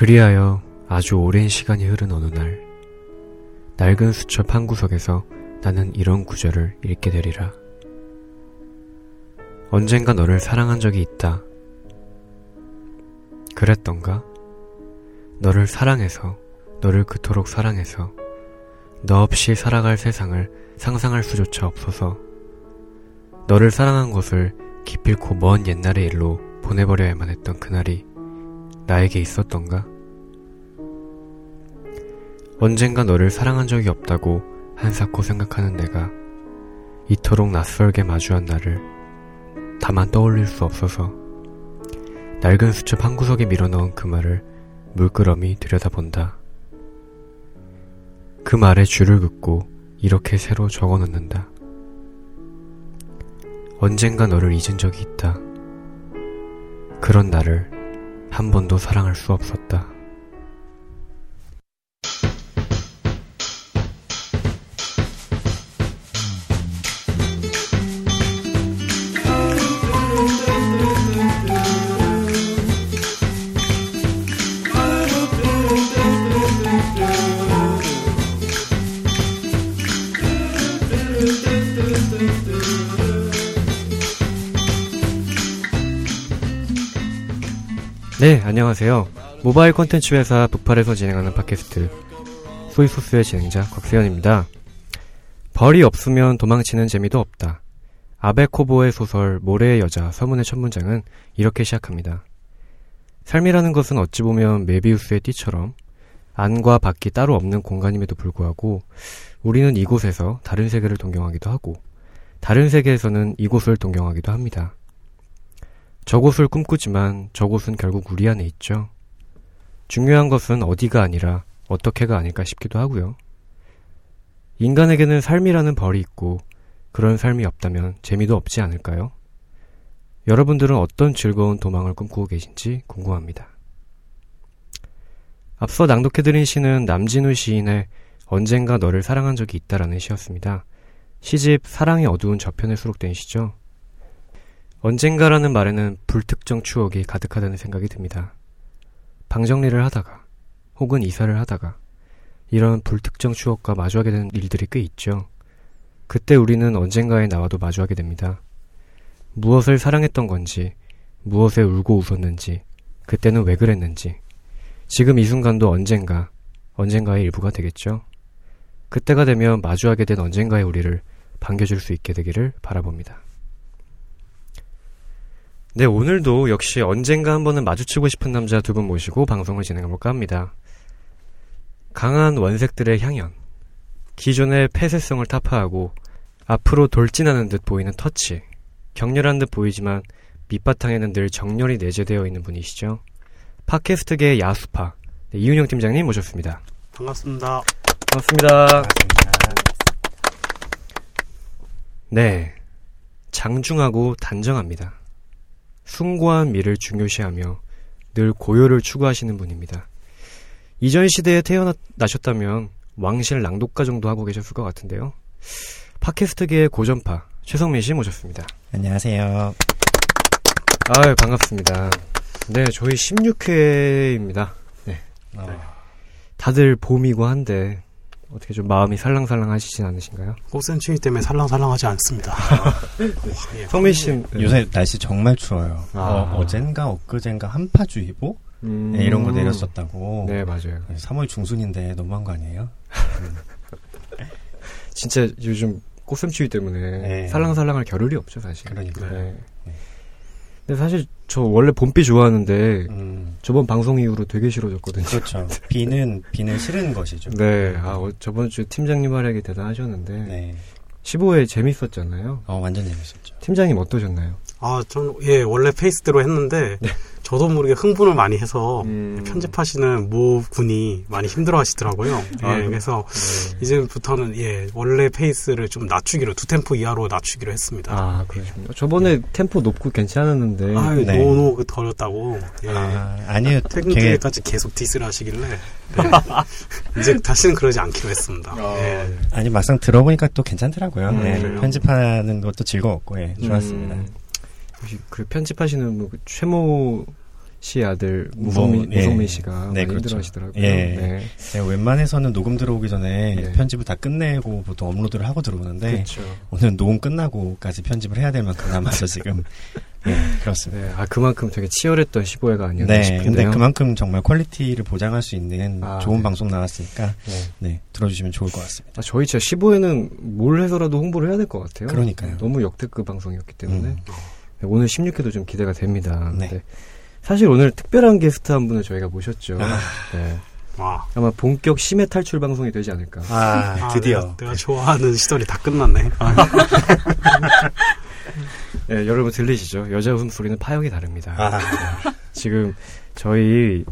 그리하여 아주 오랜 시간이 흐른 어느 날, 낡은 수첩 한 구석에서 나는 이런 구절을 읽게 되리라. 언젠가 너를 사랑한 적이 있다. 그랬던가? 너를 사랑해서, 너를 그토록 사랑해서, 너 없이 살아갈 세상을 상상할 수조차 없어서, 너를 사랑한 것을 기필코 먼 옛날의 일로 보내버려야만 했던 그날이 나에게 있었던가? 언젠가 너를 사랑한 적이 없다고 한사코 생각하는 내가 이토록 낯설게 마주한 나를 다만 떠올릴 수 없어서 낡은 수첩 한 구석에 밀어넣은 그 말을 물끄러미 들여다본다. 그 말에 줄을 긋고 이렇게 새로 적어 놓는다. 언젠가 너를 잊은 적이 있다. 그런 나를 한 번도 사랑할 수 없었다. 네, 안녕하세요. 모바일 콘텐츠 회사 북팔에서 진행하는 팟캐스트 소이소스의 진행자 곽세현입니다. 벌이 없으면 도망치는 재미도 없다. 아베코보의 소설 모래의 여자 서문의 첫 문장은 이렇게 시작합니다. 삶이라는 것은 어찌 보면 메비우스의 띠처럼 안과 밖이 따로 없는 공간임에도 불구하고 우리는 이곳에서 다른 세계를 동경하기도 하고 다른 세계에서는 이곳을 동경하기도 합니다. 저곳을 꿈꾸지만 저곳은 결국 우리 안에 있죠. 중요한 것은 어디가 아니라 어떻게가 아닐까 싶기도 하고요. 인간에게는 삶이라는 벌이 있고 그런 삶이 없다면 재미도 없지 않을까요? 여러분들은 어떤 즐거운 도망을 꿈꾸고 계신지 궁금합니다. 앞서 낭독해드린 시는 남진우 시인의 언젠가 너를 사랑한 적이 있다라는 시였습니다. 시집 사랑의 어두운 저편에 수록된 시죠. 언젠가라는 말에는 불특정 추억이 가득하다는 생각이 듭니다. 방 정리를 하다가, 혹은 이사를 하다가, 이런 불특정 추억과 마주하게 되는 일들이 꽤 있죠. 그때 우리는 언젠가에 나와도 마주하게 됩니다. 무엇을 사랑했던 건지, 무엇에 울고 웃었는지, 그때는 왜 그랬는지, 지금 이 순간도 언젠가, 언젠가의 일부가 되겠죠. 그때가 되면 마주하게 된 언젠가의 우리를 반겨줄 수 있게 되기를 바라봅니다. 네, 오늘도 역시 언젠가 한 번은 마주치고 싶은 남자 두 분 모시고 방송을 진행해볼까 합니다. 강한 원색들의 향연, 기존의 폐쇄성을 타파하고 앞으로 돌진하는 듯 보이는 터치, 격렬한 듯 보이지만 밑바탕에는 늘 정렬이 내재되어 있는 분이시죠. 팟캐스트계의 야수파, 네, 이윤영 팀장님 모셨습니다. 반갑습니다. 반갑습니다. 반갑습니다. 네. 장중하고 단정합니다. 숭고한 미를 중요시하며 늘 고요를 추구하시는 분입니다. 이전 시대에 태어나셨다면 왕실 낭독가 정도 하고 계셨을 것 같은데요. 팟캐스트계의 고전파 최성민 씨 모셨습니다. 안녕하세요. 아유 반갑습니다. 네, 저희 16회입니다. 네. 어. 다들 봄이고 한데 어떻게 좀 마음이 살랑살랑 하시진 않으신가요? 꽃샘추위 때문에 살랑살랑하지 않습니다. 예. 성민 씨 네. 요새 날씨 정말 추워요. 아. 어, 젠가 엊그젠가 한파주의보 음. 네, 이런 거 내렸었다고. 네 맞아요. 3월 중순인데 너무한 거 아니에요? 음. 진짜 요즘 꽃샘추위 때문에 네. 살랑살랑할 겨를이 없죠 사실. 그러니까요. 네. 네. 근데 사실 저 원래 봄비 좋아하는데 음. 저번 방송 이후로 되게 싫어졌거든요. 그렇죠. 비는 비는 싫은 것이죠. 네. 아 어, 저번 주 팀장님 활약이 대단하셨는데 네. 15회 재밌었잖아요. 어 완전 재밌었죠. 팀장님 어떠셨나요? 아, 전, 예, 원래 페이스대로 했는데, 네. 저도 모르게 흥분을 많이 해서, 음. 편집하시는 모 군이 많이 힘들어 하시더라고요. 아, 예, 그래서, 네. 이제부터는, 예, 원래 페이스를 좀 낮추기로, 두 템포 이하로 낮추기로 했습니다. 아, 그러시군요. 저번에 네. 템포 높고 괜찮았는데. 아, 네. 노노 그 더렸다고. 예. 아, 아니요. 퇴근 뒤에까지 계속 디스를 하시길래, 네. 이제 다시는 그러지 않기로 했습니다. 아, 예. 아니, 막상 들어보니까 또 괜찮더라고요. 음, 네. 편집하는 것도 즐거웠고, 예, 좋았습니다. 음. 혹시 그 편집하시는 뭐그 최모 씨 아들 무성민, 뭐, 예. 무성민 씨가 네, 그렇죠. 힘들어하시더라고요. 예. 네. 네. 웬만해서는 녹음 들어오기 전에 네. 편집을 다 끝내고 보통 업로드를 하고 들어오는데 그렇죠. 오늘 녹음 끝나고까지 편집을 해야 될 만큼 남아서 지금 네, 그렇습니다. 네, 아 그만큼 되게 치열했던 15회가 아니었나 네, 싶은데요. 근데 그만큼 정말 퀄리티를 보장할 수 있는 아, 좋은 네. 방송 나왔으니까 네. 네. 들어주시면 좋을 것 같습니다. 아, 저희 진짜 15회는 뭘 해서라도 홍보를 해야 될 것 같아요. 그러니까요. 너무 역대급 방송이었기 때문에 음. 네, 오늘 16회도 좀 기대가 됩니다. 네. 사실 오늘 특별한 게스트 한 분을 저희가 모셨죠. 아. 네. 와. 아마 본격 심해 탈출 방송이 되지 않을까. 아, 아 드디어. 내가, 내가, 좋아하는 시절이 다 끝났네. 아. 네, 여러분 들리시죠? 여자 웃음소리는 파역이 다릅니다. 아. 네. 지금 저희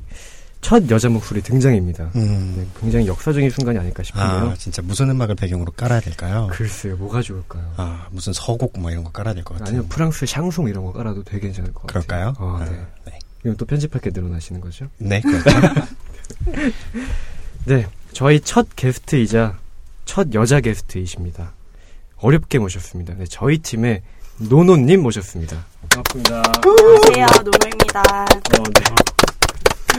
첫 여자 목소리 등장입니다. 음. 네, 굉장히 역사적인 순간이 아닐까 싶은데요. 아, 진짜 무슨 음악을 배경으로 깔아야 될까요? 글쎄요, 뭐가 좋을까요? 아, 무슨 서곡 뭐 이런 거 깔아야 될 것 같아요. 아니요, 프랑스 샹송 이런 거 깔아도 되게 괜찮을 것 그럴까요? 같아요. 그럴까요? 아, 네. 아, 네. 이건 또 편집할 게 늘어나시는 거죠? 네, 그렇죠. 네, 저희 첫 게스트이자 첫 여자 게스트이십니다. 어렵게 모셨습니다. 네, 저희 팀의 노노님 모셨습니다. 반갑습니다. 안녕하세요, 노노입니다. 어, 네.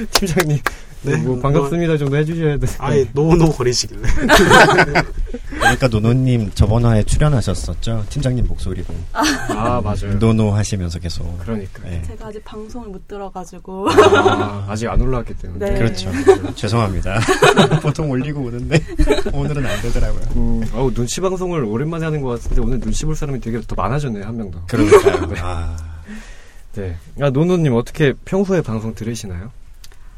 팀장님, 네, 뭐 반갑습니다 정도 해주셔야 돼. 아예 노노 거리시길래. 그러니까 노노님 저번 화에 출연하셨었죠 팀장님 목소리로. 아 맞아요. 노노 하시면서 계속. 그러니까. 네. 제가 아직 방송을 못 들어가지고. 아, 직안 올라왔기 때문에. 네. 그렇죠. 죄송합니다. 보통 올리고 오는데 오늘은 안 되더라고요. 음, 어우 눈치 방송을 오랜만에 하는 것 같은데 오늘 눈치 볼 사람이 되게 더 많아졌네요 한 명 더. 그러니까요. 네. 아. 네. 아 노노님 어떻게 평소에 방송 들으시나요?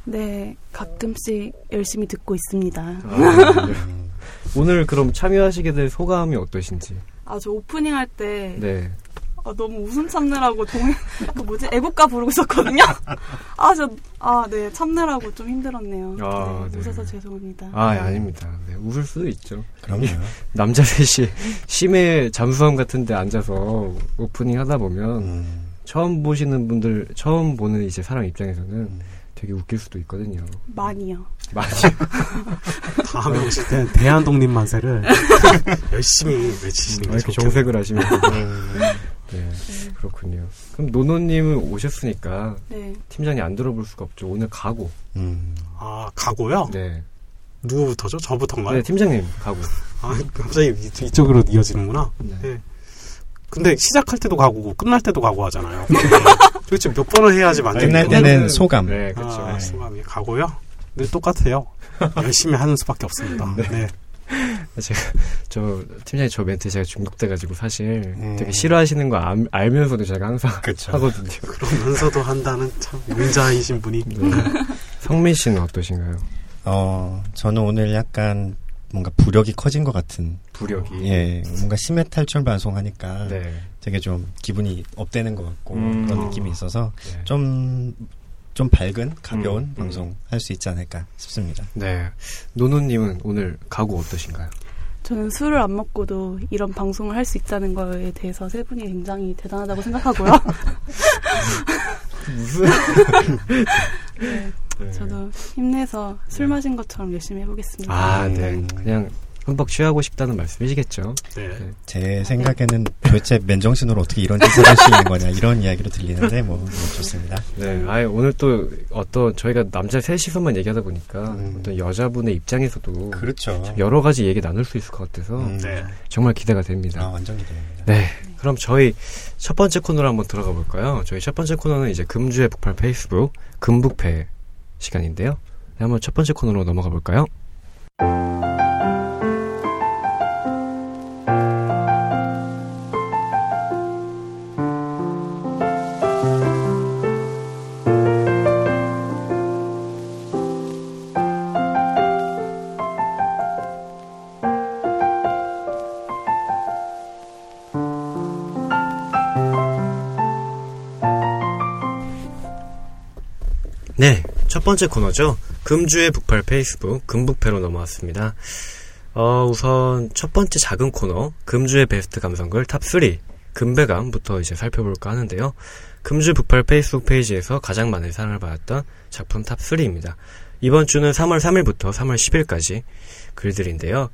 네, 가끔씩 열심히 듣고 있습니다. 아, 네. 오늘 그럼 참여하시게 될 소감이 어떠신지? 아, 저 오프닝 할 때. 네. 아, 너무 웃음 참느라고 동, 그 뭐지? 애국가 부르고 있었거든요? 아, 저, 아, 네. 참느라고 좀 힘들었네요. 아, 네. 네. 웃어서 죄송합니다. 아, 네. 아닙니다. 네, 웃을 수도 있죠. 그럼요. 남자 셋이 심해 잠수함 같은 데 앉아서 오프닝 하다 보면 음. 처음 보시는 분들, 처음 보는 이제 사람 입장에서는 음. 되게 웃길 수도 있거든요. 많이요. 많이. 다음에 오실 때 대한 독립 만세를 열심히 외치시는 게 이렇게 정색을 하시면 네, 그렇군요. 그럼 노노님은 오셨으니까 네. 팀장이 안 들어볼 수가 없죠. 오늘 가고. 음. 아 가고요? 네. 누구부터죠? 저부터인가요? 네, 팀장님 가고. 아 갑자기 이쪽으로 이어지는구나. 네. 네. 근데 시작할 때도 가고 끝날 때도 가고 하잖아요. 도대체 몇 번을 해야지 만든 끝날 때는 소감. 네, 그렇죠. 아, 소감이 가고요. 늘 똑같아요. 열심히 하는 수밖에 없습니다. 네. 네. 제가 저 팀장님 저 멘트 제가 중독돼가지고 사실 음. 되게 싫어하시는 거 알, 알면서도 제가 항상 그쵸. 하거든요. 그러면서도 한다는 참 용자이신 분이. 네. 성민 씨는 어떠신가요? 어 저는 오늘 약간 뭔가 부력이 커진 것 같은 부력이 예 뭔가 심해 탈출 방송하니까 네. 되게 좀 기분이 업되는 것 같고 음. 그런 느낌이 있어서 좀좀 네. 좀 밝은 가벼운 음. 방송 할 수 있지 않을까 싶습니다. 네 노노님은 오늘 가구 어떠신가요? 저는 술을 안 먹고도 이런 방송을 할 수 있다는 거에 대해서 세 분이 굉장히 대단하다고 생각하고요. 무슨? 네. 네. 저도 힘내서 술 마신 것처럼 열심히 해보겠습니다. 아, 네. 음. 그냥 흠뻑 취하고 싶다는 말씀이시겠죠. 네. 네. 제 생각에는 도대체 맨정신으로 어떻게 이런 짓을 할 수 있는 거냐 이런 이야기로 들리는데 뭐, 뭐 좋습니다. 네. 아예 오늘 또 어떤 저희가 남자 셋이서만 얘기하다 보니까 음. 어떤 여자분의 입장에서도 그렇죠. 여러 가지 얘기 나눌 수 있을 것 같아서 음. 네. 정말 기대가 됩니다. 아, 완전 기대됩니다. 네. 그럼 저희 첫 번째 코너로 한번 들어가 볼까요? 저희 첫 번째 코너는 이제 금주의 북팔 페이스북 금북패 시간인데요. 네, 한번 첫 번째 코너로 넘어가 볼까요? 번째 코너죠. 금주의 북팔 페이스북 금북페로 넘어왔습니다. 어, 우선 첫 번째 작은 코너 금주의 베스트 감성글 탑3 금베감부터 이제 살펴볼까 하는데요. 금주 북팔 페이스북 페이지에서 가장 많은 사랑을 받았던 작품 탑3입니다. 이번 주는 3월 3일부터 3월 10일까지 글들인데요.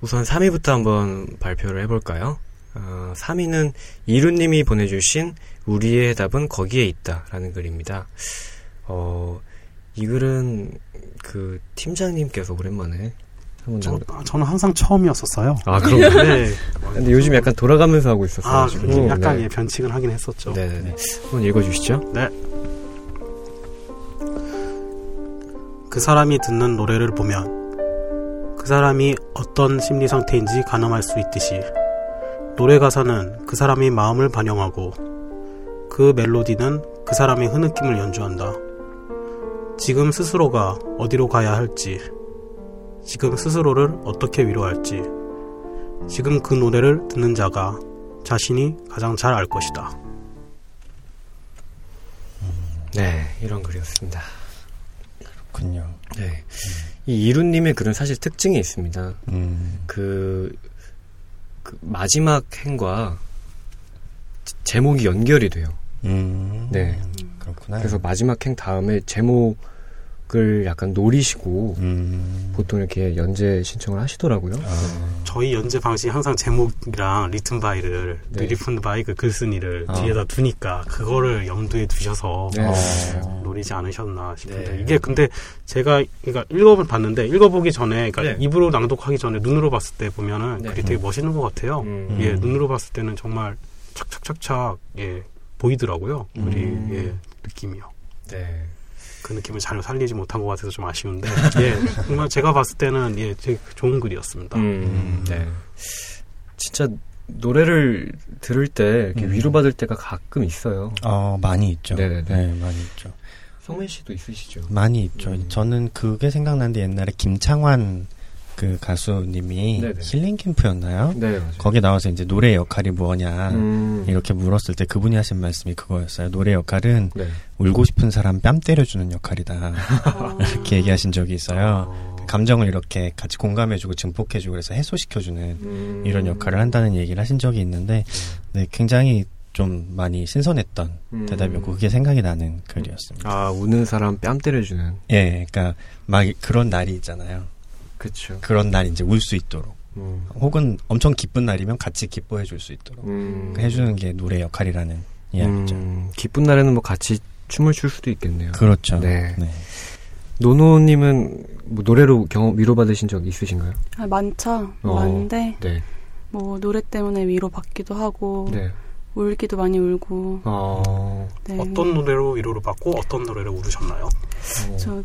우선 3위부터 한번 발표를 해볼까요? 어, 3위는 이루님이 보내주신 우리의 답은 거기에 있다 라는 글입니다. 어, 이 글은 그 팀장님께서 오랜만에 저, 저는 항상 처음이었었어요. 아, 그럼 네. 근데 요즘 약간 돌아가면서 하고 있었어요. 아, 약간 네. 예, 변칙을 하긴 했었죠. 네네. 네. 한번 읽어주시죠. 네. 그 사람이 듣는 노래를 보면 그 사람이 어떤 심리 상태인지 가늠할 수 있듯이 노래 가사는 그 사람의 마음을 반영하고 그 멜로디는 그 사람의 흐느낌을 연주한다. 지금 스스로가 어디로 가야 할지, 지금 스스로를 어떻게 위로할지, 지금 그 노래를 듣는 자가 자신이 가장 잘 알 것이다. 네, 이런 글이었습니다. 그렇군요. 네. 음. 이 이루님의 글은 사실 특징이 있습니다. 음. 그, 그, 마지막 행과 제목이 연결이 돼요. 음. 네. 그렇구나. 그래서 마지막 행 다음에 제목을 약간 노리시고 음. 보통 이렇게 연재 신청을 하시더라고요. 아. 저희 연재 방식이 항상 제목이랑 written by를 네. written by 그 글쓴이를 아. 뒤에다 두니까 그거를 염두에 두셔서 네. 어, 노리지 않으셨나 싶은데 네. 이게 근데 제가 그러니까 읽어를 봤는데 읽어보기 전에 그러니까 네. 입으로 낭독하기 전에 눈으로 봤을 때 보면은 네. 글이 되게 멋있는 것 같아요. 음. 예, 눈으로 봤을 때는 정말 착착착착 예 보이더라고요. 우리 음. 예, 느낌이요. 네. 그 느낌을 잘 살리지 못한 것 같아서 좀 아쉬운데 예 정말 제가 봤을 때는 예 되게 좋은 글이었습니다. 음, 음. 네. 진짜 노래를 들을 때 음. 위로받을 때가 가끔 있어요. 어 많이 있죠. 네네 네, 많이 있죠. 성민 씨도 있으시죠? 많이 있죠. 음. 저는 그게 생각나는데 옛날에 김창완 그 가수님이 네네. 힐링 캠프였나요? 네. 거기 나와서 이제 노래 역할이 뭐냐 음. 이렇게 물었을 때 그분이 하신 말씀이 그거였어요. 노래 역할은 네. 울고 싶은 사람 뺨 때려주는 역할이다 아. 이렇게 얘기하신 적이 있어요. 아. 감정을 이렇게 같이 공감해주고 증폭해주고 그래서 해소시켜주는 음. 이런 역할을 한다는 얘기를 하신 적이 있는데 네, 굉장히 좀 많이 신선했던 음. 대답이었고 그게 생각이 나는 글이었습니다. 아 우는 사람 뺨 때려주는. 예, 그러니까 막 그런 날이 있잖아요. 그쵸. 그런 날 이제 울 수 있도록. 음. 혹은 엄청 기쁜 날이면 같이 기뻐해 줄 수 있도록 음. 해주는 게 노래 역할이라는 이야기죠. 음. 기쁜 날에는 뭐 같이 춤을 출 수도 있겠네요. 그렇죠. 네. 네. 노노님은 뭐 노래로 경험 위로 받으신 적 있으신가요? 아, 많죠. 어, 많은데 네. 뭐 노래 때문에 위로 받기도 하고 네. 울기도 많이 울고. 어. 네. 어떤 노래로 위로를 받고 어떤 노래를 울으셨나요? 어. 저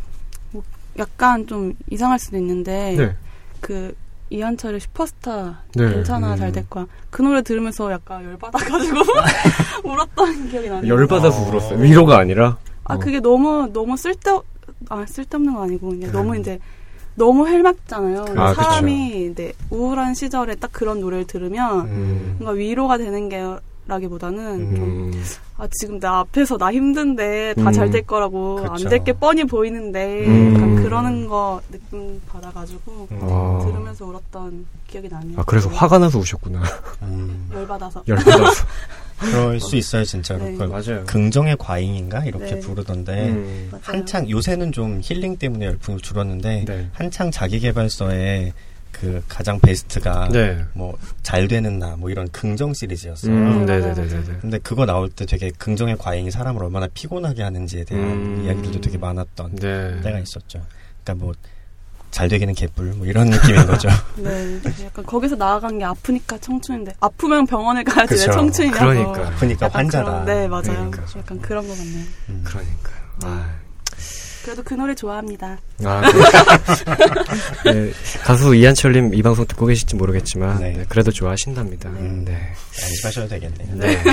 약간 좀 이상할 수도 있는데 네. 그 이한철의 슈퍼스타 네. 괜찮아 음. 잘될 거야 그 노래 들으면서 약간 열받아가지고 울었던 기억이 나네요. 열받아서 어. 울었어요. 위로가 아니라. 아 어. 그게 너무 너무 쓸데 아 쓸데없는 거 아니고 그냥 네. 너무 이제 너무 헬맞잖아요. 아, 사람이 이제 우울한 시절에 딱 그런 노래를 들으면 음. 뭔가 위로가 되는 게 라기보다는 음. 좀, 아, 지금 나 앞에서 나 힘든데 다 잘될 음. 거라고 안 될 게 뻔히 보이는데 음. 약간 그러는 거 느낌 받아가지고 아. 들으면서 울었던 기억이 나네요. 아, 그래서 화가 나서 우셨구나. 음. 열받아서. 열 받아서. 그럴 수 있어요, 진짜로. 네. 맞아요. 긍정의 과잉인가? 이렇게 네. 부르던데, 음. 한창, 요새는 좀 힐링 때문에 열풍을 줄었는데, 네. 한창 자기개발서에 그 가장 베스트가 네. 뭐잘 되는 나 뭐 이런 긍정 시리즈였어요. 음, 네네네네. 근데 그거 나올 때 되게 긍정의 과잉이 사람을 얼마나 피곤하게 하는지에 대한 음. 이야기들도 되게 많았던 네. 때가 있었죠. 그러니까 뭐 잘 되기는 개뿔 뭐 이런 느낌인 거죠. 네, 약간 거기서 나아간 게 아프니까 청춘인데 아프면 병원에 가야지 왜 청춘이냐고. 그러니까 아프니까 환자다. 그런, 네 맞아요. 그러니까. 약간 그런 거 같네요. 음. 그러니까요. 아. 그래도 그 노래 좋아합니다. 아, 네, 가수 이한철님 이 방송 듣고 계실지 모르겠지만 네. 네, 그래도 좋아하신답니다. 음, 네. 안심하셔도 되겠네요. 네.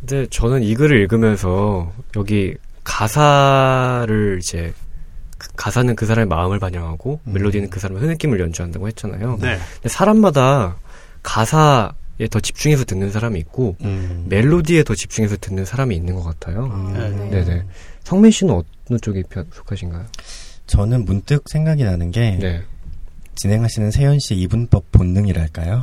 근데 저는 이 글을 읽으면서 여기 가사를 이제 그 가사는 그 사람의 마음을 반영하고 음. 멜로디는 그 사람의 흐느낌을 연주한다고 했잖아요. 네. 근데 사람마다 가사 에 더 집중해서 듣는 사람이 있고 음. 멜로디에 더 집중해서 듣는 사람이 있는 것 같아요. 음. 네. 네. 성민 씨는 어느 쪽에 속하신가요? 저는 문득 생각이 나는 게 네. 진행하시는 세연 씨 이분법 본능이랄까요?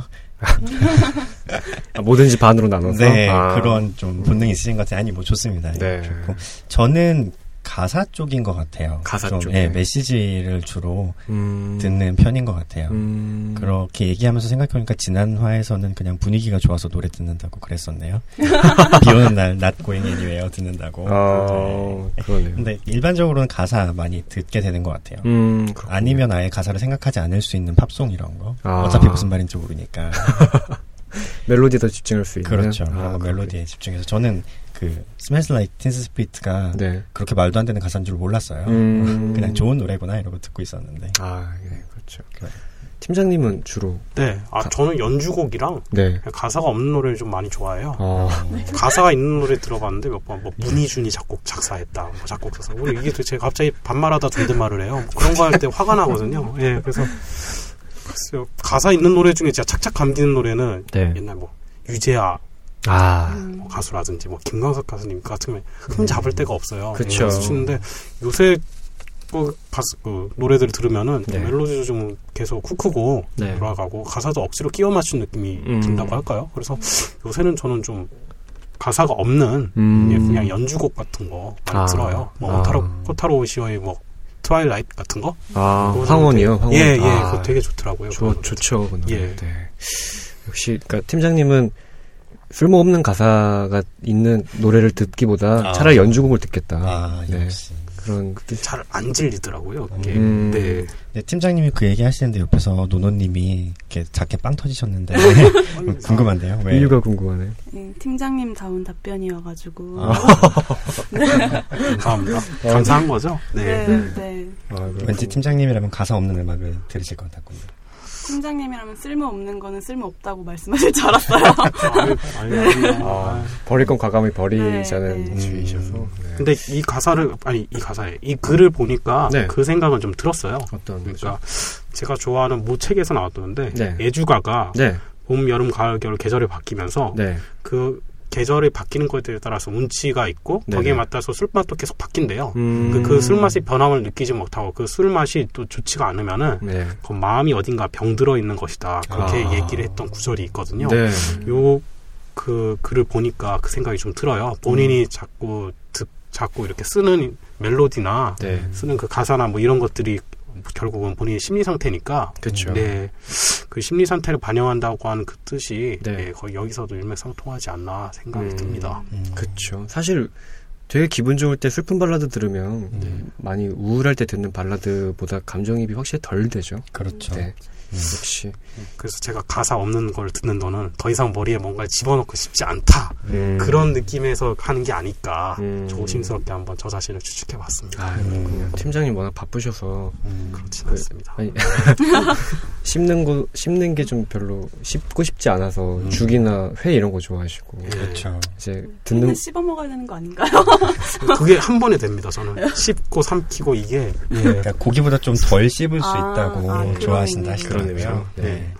아, 뭐든지 반으로 나눠서 네 아. 그런 좀 본능이 있으신 것 같아요. 아니 뭐 좋습니다. 네. 좋고 저는 가사 쪽인 것 같아요. 가사 쪽. 예, 메시지를 주로 음. 듣는 편인 것 같아요. 음. 그렇게 얘기하면서 생각해보니까 지난 화에서는 그냥 분위기가 좋아서 노래 듣는다고 그랬었네요. 비 오는 날, Not Going Anywhere 듣는다고. 아, 네. 그러네요. 근데 일반적으로는 가사 많이 듣게 되는 것 같아요. 음, 아니면 아예 가사를 생각하지 않을 수 있는 팝송 이런 거. 아. 어차피 무슨 말인지 모르니까. 멜로디에 더 집중할 수 있는. 그렇죠. 아, 멜로디에 집중해서 저는 그 Smells Like Teen Spirit가 네. 그렇게 말도 안 되는 가사인 줄 몰랐어요. 음. 그냥 좋은 노래구나 이러고 듣고 있었는데. 아, 예, 그렇죠. 그래. 팀장님은 주로 네, 아 가, 저는 연주곡이랑 네. 가사가 없는 노래를 좀 많이 좋아해요. 아. 가사가 있는 노래 들어봤는데 몇 번 뭐 문희준이 작곡 작사했다, 뭐 작곡 작사. 뭐 이게 도대체 갑자기 반말하다 존댓말을 해요. 뭐 그런 거 할 때 화가 나거든요. 예, 그래서 글쎄요 가사 있는 노래 중에 진짜 착착 감기는 노래는 네. 옛날 뭐 유재하 아. 뭐 가수라든지 뭐 김광석 가수님 같은 경우에 흠 잡을 데가 없어요. 그렇죠. 근데 요새 그 가수 그 노래들 들으면은 네. 멜로디도 좀 계속 후크고 네. 돌아가고 가사도 억지로 끼워 맞춘 느낌이 음. 든다고 할까요? 그래서 요새는 저는 좀 가사가 없는 음. 그냥 연주곡 같은 거 많이 아. 들어요. 뭐 아. 코타로 코타로 오시오의 뭐 Twilight 같은 거. 아 황혼이요. 황혼. 예예, 예, 아. 그거 되게 좋더라고요. 좋 좋죠. 그 예. 네. 역시 그러니까 팀장님은 쓸모없는 가사가 있는 노래를 듣기보다 아. 차라리 연주곡을 듣겠다. 아, 네. 그런 잘안 질리더라고요. 그게. 음. 네. 네. 팀장님이 그 얘기 하시는데 옆에서 노노님이 이렇게 작게 빵 터지셨는데 궁금한데요. 왜? 이유가 궁금하네. 네, 팀장님 다운 답변이어가지고. 아. 네. 감사합니다. 감사한 거죠? 네. 네. 네. 아, 왠지 팀장님이라면 가사 없는 음악을 들으실 것 같군요. 팀장님이라면 쓸모없는 거는 쓸모없다고 말씀하실 줄 알았어요. 아니, 네. 아, 버릴 건 과감히 버리자는 네, 네. 주의셔서. 음. 네. 근데 이 가사를 아니 이 가사에 이 글을 보니까 네. 그 생각은 좀 들었어요. 어떤 그러니까 제가 좋아하는 모 책에서 나왔던데 네. 애주가가 봄, 여름, 가을, 겨울 계절이 바뀌면서 그 계절이 바뀌는 것에 따라서 운치가 있고 네네. 거기에 맞춰서 술맛도 계속 바뀐대요. 음. 그, 그 술맛이 변함을 느끼지 못하고 그 술맛이 또 좋지가 않으면은 네. 그 마음이 어딘가 병들어 있는 것이다. 그렇게 아. 얘기를 했던 구절이 있거든요. 네. 요그 글을 보니까 그 생각이 좀 들어요. 본인이 음. 자꾸 듣 자꾸 이렇게 쓰는 멜로디나 네. 쓰는 그 가사나 뭐 이런 것들이 결국은 본인의 심리 상태니까. 그렇죠. 네. 그 심리 상태를 반영한다고 하는 그 뜻이 네. 네 거의 여기서도 일맥상통하지 않나 생각이 음, 듭니다. 음. 그렇죠. 사실 되게 기분 좋을 때 슬픈 발라드 들으면 네. 많이 우울할 때 듣는 발라드보다 감정입이 확실히 덜 되죠. 그렇죠. 네. 음. 역시. 그래서 제가 가사 없는 걸 듣는 너는 더 이상 머리에 뭔가를 집어넣고 싶지 않다. 음. 그런 느낌에서 하는 게 아닐까. 음. 조심스럽게 한번 저 자신을 추측해 봤습니다. 아, 음. 팀장님 워낙 바쁘셔서. 음. 그렇진 그, 않습니다. 아니, 씹는 거, 씹는 게 좀 별로 씹고 싶지 않아서 음. 죽이나 회 이런 거 좋아하시고. 예. 그렇죠. 이제 듣는. 씹어 먹어야 되는 거 아닌가요? 그게 한 번에 됩니다, 저는. 씹고 삼키고 이게. 예. 그러니까 고기보다 좀 덜 씹을 수 아, 있다고 아, 좋아하신다 하시더라고요. 그런 의미로. 네. 네.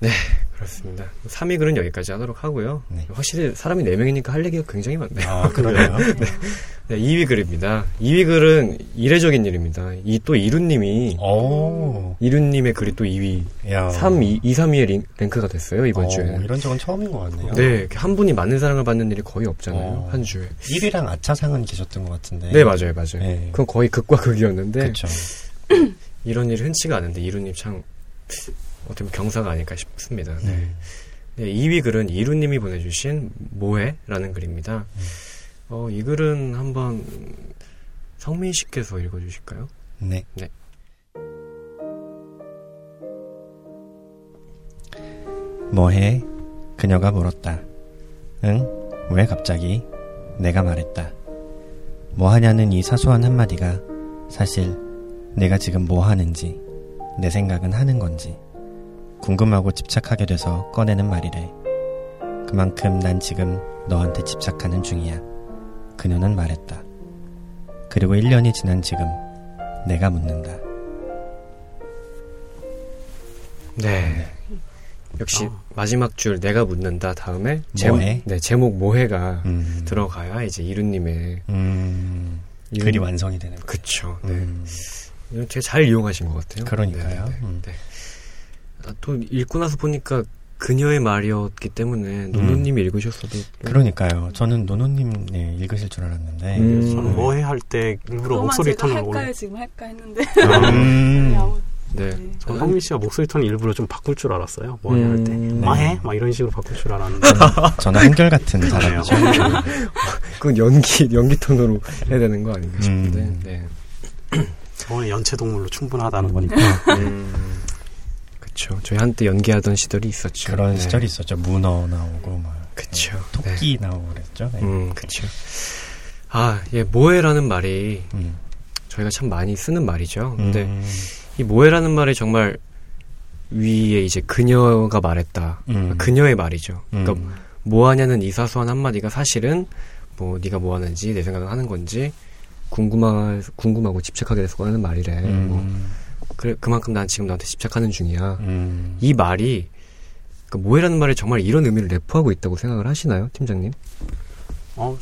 네. 그렇습니다. 3위 글은 여기까지 하도록 하고요. 네. 확실히 사람이 4명이니까 할 얘기가 굉장히 많네요. 아, 그러네요. 네. 네, 2위 글입니다. 2위 글은 이례적인 일입니다. 이 또 이루님이 이루님의 글이 또 2위, 야. 3, 2, 2 3위에 랭크가 됐어요 이번 오, 주에. 이런 적은 처음인 것 같네요. 네, 한 분이 많은 사랑을 받는 일이 거의 없잖아요 오. 한 주에. 1위랑 아차상은 계셨던 것 같은데. 네, 맞아요, 맞아요. 네. 그건 거의 극과 극이었는데. 그렇죠. 이런 일이 흔치가 않은데 이루님 참 어떻게 보면 경사가 아닐까 싶습니다. 네. 네, 2위 글은 이루님이 보내주신 뭐해라는 글입니다. 음. 어, 이 글은 한번 성민 씨께서 읽어주실까요? 네. 네. 뭐해? 그녀가 물었다. 응? 왜 갑자기? 내가 말했다. 뭐 하냐는 이 사소한 한마디가 사실 내가 지금 뭐 하는지, 내 생각은 하는 건지, 궁금하고 집착하게 돼서 꺼내는 말이래. 그만큼 난 지금 너한테 집착하는 중이야. 그녀는 말했다. 그리고 1년이 지난 지금, 내가 묻는다. 네. 역시 어. 마지막 줄 내가 묻는다 다음에 제목, 네, 제목 모해가 음. 들어가야 이제 이루님의 음. 글이 완성이 되는 거죠. 그쵸. 네. 음. 되게 잘 이용하신 것 같아요. 그러니까요. 네, 네, 네. 음. 네. 아, 또 읽고 나서 보니까 그녀의 말이었기 때문에 노노님이 음. 읽으셨어도 그러니까요. 저는 노노님 네, 읽으실 줄 알았는데 음. 저는 뭐해 할 때 일부러 목소리 톤을 올려. 지금 할까 했는데. 음. 네. 네. 저는 성민 씨가 목소리 톤을 일부러 좀 바꿀 줄 알았어요. 뭐해 할 때. 음. 뭐해? 네. 막 이런 식으로 바꿀 줄 알았는데. 저는 한결 같은 사람이죠. 그건 연기 연기 톤으로 해야 되는 거 아닌가 싶은데. 음. 네. 저는 연체 동물로 충분하다는 거니까. 음. 그렇죠. 저희 한때 연기하던 시절이 있었죠. 그런 네. 시절이 있었죠. 문어 나오고 막. 그렇죠. 네, 토끼 네. 나오고 그랬죠. 네. 음, 그렇죠. 아, 예, 모해라는 말이 음. 저희가 참 많이 쓰는 말이죠. 근데 음. 이 모해라는 말이 정말 위에 이제 그녀가 말했다. 음. 그녀의 말이죠. 그러니까 음. 뭐 하냐는 이 사소한 한마디가 사실은 뭐 네가 뭐 하는지 내 생각을 하는 건지 궁금하 궁금하고 집착하게 돼서 하는 말이래. 뭐 그래, 그만큼 난 지금 너한테 집착하는 중이야. 음. 이 말이, 그 모해라는 말이 정말 이런 의미를 내포하고 있다고 생각을 하시나요, 팀장님? 어,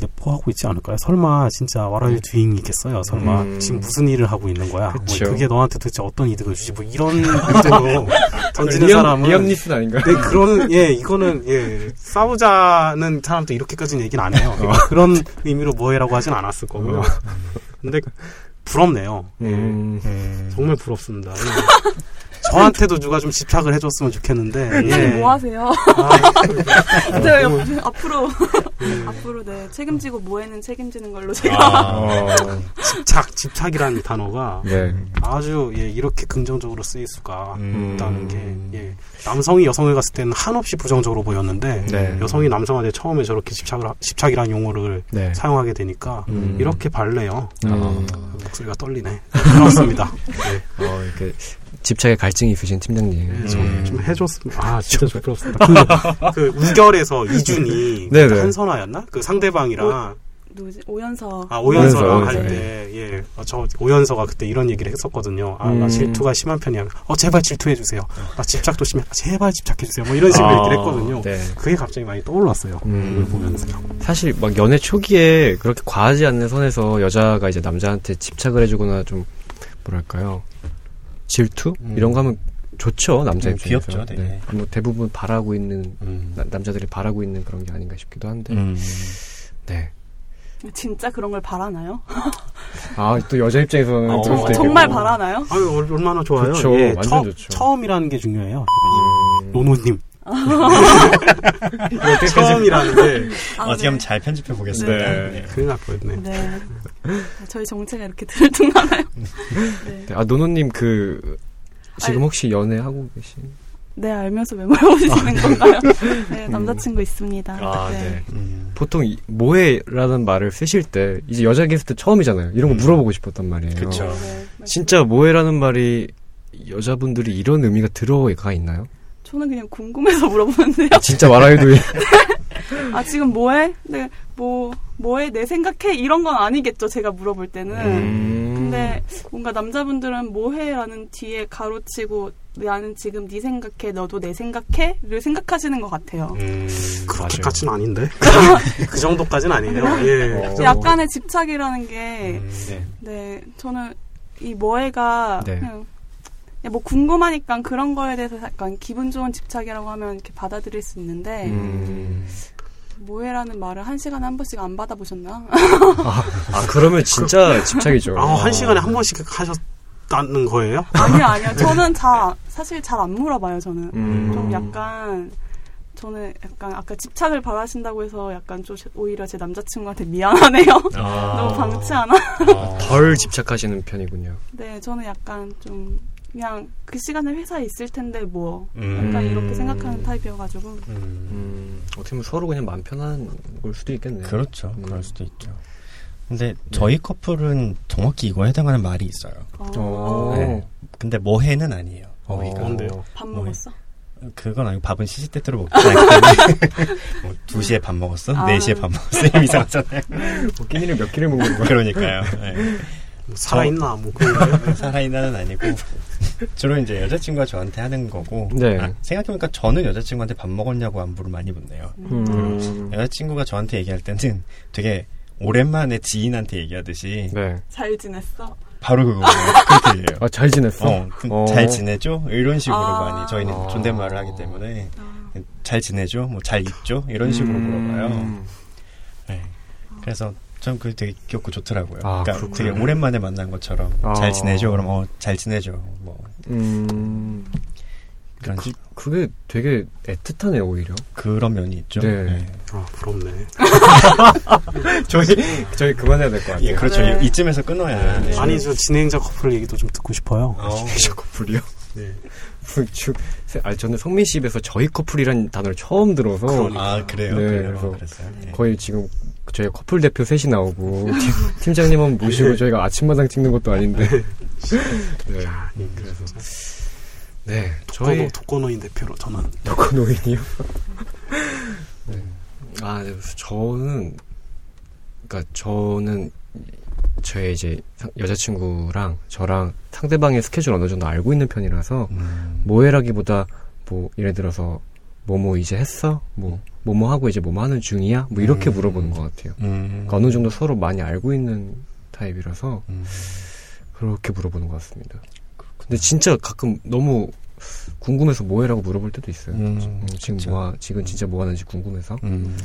내포하고 있지 않을까요? 설마 진짜 와라유 주인이겠어요? 설마 음. 지금 무슨 일을 하고 있는 거야? 뭐 그게 너한테 도대체 어떤 이득을 주지? 뭐 이런 문제로 던지는 리엄, 사람은 리엄니스 아닌가요? 네, 그런 예 이거는 예 싸우자는 사람도 이렇게까지는 얘기는 안 해요. 어. 그런 의미로 뭐해라고 하진 않았을 거고요. 어. 근데 부럽네요. 음. 예. 정말 부럽습니다. 예. 저한테도 누가 좀 집착을 해줬으면 좋겠는데. 예. 뭐 하세요? 아, 네, 앞으로 예. 앞으로 네 책임지고 뭐에는 책임지는 걸로 제가 아, 집착 집착이라는 단어가 네. 아주 예, 이렇게 긍정적으로 쓰일 수가 음. 있다는 게 예, 남성이 여성을 갔을 때는 한없이 부정적으로 보였는데 네. 여성이 남성한테 처음에 저렇게 집착을 집착이라는 용어를 네. 사용하게 되니까 음. 이렇게 발래요. 음. 목소리가 떨리네. 그렇습니다. 네. 어, 이렇게 집착에 갈증이 있으신 팀장님. 네, 좀, 좀 해줬습니다. 아, 진짜 좀 부럽습니다. 그, 그 우결에서 이준이 한선화였나? 그 상대방이랑 누구지? 오연서. 아, 오연서랑 할 때, 예. 어, 저, 오연서가 그때 이런 얘기를 했었거든요. 아, 음. 나 질투가 심한 편이야. 어, 제발 질투해주세요. 나 집착도 심해. 아, 제발 집착해주세요. 뭐 이런 식으로 아, 얘기를 했거든요. 네. 그게 갑자기 많이 떠올랐어요. 음. 이걸 보면서요. 사실 막 연애 초기에 그렇게 과하지 않는 선에서 여자가 이제 남자한테 집착을 해주거나 좀, 뭐랄까요. 질투? 음. 이런 거 하면 좋죠 남자 음, 입장에서 귀엽죠, 네. 네. 뭐 대부분 바라고 있는 음. 나, 남자들이 바라고 있는 그런 게 아닌가 싶기도 한데 음. 네 진짜 그런 걸 바라나요? 아, 또 여자 입장에서는 어, 정, 정말 바라나요? 아유, 얼마나 좋아요. 그쵸, 예, 완전 처, 좋죠. 처음이라는 게 중요해요. 음... 노노님. 처음이라는 게. 아, 어떻게 하면 네. 잘 편집해 보겠습니다. 네. 네. 큰일 날 뻔했네. 네. 저희 정체가 이렇게 들통나나요? 네. 아, 노노님 그, 지금 혹시 연애하고 계신? 네, 알면서 왜 물어보시는 건가요? 네, 남자친구 있습니다. 아, 네. 네. 음. 보통 뭐해라는 말을 쓰실 때 이제 여자 게스트 처음이잖아요. 이런 거 음. 물어보고 싶었단 말이에요. 그렇죠. 네, 진짜 뭐해라는 말이 여자분들이 이런 의미가 들어가 있나요? 저는 그냥 궁금해서 물어보는데요. 아, 진짜 말아요도 아 지금 뭐해? 네, 뭐 뭐해? 내 생각해? 이런 건 아니겠죠. 제가 물어볼 때는. 음. 근데 뭔가 남자분들은 뭐해라는 뒤에 가로치고 나는 지금 네 생각해, 너도 내 생각해?를 생각하시는 것 같아요. 음, 그렇게까지는 아닌데 그 정도까지는 아니에요. 예, 어. 그 약간의 집착이라는 게, 음, 네. 네. 저는 이 뭐해가 네. 그냥 뭐 궁금하니까 그런 거에 대해서 약간 기분 좋은 집착이라고 하면 이렇게 받아들일 수 있는데. 음. 뭐해라는 말을 한 시간에 한 번씩 안 받아보셨나? 아, 아, 그러면 진짜 집착이죠. 아, 한 시간에 한 번씩 하셨, 않는 거예요? 아니요, 아니요. 저는 잘, 사실 잘 안 물어봐요, 저는. 음. 좀 약간, 저는 약간 아까 집착을 바라신다고 해서 약간 좀 오히려 제 남자친구한테 미안하네요. 아. 너무 방치하나? 아. 덜 집착하시는 편이군요. 네, 저는 약간 좀 그냥 그 시간에 회사에 있을 텐데 뭐 음. 약간 이렇게 생각하는 타입이어가지고 음. 음. 어떻게 보면 서로 그냥 마음 편한 걸 수도 있겠네요. 그렇죠. 음. 그럴 수도 있죠. 근데 네. 저희 커플은 정확히 이거에 해당하는 말이 있어요. 아. 네. 근데 뭐해는 아니에요. 어휘가. 뭔데요? 밥 먹었어? 그건 아니고 밥은 시시 때때로 먹지 않기 뭐 2시에 밥 먹었어? 아. 4시에 밥 먹었어? 이상하잖아요. 뭐 끼니를 몇 끼를 먹는 거야? 그러니까요. 네. 뭐 살아있나? 뭐 살아있나는 아니고 주로 이제 여자친구가 저한테 하는 거고 네. 아, 생각해보니까 저는 여자친구한테 밥 먹었냐고 안부를 많이 묻네요. 음. 여자친구가 저한테 얘기할 때는 되게 오랜만에 지인한테 얘기하듯이 네. 잘 지냈어? 바로 그거 그렇게 해요. 아, 잘 지냈어? 어, 그, 어. 잘 지내죠? 이런 식으로 아. 많이 저희는 아. 존댓말을 하기 때문에 아. 잘 지내죠? 뭐 잘 있죠? 이런 식으로 음. 물어봐요. 네. 그래서 전 그게 되게 귀엽고 좋더라고요. 아, 그러니까 그렇구나. 되게 오랜만에 만난 것처럼 아. 잘 지내죠? 그럼 어, 잘 지내죠. 뭐. 음. 그런 그, 그게 되게 애틋하네요 오히려. 그런 면이 있죠. 네. 네. 아 부럽네. 저희 저희 그만해야 될 것 같아요. 예, 그렇죠. 네. 이쯤에서 끊어야. 네. 아니 저 진행자 커플 얘기도 좀 듣고 싶어요. 어. 진행자 커플이요? 네. 아, 저는 성민 씨 입에서 저희 커플이란 단어를 처음 들어서. 그러니까. 아, 그래요? 네, 그래서 네. 거의 지금 저희 커플 대표 셋이 나오고, 팀, 장님은 모시고 저희가 아침마당 찍는 것도 아닌데. 네. 그래서. 네, 저희 독거노인 대표로 저는 독거노인이요. 네. 아, 네, 저는 그러니까 저는 저의 이제 여자친구랑 저랑 상대방의 스케줄 어느 정도 알고 있는 편이라서 음. 뭐해라기보다 뭐 예를 들어서 뭐뭐 이제 했어? 뭐 뭐뭐 하고 이제 뭐뭐 하는 중이야? 뭐 이렇게 음. 물어보는 것 같아요. 음. 그러니까 어느 정도 서로 많이 알고 있는 타입이라서 음. 그렇게 물어보는 것 같습니다. 근데 진짜 가끔 너무 궁금해서 뭐해라고 물어볼 때도 있어요. 음, 음, 지금 그쵸. 뭐 지금 진짜 뭐 하는지 궁금해서. 음.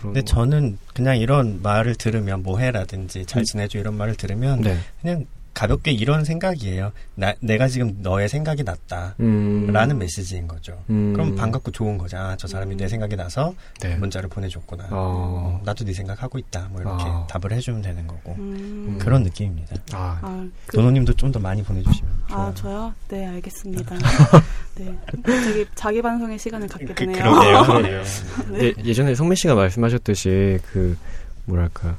근데 저는 그냥 이런 말을 들으면 뭐해라든지 잘 음. 지내줘 이런 말을 들으면 네. 그냥 가볍게 이런 생각이에요. 나, 내가 지금 너의 생각이 났다. 음. 라는 메시지인 거죠. 음. 그럼 반갑고 좋은 거죠. 아, 저 사람이 내 생각이 나서 네. 문자를 보내줬구나. 어. 음, 나도 네 생각하고 있다. 뭐 이렇게 어. 답을 해주면 되는 거고. 음. 그런 느낌입니다. 아. 아 그... 도노님도 좀 더 많이 보내주시면. 아, 좋아요. 아, 저요? 네, 알겠습니다. 네. 자기, 자기 반성의 시간을 갖게 그, 되네요. 그, 그러네요. 네. 예, 예전에 성민 씨가 말씀하셨듯이 그, 뭐랄까.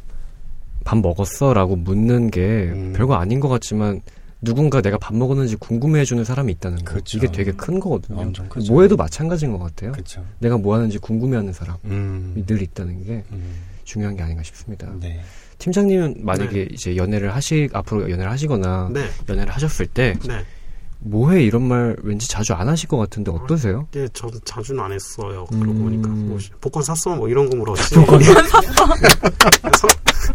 밥 먹었어?라고 묻는 게 음. 별거 아닌 것 같지만 누군가 내가 밥 먹었는지 궁금해해주는 사람이 있다는 거 그렇죠. 이게 되게 큰 거거든요. 뭐해도 마찬가지인 것 같아요. 그렇죠. 내가 뭐 하는지 궁금해하는 사람이 음. 늘 있다는 게 음. 중요한 게 아닌가 싶습니다. 네. 팀장님은 만약에 네. 이제 연애를 하시 앞으로 연애를 하시거나 네. 연애를 하셨을 때 네. 뭐해 이런 말 왠지 자주 안 하실 것 같은데 어떠세요? 네, 저도 자주는 안 했어요. 그러고 음... 보니까 뭐 복권 샀어 뭐 이런 거 물었지. 복권 샀어.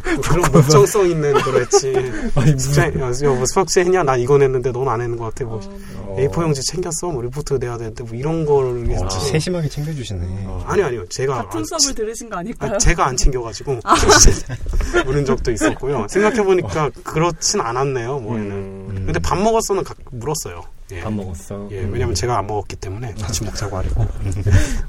뭐 그런 목적성 있는 거랬지. 아니 숙제, 뭐 수학제 했냐? 나 이거 냈는데 넌 안 했는 것 같아. 뭐 어... A4 용지 챙겼어? 뭐 리포트 내야 되는데 뭐 이런 걸 위해서 어, 세심하게 챙겨주시네. 어, 아니 아니요, 제가 같은 수업을 들으신 거 아닐까요? 아, 제가 안 챙겨가지고 아. 물은 적도 있었고요. 생각해 보니까 그렇진 않았네요. 뭐에는. 음... 근데 밥 먹었어는 물었어요. 예. 밥 먹었어. 예, 왜냐면 제가 안 먹었기 때문에 같이 먹자고 하려고. 음,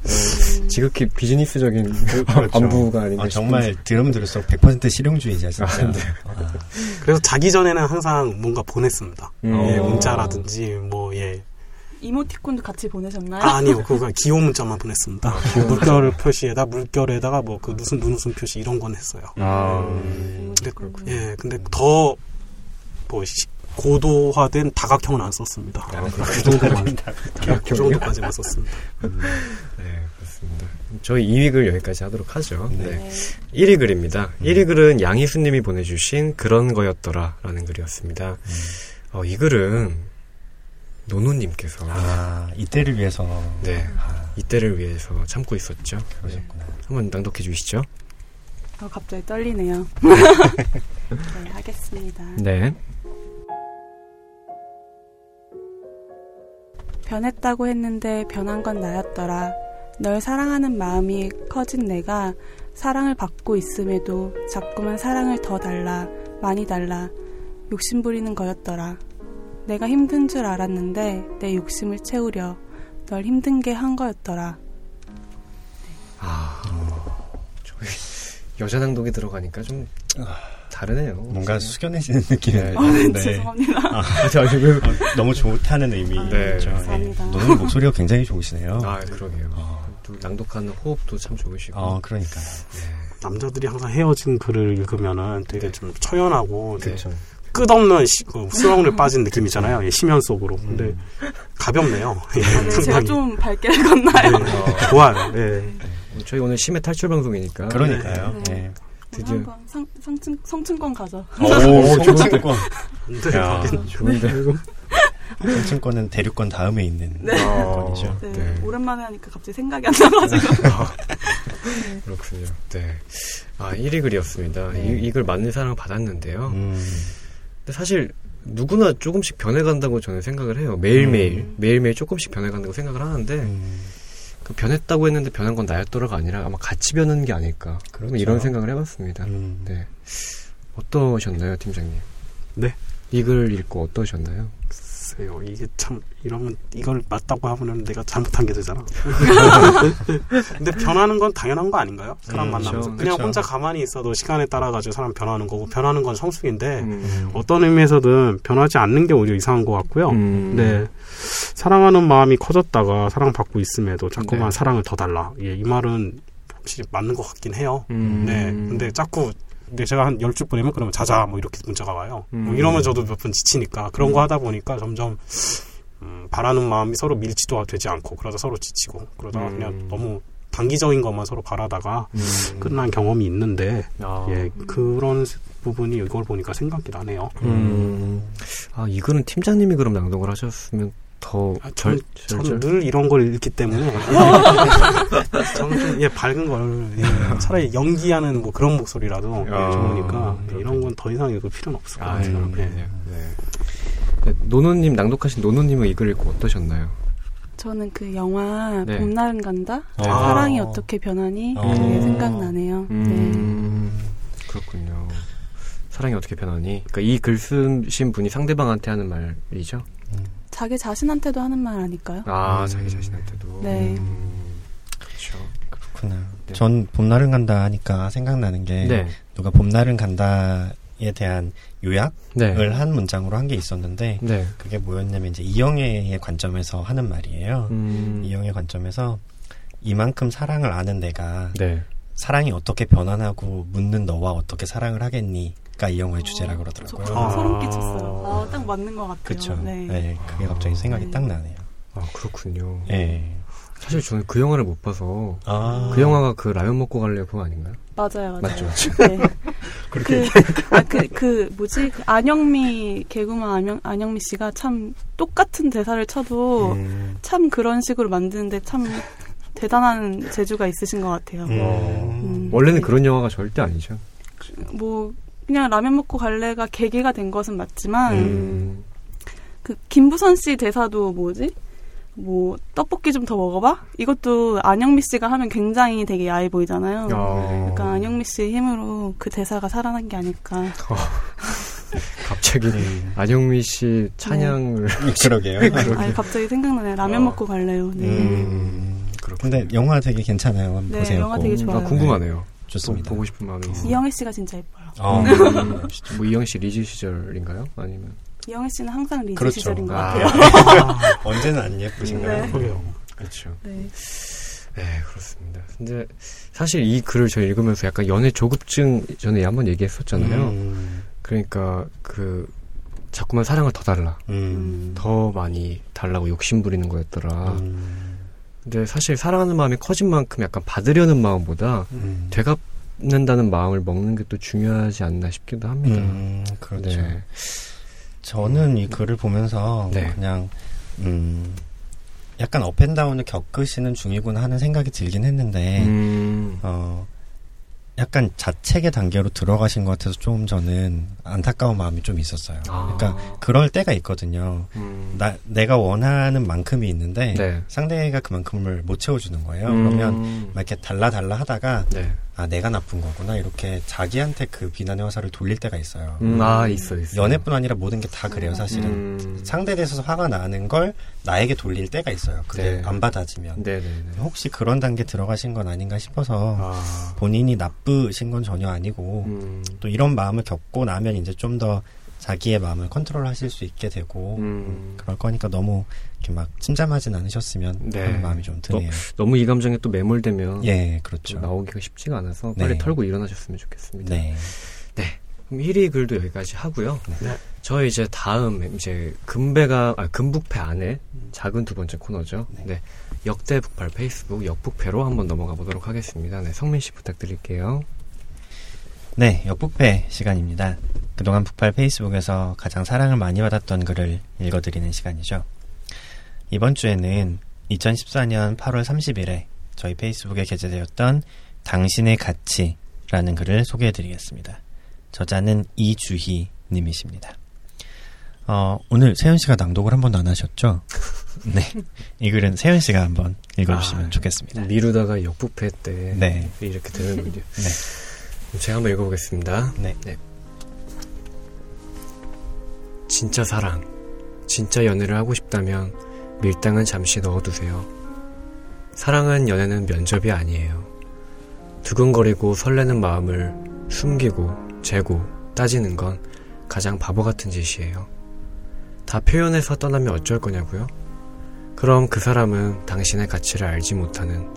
지극히 비즈니스적인 그렇죠. 안부가 아닌가 아, 정말 들으면 들을수록 100% 실용주의자 진짜. 아, 네. 아. 그래서 자기 전에는 항상 뭔가 보냈습니다. 음. 예, 문자라든지 뭐 예. 이모티콘도 같이 보내셨나요? 아, 니요 그거 기호 문자만 보냈습니다. 아, 물결 표시에다 물결에다가 뭐 그 무슨 눈웃음 표시 이런 건 했어요. 아, 음, 근데 예, 근데 더뭐 고도화된 다각형은 안 썼습니다. 아, 그 정도만, 그 정도까지만 썼습니다. 음, 네, 그렇습니다. 저희 2위 글 여기까지 하도록 하죠. 네. 네. 1위 글입니다. 음. 1위 글은 양희수님이 보내주신 그런 거였더라 라는 글이었습니다. 음. 어, 이 글은 노노님께서 아, 이때를 위해서 네, 아. 이때를 위해서 참고 있었죠. 그러셨구나. 네. 한번 낭독해 주시죠. 어, 갑자기 떨리네요. 네, 하겠습니다. 네. 변했다고 했는데 변한 건 나였더라. 널 사랑하는 마음이 커진 내가 사랑을 받고 있음에도 자꾸만 사랑을 더 달라, 많이 달라, 욕심 부리는 거였더라. 내가 힘든 줄 알았는데 내 욕심을 채우려 널 힘든 게 한 거였더라. 아, 저희 여자 낭독이 들어가니까 좀 다르네요. 뭔가 숙연해지는 느낌이 네. 아, 네. 죄송합니다. 아, 저, 그, 너무 좋다는 의미죠. 아, 네. 감사합니다. 네. 너무 목소리가 굉장히 좋으시네요. 아, 그러게요. 어. 또 낭독하는 호흡도 참 좋으시고. 어, 그러니까요. 네. 남자들이 항상 헤어진 글을 읽으면은 되게 네. 좀 처연하고 네. 끝없는 시, 그 수렁을 빠진 느낌이잖아요. 예, 심연 속으로. 근데 음. 가볍네요. 예, 아, 네, 제가 좀 밝게 읽었나요? 네, 어, 좋아요. 네. 저희 오늘 심해 탈출 방송이니까. 그러니까요. 네. 드디어 상, 상층, 성층권 가죠. 오, 성층권. 야, 좋은데. 성층권은 대륙권 다음에 있는 네. 권이죠. 네. 네. 오랜만에 하니까 갑자기 생각이 안 나가지고. 네. 그렇군요. 네. 아, 1위 글이었습니다. 이, 이글 맞는 사랑을 받았는데요. 음. 근데 사실 누구나 조금씩 변해간다고 저는 생각을 해요. 매일매일 음. 매일매일 조금씩 변해간다고 생각을 하는데 음. 그 변했다고 했는데 변한 건 나였더라가 아니라 아마 같이 변하는 게 아닐까. 그렇죠. 이런 생각을 해봤습니다. 음. 네. 어떠셨나요, 팀장님? 네. 이 글 읽고 어떠셨나요? 글쎄요, 이게 참, 이러면, 이걸 맞다고 하면 내가 잘못한 게 되잖아. 근데 변하는 건 당연한 거 아닌가요? 사람 음, 만나면서. 그렇죠, 그냥 그렇죠. 혼자 가만히 있어도 시간에 따라 가지고 사람 변하는 거고, 변하는 건 성숙인데, 음. 어떤 의미에서든 변하지 않는 게 오히려 이상한 것 같고요. 음. 네. 사랑하는 마음이 커졌다가 사랑받고 있음에도 자꾸만 네. 사랑을 더 달라. 예, 이 말은 확실히 맞는 것 같긴 해요. 음. 네. 근데 자꾸 근데 제가 한열줄 보내면 그러면 자자 뭐 이렇게 문자가 와요. 뭐 음. 뭐 이러면 저도 몇 번 지치니까 그런 음. 거 하다 보니까 점점 음, 바라는 마음이 서로 밀치도 되지 않고 그러다 서로 지치고 그러다가 음. 그냥 너무 단기적인 것만 서로 바라다가 음. 끝난 경험이 있는데 아. 예 그런 부분이 이걸 보니까 생각이 나네요. 음. 아 이거는 팀장님이 그럼 낭독을 하셨으면 더 아, 절, 절, 저는 늘 이런 걸 읽기 때문에 저는 좀 예, 밝은 걸 예, 차라리 연기하는 뭐 그런 목소리라도 예, 아, 좋으니까 예, 이런 건 더 이상 읽을 필요는 없을 것 아, 같아요. 예, 네. 네. 노노님 낭독하신 노노님은 이걸 읽고 어떠셨나요? 저는 그 영화 네. 봄날은 간다 아. 사랑이 어떻게 변하니 아. 그게 생각나네요. 음, 네. 그렇군요. 사랑이 어떻게 변하니? 그러니까 이 글 쓰신 분이 상대방한테 하는 말이죠. 음. 자기 자신한테도 하는 말 아닐까요? 아, 음. 자기 자신한테도. 네. 음. 그렇죠. 그렇구나. 네. 전 봄날은 간다 하니까 생각나는 게 네. 누가 봄날은 간다에 대한 요약을 네. 한 문장으로 한 게 있었는데 네. 그게 뭐였냐면 이제 이영애의 관점에서 하는 말이에요. 음. 이영애 관점에서 이만큼 사랑을 아는 내가 네. 사랑이 어떻게 변환하고 묻는 너와 어떻게 사랑을 하겠니? 이 영화의 주제라 그러더라고요. 저 아. 소름 끼쳤어요. 아, 딱 맞는 것 같아요. 그렇죠. 네. 네. 그게 갑자기 생각이 네. 딱 나네요. 아 그렇군요. 네. 사실 저는 그 영화를 못 봐서 아. 그 영화가 그 라면 먹고 갈래 그거 아닌가요? 맞아요, 맞아요. 맞죠, 맞죠. 네. 그렇게 그, 아, 그, 그, 뭐지? 그 안영미, 개구먼 안영, 안영미 씨가 참 똑같은 대사를 쳐도 음. 참 그런 식으로 만드는데 참 대단한 재주가 있으신 것 같아요. 음. 음, 원래는 네. 그런 영화가 절대 아니죠. 뭐, 그냥 라면 먹고 갈래가 계기가 된 것은 맞지만 음. 그 김부선 씨 대사도 뭐지? 뭐 떡볶이 좀 더 먹어봐? 이것도 안영미 씨가 하면 굉장히 되게 야해 보이잖아요. 어. 약간 안영미 씨의 힘으로 그 대사가 살아난 게 아닐까. 어. 갑자기 네. 안영미 씨 찬양을 네. 그러게요. 아니, 갑자기 생각나네. 라면 어. 먹고 갈래요. 네. 음, 근데 영화 되게 괜찮아요. 네, 보세요. 영화 되게 좋아요. 아, 궁금하네요. 좋습니다. 보고 싶은 마음이 있어요. 이영애 씨가 진짜 예뻐요. 아, 음. 뭐 이영애 씨 리즈 시절인가요? 아니면 이영애 씨는 항상 리즈 그렇죠. 시절인 것 아. 같아요. 언제는 안 예쁘신가요? 네. 그렇죠. 네. 네, 그렇습니다. 근데 사실 이 글을 저 읽으면서 약간 연애 조급증 전에 한번 얘기했었잖아요. 음. 그러니까 그 자꾸만 사랑을 더 달라. 음. 더 많이 달라고 욕심 부리는 거였더라. 음. 근데 사실 사랑하는 마음이 커진 만큼 약간 받으려는 마음보다 음. 되갚 는다는 마음을 먹는 게 또 중요하지 않나 싶기도 합니다. 음, 그렇죠. 네. 저는 이 글을 보면서 네. 그냥 음 약간 업앤다운을 겪으시는 중이구나 하는 생각이 들긴 했는데 음. 어 약간 자책의 단계로 들어가신 것 같아서 좀 저는 안타까운 마음이 좀 있었어요. 아. 그러니까 그럴 때가 있거든요. 음. 나 내가 원하는 만큼이 있는데 네. 상대가 그만큼을 못 채워주는 거예요. 음. 그러면 막 이렇게 달라 달라 하다가 네. 아 내가 나쁜 거구나 이렇게 자기한테 그 비난의 화살을 돌릴 때가 있어요. 음, 아 있어 있어. 연애뿐 아니라 모든 게 다 그래요 사실은. 음. 상대에 대해서 화가 나는 걸 나에게 돌릴 때가 있어요. 그게 네. 안 받아지면. 네네네. 네, 네. 혹시 그런 단계 들어가신 건 아닌가 싶어서 아. 본인이 나쁘신 건 전혀 아니고 음. 또 이런 마음을 겪고 나면 이제 좀 더 자기의 마음을 컨트롤하실 수 있게 되고 음. 그럴 거니까 너무 이렇게 막 침잠하진 않으셨으면 네. 하는 마음이 좀 드네요. 너, 무이 감정에 또 매몰되면 예, 그렇죠. 나오기가 쉽지가 않아서 빨리 네. 털고 일어나셨으면 좋겠습니다. 네. 네. 그럼 1위 글도 여기까지 하고요. 네. 저희 이제 다음 이제 금배가 아, 금북패 안에 작은 두 번째 코너죠. 네. 네. 역대 북팔 페이스북 역북패로 한번 넘어가 보도록 하겠습니다. 네, 성민 씨 부탁드릴게요. 네, 역북패 시간입니다. 그동안 북팔 페이스북에서 가장 사랑을 많이 받았던 글을 읽어드리는 시간이죠. 이번 주에는 2014년 8월 30일에 저희 페이스북에 게재되었던 당신의 가치라는 글을 소개해드리겠습니다. 저자는 이주희 님이십니다. 어, 오늘 세현 씨가 낭독을 한 번도 안 하셨죠? 네. 이 글은 세현 씨가 한번 읽어주시면 아, 좋겠습니다. 미루다가 역부패 때 네. 이렇게 되는군요. 네. 제가 한번 읽어보겠습니다. 네. 네. 진짜 사랑, 진짜 연애를 하고 싶다면 밀당은 잠시 넣어두세요. 사랑은 연애는 면접이 아니에요. 두근거리고 설레는 마음을 숨기고 재고 따지는 건 가장 바보 같은 짓이에요. 다 표현해서 떠나면 어쩔 거냐고요? 그럼 그 사람은 당신의 가치를 알지 못하는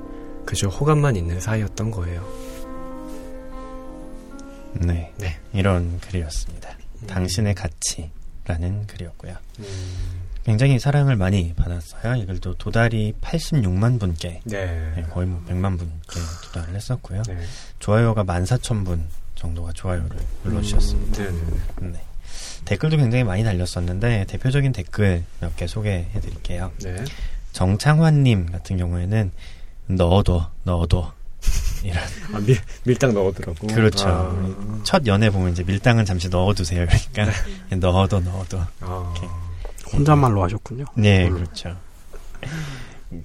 그저 호감만 있는 사이였던 거예요. 네. 네. 이런 글이었습니다. 음. 당신의 가치라는 글이었고요. 음. 굉장히 사랑을 많이 받았어요. 이 글도 도달이 86만 분께 네. 네, 거의 뭐 100만 분께 도달을 했었고요. 네. 좋아요가 14,000분 정도가 좋아요를 눌러주셨습니다. 음, 네. 네. 댓글도 굉장히 많이 달렸었는데 대표적인 댓글 몇 개 소개해 드릴게요. 네. 정창환님 같은 경우에는 넣어둬, 넣어둬. 이런. 아, 밀, 밀당 넣어두라고? 그렇죠. 아. 첫 연애 보면 이제 밀당은 잠시 넣어두세요. 그러니까 네. 넣어둬, 넣어둬. 아. 혼잣말로 하셨군요. 네, 음. 그렇죠.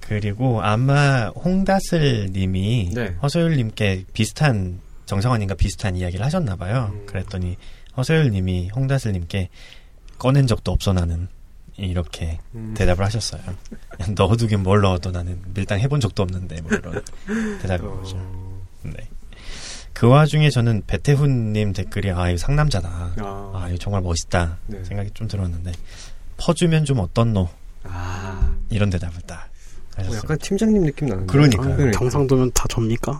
그리고 아마 홍다슬 님이 네. 허소율 님께 비슷한 정상환님과 비슷한 이야기를 하셨나 봐요. 음. 그랬더니 허소율 님이 홍다슬 님께 꺼낸 적도 없어 나는 이렇게 음. 대답을 하셨어요. 넣어두긴 뭘 넣어도 나는 밀당 해본 적도 없는데 뭐 이런 대답인 어. 거죠. 네. 그 와중에 저는 배태훈님 댓글이 아 이거 상남자다. 아, 아 이거 정말 멋있다 네. 생각이 좀 들었는데 퍼주면 좀 어떻노? 아. 이런 대답을 딱. 어, 약간 팀장님 느낌 나는데. 그러니까. 아, 그러니까. 경상도면 다 접니까?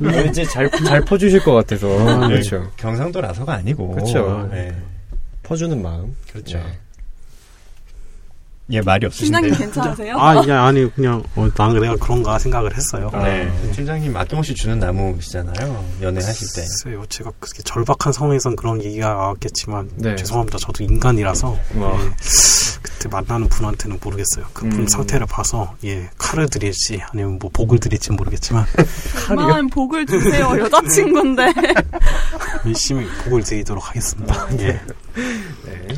왠지 잘, 잘 퍼주실 것 같아서. 아, 그렇죠. 경상도라서가 아니고. 그렇죠. 네. 퍼주는 마음. 그렇죠. 네. 예, 말이 없으신데요. 팀장님 괜찮으세요? 아, 이게 아니 그냥 어, 난 내가 그런가 생각을 했어요. 아, 네. 네. 팀장님 아낌없이 주는 나무시잖아요. 연애하실 때. 글쎄요, 제가 그렇게 절박한 상황에선 그런 얘기가 나왔겠지만 네. 죄송합니다. 저도 인간이라서 예, 그때 만나는 분한테는 모르겠어요. 그분 음. 상태를 봐서 예 칼을 드릴지 아니면 뭐 복을 드릴지 모르겠지만 그만 복을 주세요 여자친구인데 열심히 복을 드리도록 하겠습니다. 예. 네.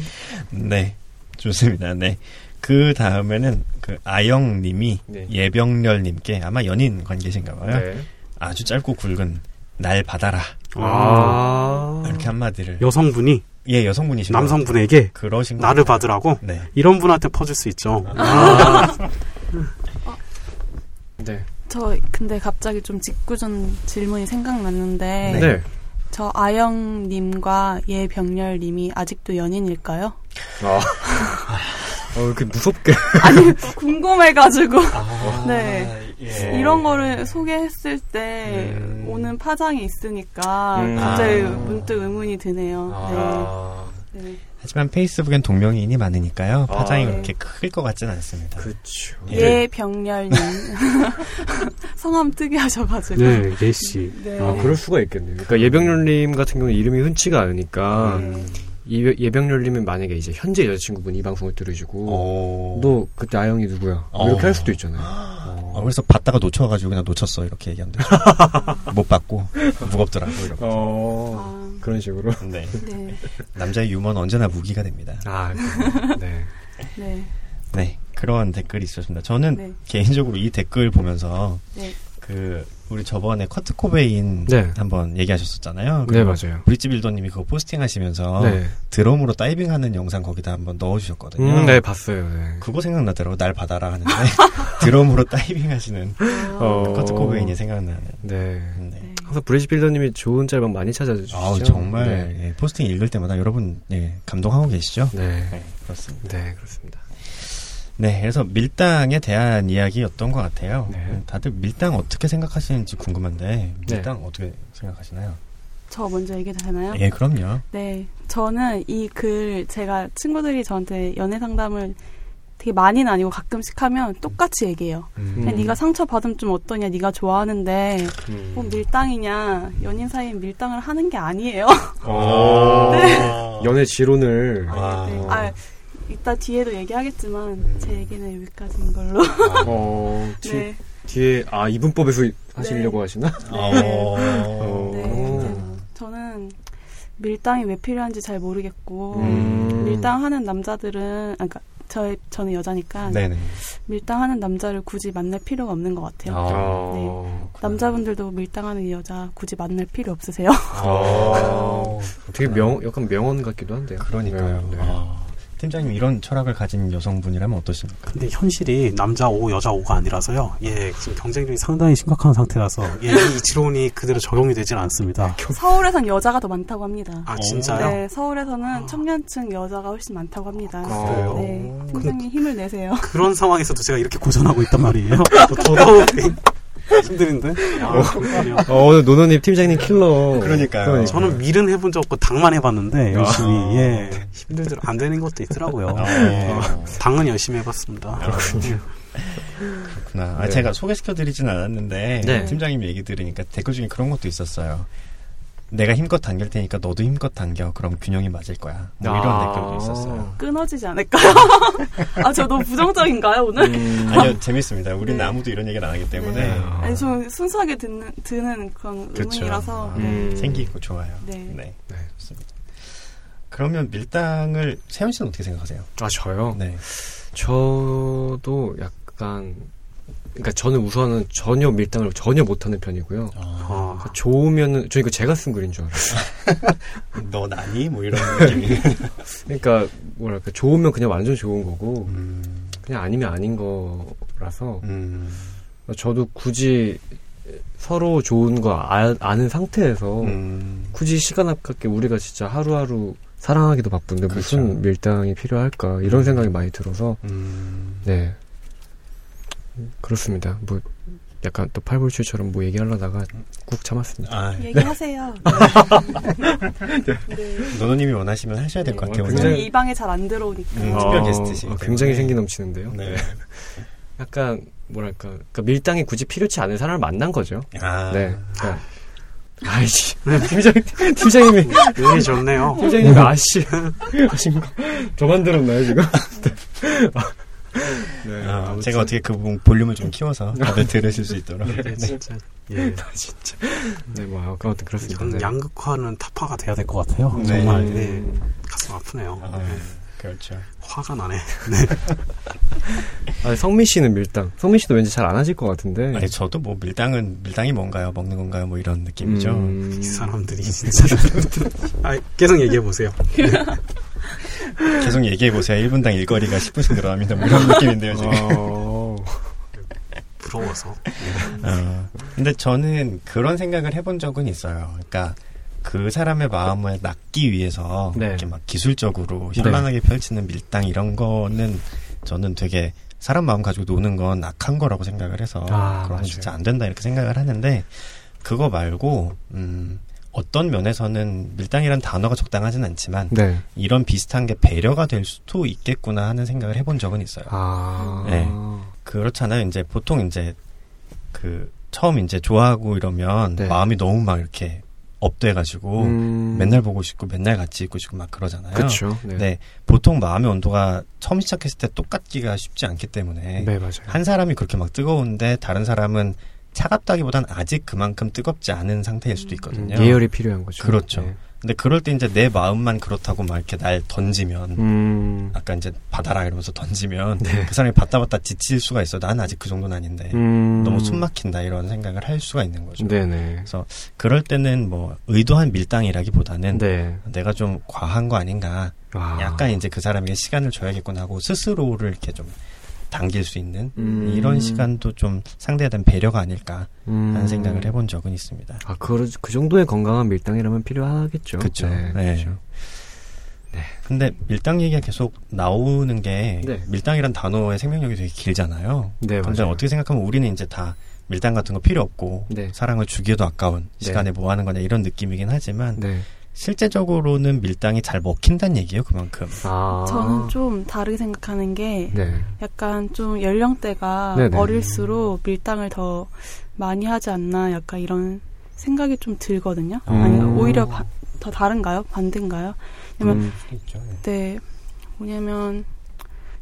네. 좋습니다. 네. 그 다음에는 그 아영님이 네. 예병렬님께 아마 연인 관계신가 봐요. 네. 아주 짧고 굵은 날 받아라. 아~ 이렇게 한마디를 여성분이 예 여성분이시 남성분에게 그러신 나를 받으라고 네. 이런 분한테 퍼줄 수 있죠. 아~ 어, 네. 저 근데 갑자기 좀 직구전 질문이 생각났는데 네. 저 아영님과 예병렬님이 아직도 연인일까요? 아. 어, 이렇게 무섭게. 아니, 궁금해가지고. 아, 네. 예. 이런 거를 소개했을 때 음. 오는 파장이 있으니까 음. 갑자기 아. 문득 의문이 드네요. 아. 네. 네. 하지만 페이스북엔 동명이인이 많으니까요. 아, 파장이 아, 그렇게 클것 같지는 않습니다. 그렇죠. 예, 병렬님. 성함 특이하셔가지고. 네, 예씨. 네. 아, 그럴 수가 있겠네요. 그러니까 예병렬님 같은 경우는 이름이 흔치가 않으니까. 음. 예병렬님은 만약에 이제 현재 여자친구분 이 방송을 들으시고 오. 어. 너 그때 아영이 누구야? 어. 이렇게 할 수도 있잖아요. 어. 그래서 받다가 놓쳐가지고 그냥 놓쳤어 이렇게 얘기하면 되죠. 못 받고 무겁더라고 이렇게. 어. 아. 그런 식으로. 네. 네. 남자의 유머는 언제나 무기가 됩니다. 아, 네. 네. 네. 그런 댓글이 있었습니다. 저는 네. 개인적으로 이 댓글 보면서 네. 그 우리 저번에 커트 코베인 네. 한번 얘기하셨었잖아요. 네, 맞아요. 브릿지 빌더님이 그거 포스팅하시면서 네. 드럼으로 다이빙하는 영상 거기다 한번 넣어주셨거든요. 음, 네, 봤어요. 네. 그거 생각나더라고. 날 받아라 하는데 드럼으로 다이빙하시는 어... 커트 코베인이 생각나는. 네. 네. 항상 브릿지 빌더님이 좋은 짤방 많이 찾아주시죠. 아, 정말 네. 예, 포스팅 읽을 때마다 여러분 예, 감동하고 계시죠? 네. 네, 그렇습니다. 네, 그렇습니다. 네, 그래서 밀당에 대한 이야기였던 것 같아요. 네. 다들 밀당 어떻게 생각하시는지 궁금한데 밀당 네. 어떻게 생각하시나요? 저 먼저 얘기 되나요? 예, 그럼요. 네, 저는 이 글 제가 친구들이 저한테 연애 상담을 되게 많이는 아니고 가끔씩 하면 똑같이 얘기해요. 음. 네가 상처 받으면 좀 어떠냐, 네가 좋아하는데 음. 뭐 밀당이냐, 연인 사이에 밀당을 하는 게 아니에요. 어. 네. 연애 지론을. 아. 네. 아, 이따 뒤에도 얘기하겠지만 음. 제 얘기는 여기까지인 걸로. 아, 어, 뒤, 네. 뒤에 아 이분법에서 하시려고 네. 하시나? 네. 어. 네. 저는 밀당이 왜 필요한지 잘 모르겠고 음. 밀당하는 남자들은 그러니까 저 저는 여자니까 네네. 밀당하는 남자를 굳이 만날 필요가 없는 것 같아요. 아~ 네. 남자분들도 밀당하는 여자 굳이 만날 필요 없으세요? 아~ 되게 명 약간 명언 같기도 한데요. 그러니까요. 네. 네. 아~ 팀장님 이런 철학을 가진 여성분이라면 어떠십니까? 근데 현실이 남자 5, 여자 5가 아니라서요. 예, 지금 경쟁률이 상당히 심각한 상태라서 예, 이 지론이 그대로 적용이 되진 않습니다. 서울에선 여자가 더 많다고 합니다. 아 진짜요? 네, 서울에서는 아. 청년층 여자가 훨씬 많다고 합니다. 아, 그래요? 네, 팀장님 힘을 내세요. 그런 상황에서도 제가 이렇게 고전하고 있단 말이에요. 더더욱 힘드는데? 어, 어, 오늘 노노님 팀장님 킬러. 그러니까요. 그러니까. 저는 밀은 해본 적 없고 당만 해봤는데 열심히 아. 예 힘들더라 안 되는 것도 있더라고요. 아, 예. 당은 열심히 해봤습니다. 그렇군요. 그렇구나. 아, 네. 제가 소개시켜드리진 않았는데 네. 팀장님 얘기 들으니까 댓글 중에 그런 것도 있었어요. 내가 힘껏 당길 테니까 너도 힘껏 당겨. 그럼 균형이 맞을 거야. 뭐 이런 아~ 댓글도 있었어요. 끊어지지 않을까요? 아, 저 너무 부정적인가요, 오늘? 음, 아니요, 재밌습니다. 우린 네. 아무도 이런 얘기를 안 하기 때문에. 네. 아니, 저 순수하게 듣는, 드는 그런 그쵸. 의문이라서. 음, 네. 생기고 좋아요. 네. 네. 네. 좋습니다. 그러면 밀당을, 세현 씨는 어떻게 생각하세요? 아, 저요? 네. 저도 약간 그러니까 저는 우선은 전혀 밀당을 전혀 못하는 편이고요. 아. 그러니까 좋으면은 저 이거 제가 쓴 글인 줄 알아요. 너 나니? 뭐 이런 느낌이. 그러니까 뭐랄까 좋으면 그냥 완전 좋은 거고 음. 그냥 아니면 아닌 거라서 음. 저도 굳이 서로 좋은 거 아, 는 상태에서 음. 굳이 시간 아깝게 우리가 진짜 하루하루 사랑하기도 바쁜데 그렇죠. 무슨 밀당이 필요할까 이런 음. 생각이 많이 들어서 음. 네 그렇습니다. 뭐 약간 또 팔불출처럼 뭐 얘기하려다가 꾹 참았습니다. 아, 네. 얘기하세요. 네. 네. 노노님이 원하시면 하셔야 될 것 같아요. 굉장히 이 방에 잘 안 들어오니까. 음, 특별 어, 게스트시. 어, 굉장히 생기 넘치는데요. 네. 약간 뭐랄까 그러니까 밀당이 굳이 필요치 않은 사람을 만난 거죠. 아. 네. 그러니까 아이씨. 팀장, 팀장님이. 운이 좋네요. 팀장님이 아씨. 하신 거. 저 만 들었나요, 지금? 네, 아, 제가 어떻게 그 부분 볼륨을 좀 키워서 다들 들으실 수 있도록. 네, 네. 진짜. 예. 아, 진짜. 네, 뭐, 아무튼 그렇습니다. 네. 양극화는 타파가 돼야 될 것 같아요. 네. 정말, 네. 가슴 아프네요. 아, 네. 그렇죠. 화가 나네. 네. 아, 성민 씨는 밀당. 성민 씨도 왠지 잘 안 하실 것 같은데. 아니, 저도 뭐 밀당은, 밀당이 뭔가요? 먹는 건가요? 뭐 이런 느낌이죠. 음... 이 사람들이 진짜. 아, 계속 얘기해 보세요. 계속 얘기해보세요. 1분당 일거리가 10분씩 늘어납니다. 뭐 이런 느낌인데요, 지금. 어... 부러워서. 어, 근데 저는 그런 생각을 해본 적은 있어요. 그러니까 그 사람의 마음을 낚기 위해서 네. 이렇게 막 기술적으로 현란하게 네. 펼치는 밀당 이런 거는 저는 되게 사람 마음 가지고 노는 건 악한 거라고 생각을 해서 아, 그런 건 진짜 안 된다 이렇게 생각을 하는데 그거 말고 음 어떤 면에서는 밀당이란 단어가 적당하진 않지만 네. 이런 비슷한 게 배려가 될 수도 있겠구나 하는 생각을 해본 적은 있어요. 아. 네. 그렇잖아요. 이제 보통 이제 그 처음 이제 좋아하고 이러면 네. 마음이 너무 막 이렇게 업돼가지고 음... 맨날 보고 싶고 맨날 같이 있고 싶고 막 그러잖아요. 그렇죠. 네. 네. 보통 마음의 온도가 처음 시작했을 때 똑같기가 쉽지 않기 때문에 네, 한 사람이 그렇게 막 뜨거운데 다른 사람은 차갑다기보단 아직 그만큼 뜨겁지 않은 상태일 수도 있거든요. 예열이 필요한 거죠. 그렇죠. 네. 근데 그럴 때 이제 내 마음만 그렇다고 막 이렇게 날 던지면 음. 아까 이제 받아라 이러면서 던지면 네. 그 사람이 받다 받다 지칠 수가 있어. 난 아직 그 정도는 아닌데 음. 너무 숨 막힌다 이런 생각을 할 수가 있는 거죠. 네네. 그래서 그럴 때는 뭐 의도한 밀당이라기보다는 네. 내가 좀 과한 거 아닌가. 와. 약간 이제 그 사람에게 시간을 줘야겠구나 하고 스스로를 이렇게 좀 당길 수 있는 음. 이런 시간도 좀 상대에 대한 배려가 아닐까 하는 음. 생각을 해본 적은 있습니다. 아, 그, 그 정도의 건강한 밀당이라면 필요하겠죠. 그렇죠. 네. 네. 그렇죠. 네. 근데 밀당 얘기가 계속 나오는 게 네. 밀당이란 단어의 생명력이 되게 길잖아요. 네, 근데 맞아요. 어떻게 생각하면 우리는 이제 다 밀당 같은 거 필요 없고 네. 사랑을 주기에도 아까운 네. 시간에 뭐 하는 거냐 이런 느낌이긴 하지만 네. 실제적으로는 밀당이 잘 먹힌다는 얘기예요, 그만큼. 아. 저는 좀 다르게 생각하는 게 네. 약간 좀 연령대가 네네. 어릴수록 밀당을 더 많이 하지 않나 약간 이런 생각이 좀 들거든요. 음. 아니 오히려 바, 더 다른가요? 반대인가요? 왜냐면 음, 네. 네 뭐냐면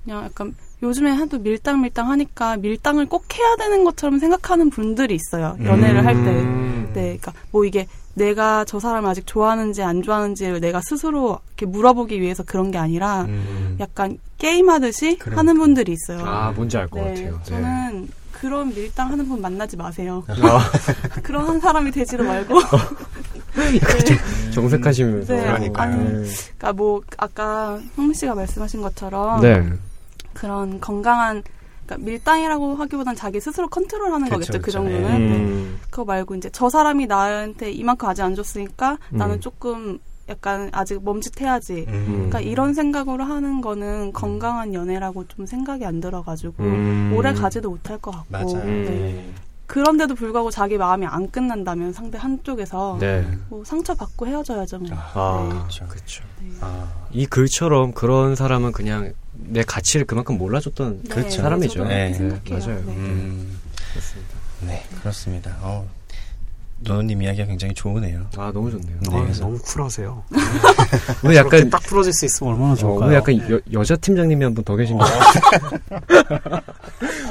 그냥 약간 요즘에 하도 밀당 밀당 하니까 밀당을 꼭 해야 되는 것처럼 생각하는 분들이 있어요. 연애를 음. 할 때. 네, 그러니까 뭐 이게 내가 저 사람을 아직 좋아하는지 안 좋아하는지를 내가 스스로 이렇게 물어보기 위해서 그런 게 아니라 음. 약간 게임하듯이 그러니까. 하는 분들이 있어요. 아, 뭔지 알것 네, 같아요. 네. 저는 그런 밀당 하는 분 만나지 마세요. 아. 그런 한 사람이 되지도 말고. 네. 정색하시면서. 네. 그러니까요. 아니, 그러니까 뭐 아까 홍미 씨가 말씀하신 것처럼 네. 그런 건강한 그러니까 밀당이라고 하기보단 자기 스스로 컨트롤하는 그쵸, 거겠죠. 그 그쵸. 그 정도는. 음. 네. 그거 말고 이제 저 사람이 나한테 이만큼 아직 안 줬으니까 음. 나는 조금 약간 아직 멈칫해야지. 음. 그러니까 이런 생각으로 하는 거는 건강한 연애라고 좀 생각이 안 들어가지고 음. 오래 가지도 못할 것 같고. 네. 네. 그런데도 불구하고 자기 마음이 안 끝난다면 상대 한쪽에서 네. 뭐 상처 받고 헤어져야죠. 뭐. 아, 네. 그렇죠. 그렇죠. 네. 아, 이 글처럼 그런 사람은 그냥 내 가치를 그만큼 몰라줬던 네, 사람이죠. 네, 네 맞아요. 음, 그렇습니다. 네, 그렇습니다. 어, 노노님 이야기가 굉장히 좋으네요. 아 너무 좋네요. 네, 아, 너무 쿨하세요. 오늘 약간 딱 풀어질 수 있으면 얼마나 좋을까요? 어, 오늘 약간 여, 여자 팀장님이 한 분 더 계신 거 어,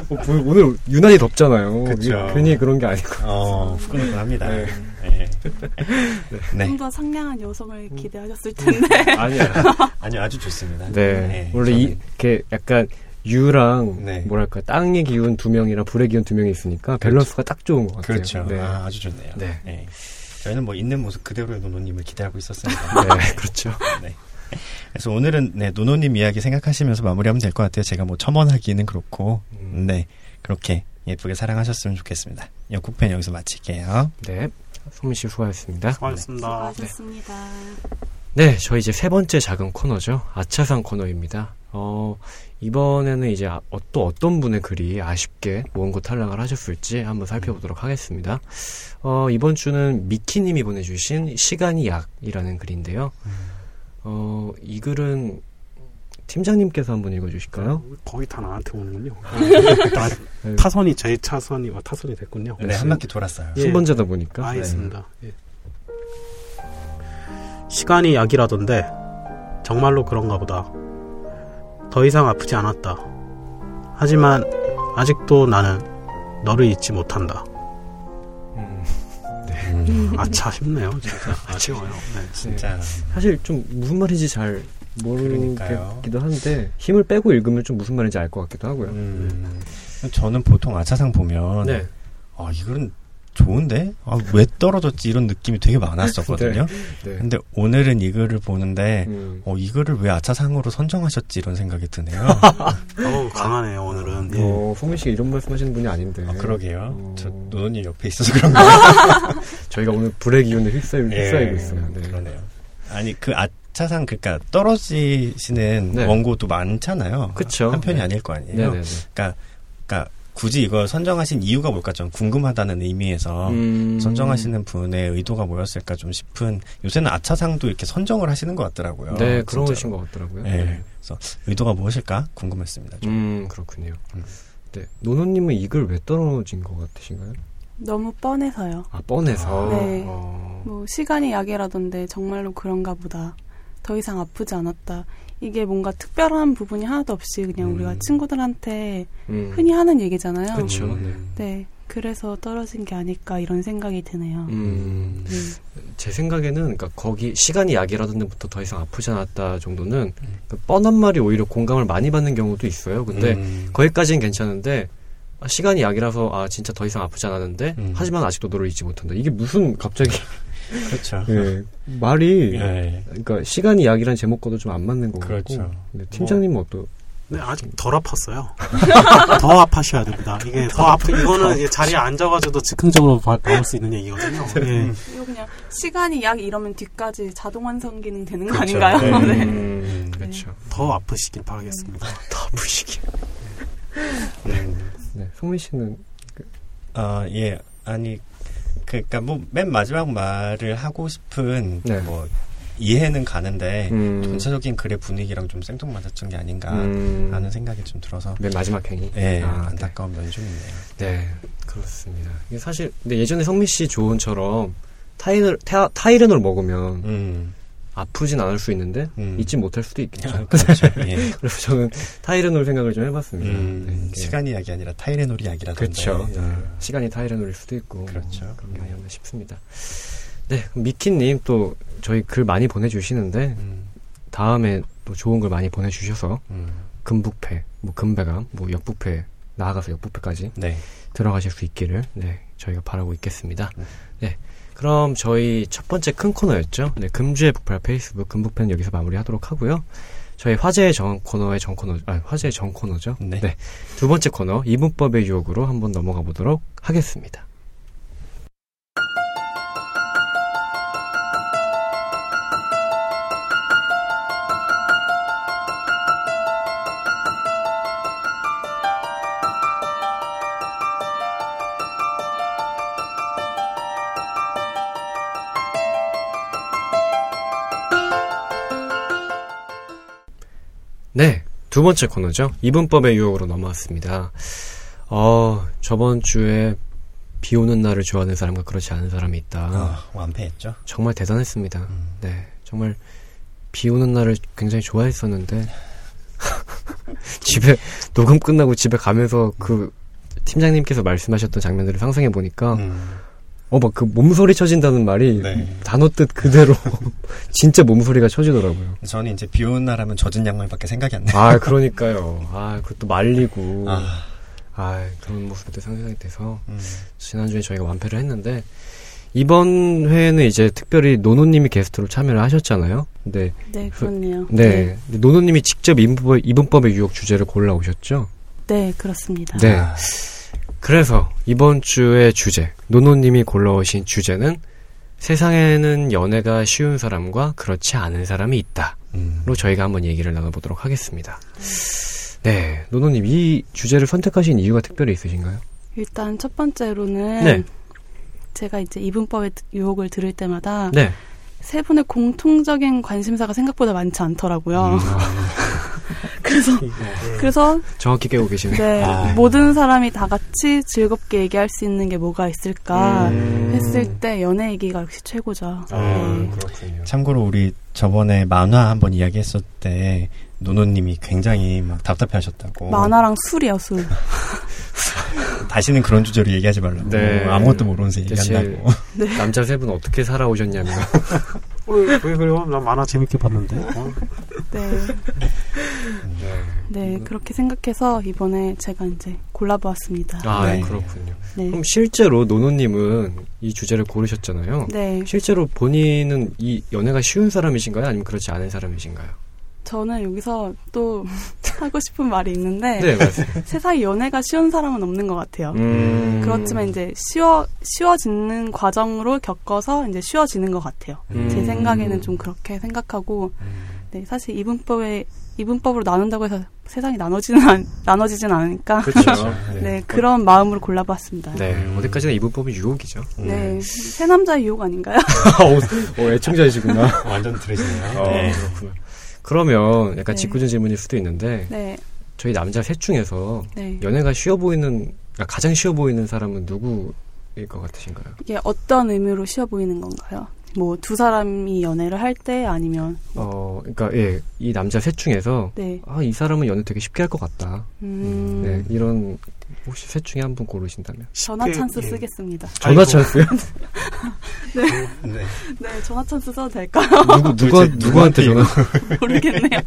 오늘 유난히 덥잖아요. 그쵸. 괜히 그런 게 아니고. 어, 후끈후끈합니다. 네. 네. 좀더 상냥한 여성을 기대하셨을 텐데. 아니야. 아니요, 아주 좋습니다. 네. 네 원래 이, 이렇게 약간 유랑 네. 뭐랄까 땅의 기운 두 명이랑 불의 기운 두 명이 있으니까 밸런스가 딱 좋은 것 같아요. 그렇죠. 네. 아, 아주 좋네요. 네. 네. 저희는 뭐 있는 모습 그대로의 노노님을 기대하고 있었습니다. 네, 그렇죠. 네. 그래서 오늘은 네, 노노님 이야기 생각하시면서 마무리하면 될 것 같아요. 제가 뭐 첨언하기는 그렇고, 음. 네, 그렇게 예쁘게 사랑하셨으면 좋겠습니다. 역국팬 여기서 마칠게요. 네, 소민 씨 수고하셨습니다. 수고하셨습니다. 수고하셨습니다. 네, 저희 이제 세 번째 작은 코너죠. 아차상 코너입니다. 어, 이번에는 이제 아, 어, 또 어떤 분의 글이 아쉽게 원고 탈락을 하셨을지 한번 살펴보도록 하겠습니다. 어, 이번 주는 미키님이 보내주신 시간이 약이라는 글인데요. 어, 이 글은 팀장님께서 한번 읽어주실까요? 거의 다 나한테 오는군요. 다 네. 타선이 제 차선이 와 타선이 됐군요. 네, 한 바퀴 돌았어요. 예. 순번제다 보니까. 알겠습니다. 네. 예. 시간이 약이라던데 정말로 그런가 보다. 더 이상 아프지 않았다. 하지만 아직도 나는 너를 잊지 못한다. 음, 네. 음. 아차 싶네요, 진짜. 아쉬워요. 네. 진짜. 사실 좀 무슨 말인지 잘 모르겠기도 한데 힘을 빼고 읽으면 좀 무슨 말인지 알 것 같기도 하고요. 음. 저는 보통 아차상 보면 네. 아 이거는 좋은데? 아, 왜 떨어졌지? 이런 느낌이 되게 많았었거든요. 네, 네. 근데 오늘은 이 글을 보는데, 음. 어, 이 글을 왜 아차상으로 선정하셨지? 이런 생각이 드네요. 어 강하네요, 오늘은. 예. 어, 송민 씨가 이런 말씀 하시는 분이 아닌데. 아, 그러게요. 어... 저, 노노님 옆에 있어서 그런가 저희가 오늘 불의 기운을 휩싸이고, 예, 휩싸이고 있어요. 네. 그러네요. 아니, 그 아차상, 그니까 떨어지시는 네. 원고도 많잖아요. 그쵸. 한 편이 네. 아닐 거 아니에요. 네네네. 그러니까, 그러니까 굳이 이걸 선정하신 이유가 뭘까 좀 궁금하다는 의미에서 음. 선정하시는 분의 의도가 뭐였을까 좀 싶은 요새는 아차상도 이렇게 선정을 하시는 것 같더라고요. 네, 그러신 것 같더라고요. 네. 네. 그래서 의도가 무엇일까 궁금했습니다. 좀. 음, 그렇군요. 음. 네, 노노님은 이걸 왜 떨어진 것 같으신가요? 너무 뻔해서요. 아, 뻔해서? 네. 어. 뭐, 시간이 약이라던데 정말로 그런가 보다. 더 이상 아프지 않았다. 이게 뭔가 특별한 부분이 하나도 없이 그냥 음. 우리가 친구들한테 음. 흔히 하는 얘기잖아요. 그렇죠. 네. 네. 그래서 떨어진 게 아닐까 이런 생각이 드네요. 음. 네. 제 생각에는 그러니까 거기 시간이 약이라던 데부터 더 이상 아프지 않았다 정도는 음. 그 뻔한 말이 오히려 공감을 많이 받는 경우도 있어요. 근데 음. 거기까지는 괜찮은데 아, 시간이 약이라서 아 진짜 더 이상 아프지 않았는데 음. 하지만 아직도 너를 잊지 못한다. 이게 무슨 갑자기 그렇죠. 예, 말이 네. 그러니까 시간이 약이란 제목과도 좀 안 맞는 거고. 그렇죠. 네, 팀장님은 뭐, 어떠? 네, 아직 덜 아팠어요. 더 아파셔야 됩니다. 이게 더 아프, 이거는 자리에 앉아가지고도 즉흥적으로 바, 나올 수 있는 얘기거든요. 예. 이거 그냥 시간이 약 이러면 뒤까지 자동 완성 기능 되는 거 그렇죠. 아닌가요? 네. 네. 음, 그렇죠. 더 아프시길 바라겠습니다. 더 아프시길. 네. 네. 송민 씨는? 그... 아, 예. 아니, 그러니까 뭐 맨 마지막 말을 하고 싶은 네. 뭐 이해는 가는데 음. 전체적인 글의 분위기랑 좀 생뚱맞았던 게 아닌가 음. 하는 생각이 좀 들어서 맨 마지막 행위 네, 아, 안타까운 네. 면이 좀 있네요. 네, 그렇습니다. 사실 근데 예전에 성미 씨 조언처럼 타이를 타, 타이레놀 먹으면 음. 아프진 않을 수 있는데 음. 잊지 못할 수도 있겠죠. 아, 그렇죠. 예. 그래서 저는 타이레놀 생각을 좀 해봤습니다. 음, 네, 시간이 약이 아니라 타이레놀이 약이라던데. 그렇죠. 네. 시간이 타이레놀일 수도 있고 그렇죠. 뭐 그런 게 아니었나 싶습니다. 네, 미키님 또 저희 글 많이 보내주시는데 음. 다음에 또 좋은 글 많이 보내주셔서 음. 금북패, 뭐 금배감, 뭐 역북패 나아가서 역북패까지 네. 들어가실 수 있기를 네, 저희가 바라고 있겠습니다. 네. 네. 그럼 저희 첫 번째 큰 코너였죠. 네, 금주의 북팔 페이스북 금북팬 여기서 마무리하도록 하고요. 저희 화제의 정 코너의 정 코너, 아, 화제의 정 코너죠. 네. 네. 두 번째 코너 이분법의 유혹으로 한번 넘어가 보도록 하겠습니다. 네, 두 번째 코너죠. 이분법의 유혹으로 넘어왔습니다. 어, 저번 주에 비 오는 날을 좋아하는 사람과 그렇지 않은 사람이 있다. 어, 완패했죠. 정말 대단했습니다. 음. 네, 정말 비 오는 날을 굉장히 좋아했었는데 집에 녹음 끝나고 집에 가면서 그 팀장님께서 말씀하셨던 장면들을 상상해 보니까 음. 어, 막 그 몸소리 쳐진다는 말이 네. 단어 뜻 그대로 진짜 몸소리가 쳐지더라고요. 저는 이제 비 오는 날 하면 젖은 양말밖에 생각이 안 나요. 아, 그러니까요. 아, 그것도 말리고. 아, 아 그런 모습도 상상이 돼서 음. 지난주에 저희가 완패를 했는데 이번 회에는 이제 특별히 노노님이 게스트로 참여를 하셨잖아요. 근데 네, 그 그렇네요. 그, 네. 네. 노노님이 직접 이분법, 이분법의 유혹 주제를 골라오셨죠? 네, 그렇습니다. 네. 아. 그래서 이번 주의 주제, 노노님이 골라오신 주제는 세상에는 연애가 쉬운 사람과 그렇지 않은 사람이 있다. 음. 로 저희가 한번 얘기를 나눠보도록 하겠습니다. 네, 노노님 이 주제를 선택하신 이유가 특별히 있으신가요? 일단 첫 번째로는 네. 제가 이제 이분법의 유혹을 들을 때마다 네. 세 분의 공통적인 관심사가 생각보다 많지 않더라고요. 음. 그래서 네. 그래서 정확히 깨고 계시네요. 네, 아. 모든 사람이 다 같이 즐겁게 얘기할 수 있는 게 뭐가 있을까 음. 했을 때 연애 얘기가 역시 최고죠. 아, 네. 그렇군요. 참고로 우리 저번에 만화 한번 이야기했을 때 노노님이 굉장히 막 답답해하셨다고. 만화랑 술이야 술. 다시는 그런 주제로 얘기하지 말라고. 네. 아무것도 모르면서 얘기한다고. 네. 남자 세 분 어떻게 살아오셨냐면. 어, 왜 그래요? 나 만화 재밌게 봤는데. 어? 네. 네. 네, 그렇게 생각해서 이번에 제가 이제 골라보았습니다. 아, 네. 그렇군요. 네. 그럼 실제로 노노님은 이 주제를 고르셨잖아요. 네. 실제로 본인은 이 연애가 쉬운 사람이신가요? 아니면 그렇지 않은 사람이신가요? 저는 여기서 또 하고 싶은 말이 있는데 네, 세상에 연애가 쉬운 사람은 없는 것 같아요. 음. 그렇지만 이제 쉬워 쉬워지는 과정으로 겪어서 이제 쉬워지는 것 같아요. 음. 제 생각에는 좀 그렇게 생각하고 음. 네, 사실 이분법에 이분법으로 나눈다고 해서 세상이 나눠지는 않, 나눠지진 않으니까 그렇죠. 네. 네. 그런 마음으로 골라봤습니다. 네 어디까지나 이분법은 유혹이죠. 네, 음. 새 남자의 유혹 아닌가요? 어, 어, 애청자이시구나. 완전 들으시네요. 어, 네. 그렇구나. 그러면 약간 네. 직구적 질문일 수도 있는데 네. 저희 남자 셋 중에서 네. 연애가 쉬워 보이는 그러니까 가장 쉬워 보이는 사람은 누구일 것 같으신가요? 이게 어떤 의미로 쉬워 보이는 건가요? 뭐 두 사람이 연애를 할 때 아니면 뭐. 어 그러니까 예 이 남자 셋 중에서 네. 아이 사람은 연애 되게 쉽게 할 것 같다. 음. 네 이런 혹시 셋 중에 한 분 고르신다면 전화 찬스 예. 쓰겠습니다. 전화 찬스요? 네. 네. 네. 전화 찬스 써도 될까요? 누구 누가 누구한테 전화? 모르겠네요.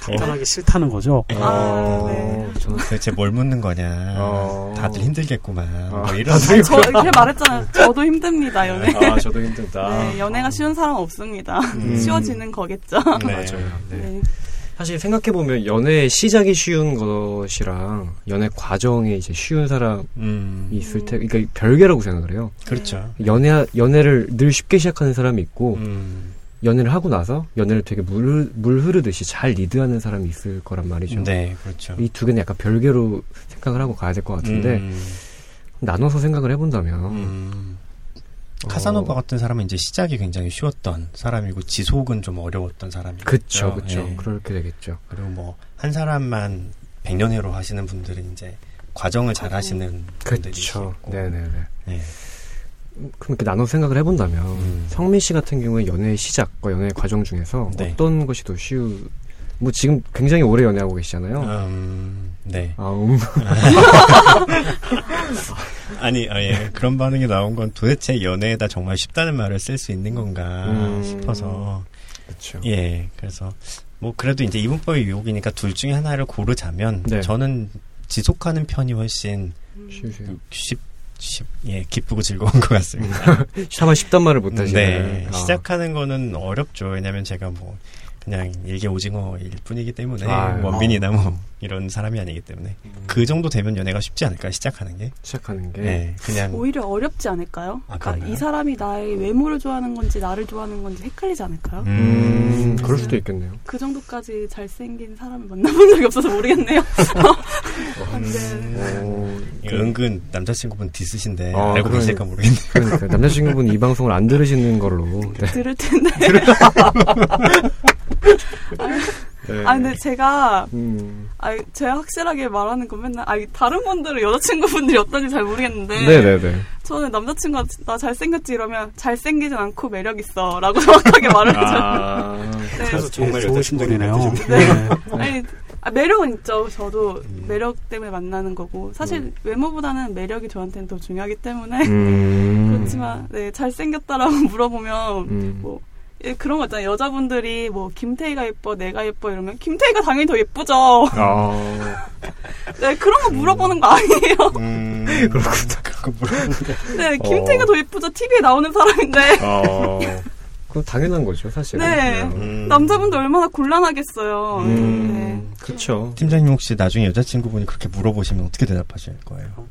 답답하기 싫다는 거죠. 아, 어, 네. 저는 대체 뭘 묻는 거냐. 어. 다들 힘들겠구만. 어. 뭐 이런. 아, 저 이렇게 말했잖아요. 저도 힘듭니다 연애. 아 저도 힘들다. 네, 연애가 쉬운 사람 없습니다. 음. 쉬워지는 거겠죠. 네. 맞아요. 네. 네. 사실 생각해 보면 연애의 시작이 쉬운 것이랑 연애 과정에 이제 쉬운 사람이 음. 있을 테, 그러니까 별개라고 생각을 해요. 그렇죠. 연애, 연애를 늘 쉽게 시작하는 사람이 있고, 음. 연애를 하고 나서 연애를 되게 물, 물 흐르듯이 잘 리드하는 사람이 있을 거란 말이죠. 네, 그렇죠. 이 두 개는 약간 별개로 생각을 하고 가야 될 것 같은데, 음. 나눠서 생각을 해본다면, 음. 카사노바 어. 같은 사람은 이제 시작이 굉장히 쉬웠던 사람이고 지속은 좀 어려웠던 사람이죠. 그렇죠, 그렇죠. 예. 그렇게 되겠죠. 그리고 뭐 한 사람만 백년회로 하시는 분들은 이제 과정을 잘 하시는 분들이 있고. 네네네. 예. 그렇게 나눠 생각을 해본다면 음. 성민 씨 같은 경우에 연애의 시작과 연애의 과정 중에서 네. 어떤 것이 더 쉬우 뭐 지금 굉장히 오래 연애하고 계시잖아요. 음, 네. 아, 음. 아니, 아, 예. 그런 반응이 나온 건 도대체 연애에다 정말 쉽다는 말을 쓸 수 있는 건가 음, 싶어서. 그렇죠. 예. 그래서 뭐 그래도 이제 이분법의 유혹이니까 둘 중에 하나를 고르자면 네. 저는 지속하는 편이 훨씬 쉽, 쉽, 예, 기쁘고 즐거운 것 같습니다. 차마 쉽단 말을 못 하시네. 네. 아. 시작하는 거는 어렵죠. 왜냐면 제가 뭐 그냥 일개 오징어일 뿐이기 때문에 아, 원빈이나 뭐 이런 사람이 아니기 때문에 음. 그 정도 되면 연애가 쉽지 않을까 시작하는 게 시작하는 게 네, 그냥 오히려 어렵지 않을까요? 아, 그러니까 이 사람이 나의 외모를 좋아하는 건지 나를 좋아하는 건지 헷갈리지 않을까요? 음, 음 그럴 수도 있겠네요. 그 정도까지 잘생긴 사람을 만나본 적이 없어서 모르겠네요. 음, 그 은근 남자친구분 디스신데 아, 알고 그러니, 계실까 모르겠네요. 그러니까 남자친구분 이 방송을 안 들으시는 걸로 네. 들을 텐데. 네. 아 근데 제가 음. 아 제가 확실하게 말하는 건 맨날 아 다른 분들은 여자친구분들이 어떤지 잘 모르겠는데 네네네. 저는 남자친구가 나 잘생겼지 이러면 잘생기진 않고 매력 있어라고 정확하게 말을 해줘요. 아, 네. 그래서 정말 좋으신 분이네요. 네. 네. 아니 아, 매력은 있죠. 저도 음. 매력 때문에 만나는 거고 사실 음. 외모보다는 매력이 저한테는 더 중요하기 때문에 음. 그렇지만 네 잘생겼다라고 물어보면 음. 뭐. 예, 그런 거 있잖아요. 여자분들이 뭐 김태희가 예뻐, 내가 예뻐 이러면 김태희가 당연히 더 예쁘죠. 어. 네, 그런 거 물어보는 거 아니에요. 음, 그렇구나. 그런 물어보는 거. 네, 김태희가 어. 더 예쁘죠. TV에 나오는 사람인데. 어. 그건 당연한 거죠, 사실. 네. 음. 남자분도 얼마나 곤란하겠어요. 음. 네. 그렇죠. 팀장님 혹시 나중에 여자친구분이 그렇게 물어보시면 어떻게 대답하실 거예요? 어,